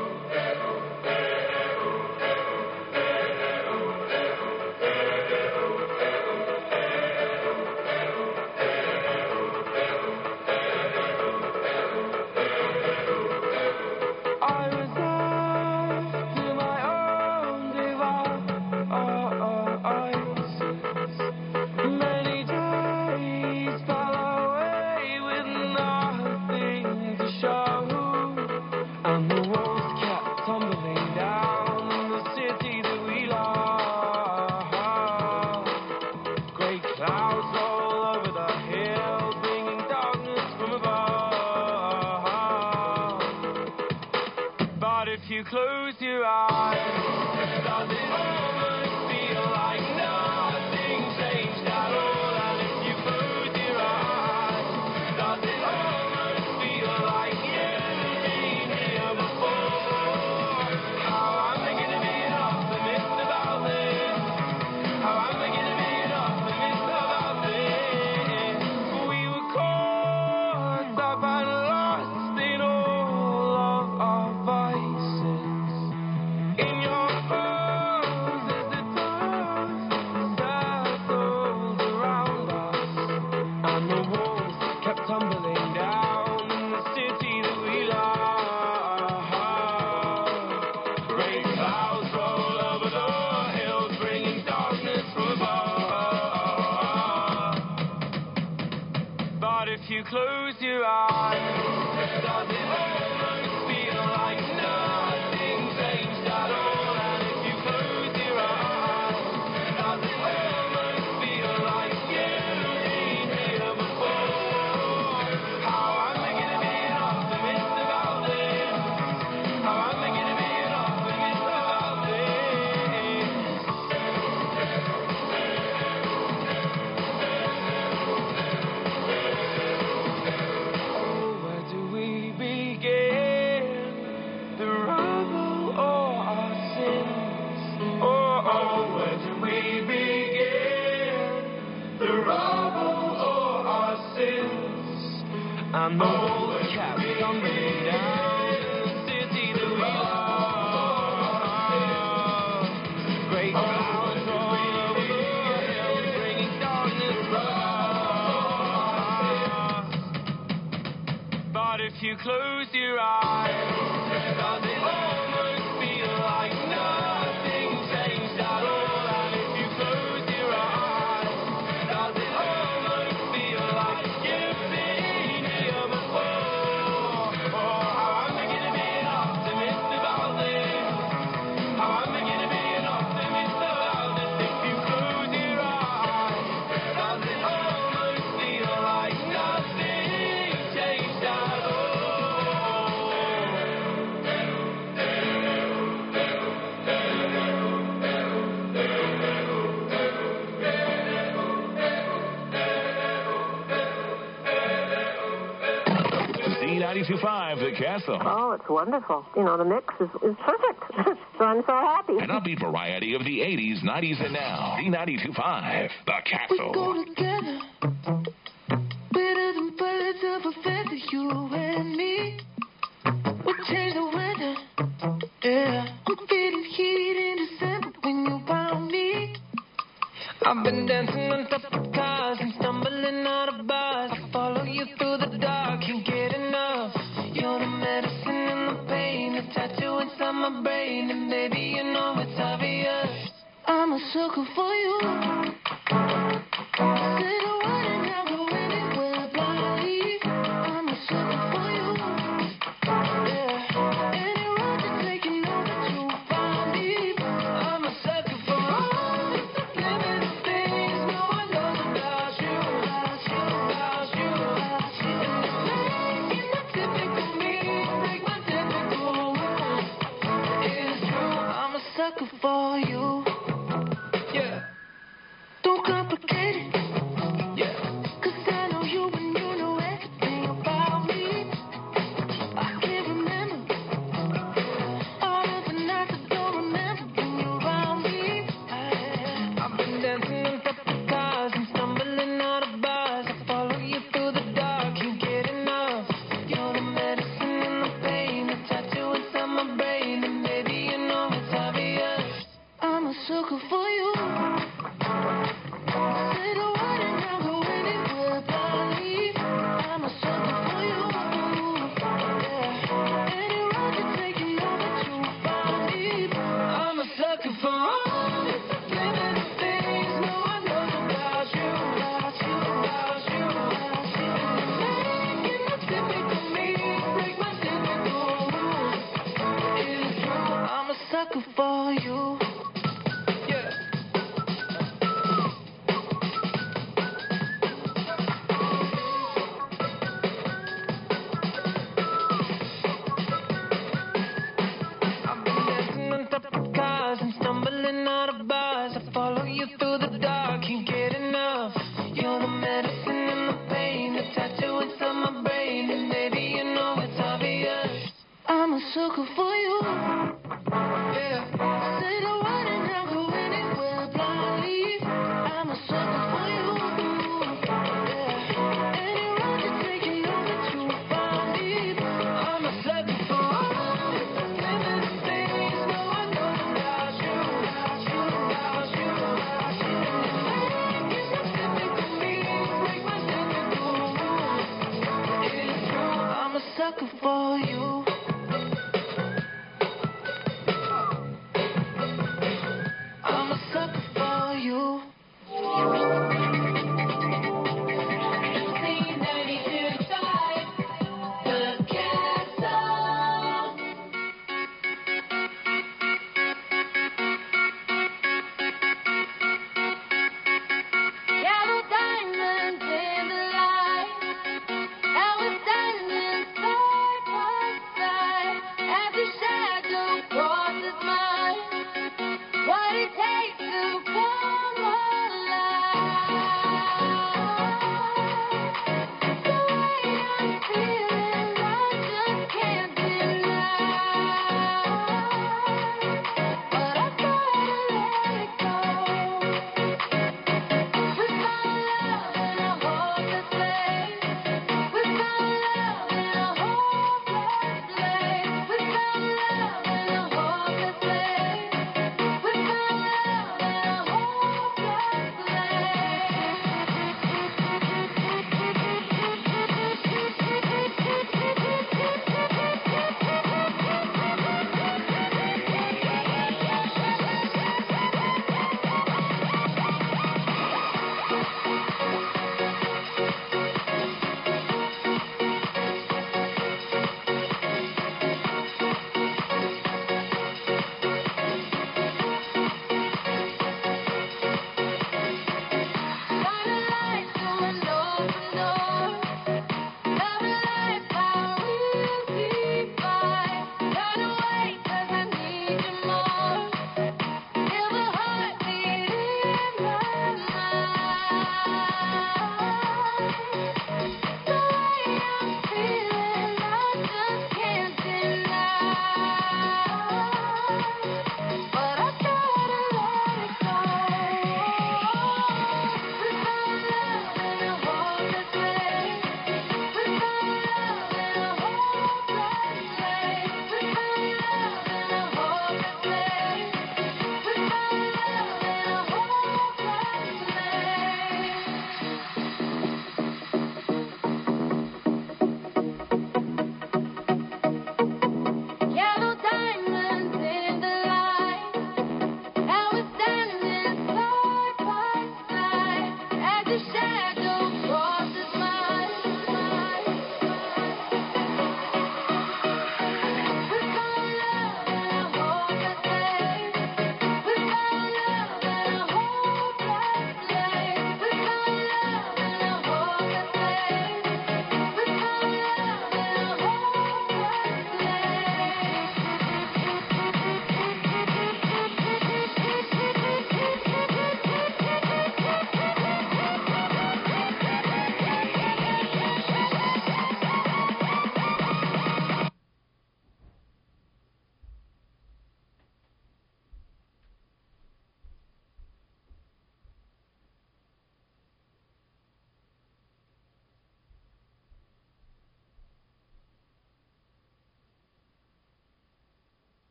Oh, it's wonderful. You know, the mix is, is perfect. so I'm so happy. An upbeat variety of the 80s, 90s, and now. D92.5, The Castle.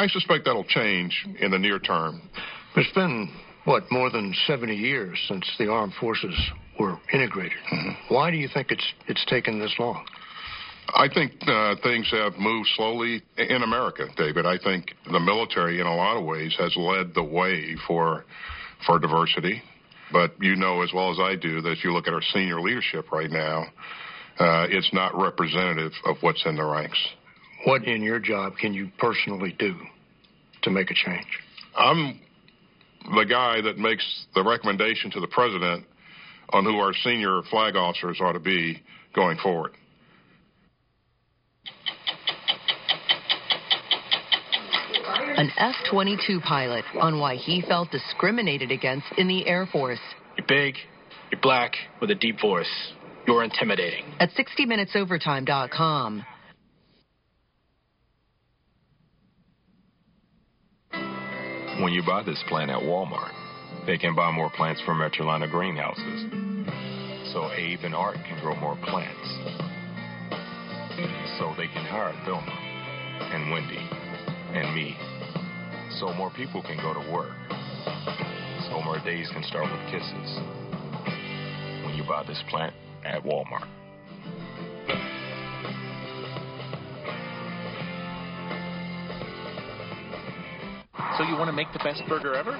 I, I suspect that'll change in the near term. It's been, what, more than 70 years since the armed forces were integrated. Why do you think it's it's taken this long? I think uh, things have moved slowly in America, David. I think the military, in a lot of ways, has led the way for for diversity. But you know as well as I do that if you look at our senior leadership right now, uh, it's not representative of what's in the ranks. What in your job can you personally do to make a change? I'm the guy that makes the recommendation to the president on who our senior flag officers ought to be going forward. An F 22 pilot on why he felt discriminated against in the Air Force. You're big, you're black, with a deep voice. You're intimidating. At 60MinutesOvertime.com. When you buy this plant at Walmart, they can buy more plants from Metrolina greenhouses. So Abe and Art can grow more plants. So they can hire Thelma and Wendy and me. So more people can go to work. So more days can start with kisses. When you buy this plant at Walmart. So you want to make the best burger ever?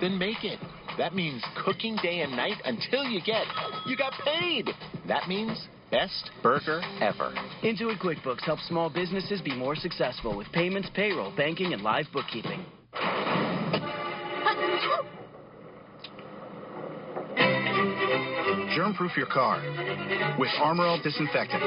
Then make it. That means cooking day and night until you get you got paid. That means best burger ever. Intuit QuickBooks helps small businesses be more successful with payments, payroll, banking, and live bookkeeping. Germ-proof your car with Armor All disinfectant.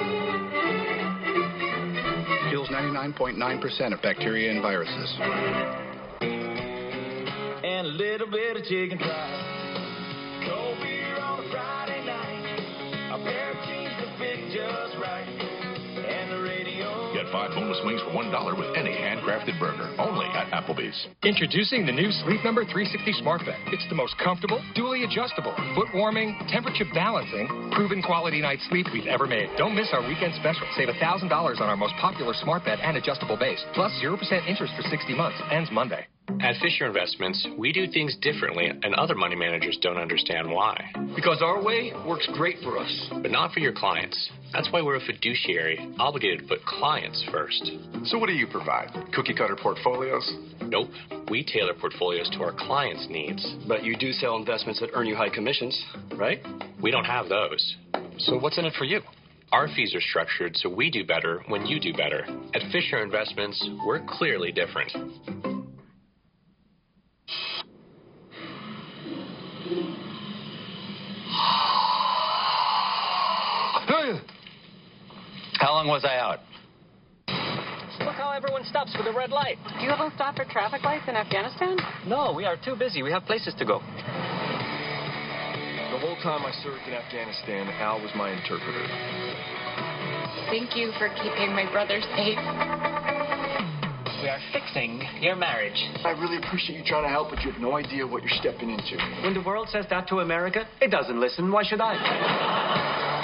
Kills 99.9% of bacteria and viruses. And a little bit of chicken fried. Cold beer on a Friday night. A pair of jeans that fit just five bonus wings for $1 with any handcrafted burger. Only at Applebee's. Introducing the new Sleep Number 360 Smart Bed. It's the most comfortable, dually adjustable, foot warming, temperature balancing, proven quality night sleep we've ever made. Don't miss our weekend special. Save $1,000 on our most popular smart bed and adjustable base. Plus 0% interest for 60 months. Ends Monday. At Fisher Investments, we do things differently, and other money managers don't understand why. Because our way works great for us. But not for your clients. That's why we're a fiduciary, obligated to put clients first. So, what do you provide? Cookie cutter portfolios? Nope. We tailor portfolios to our clients' needs. But you do sell investments that earn you high commissions, right? We don't have those. So, what's in it for you? Our fees are structured so we do better when you do better. At Fisher Investments, we're clearly different. How long was I out? Look how everyone stops for the red light. Do you haven't stopped for traffic lights in Afghanistan? No, we are too busy. We have places to go. The whole time I served in Afghanistan, Al was my interpreter. Thank you for keeping my brother safe. We are fixing your marriage. I really appreciate you trying to help, but you have no idea what you're stepping into. When the world says that to America, it doesn't listen. Why should I?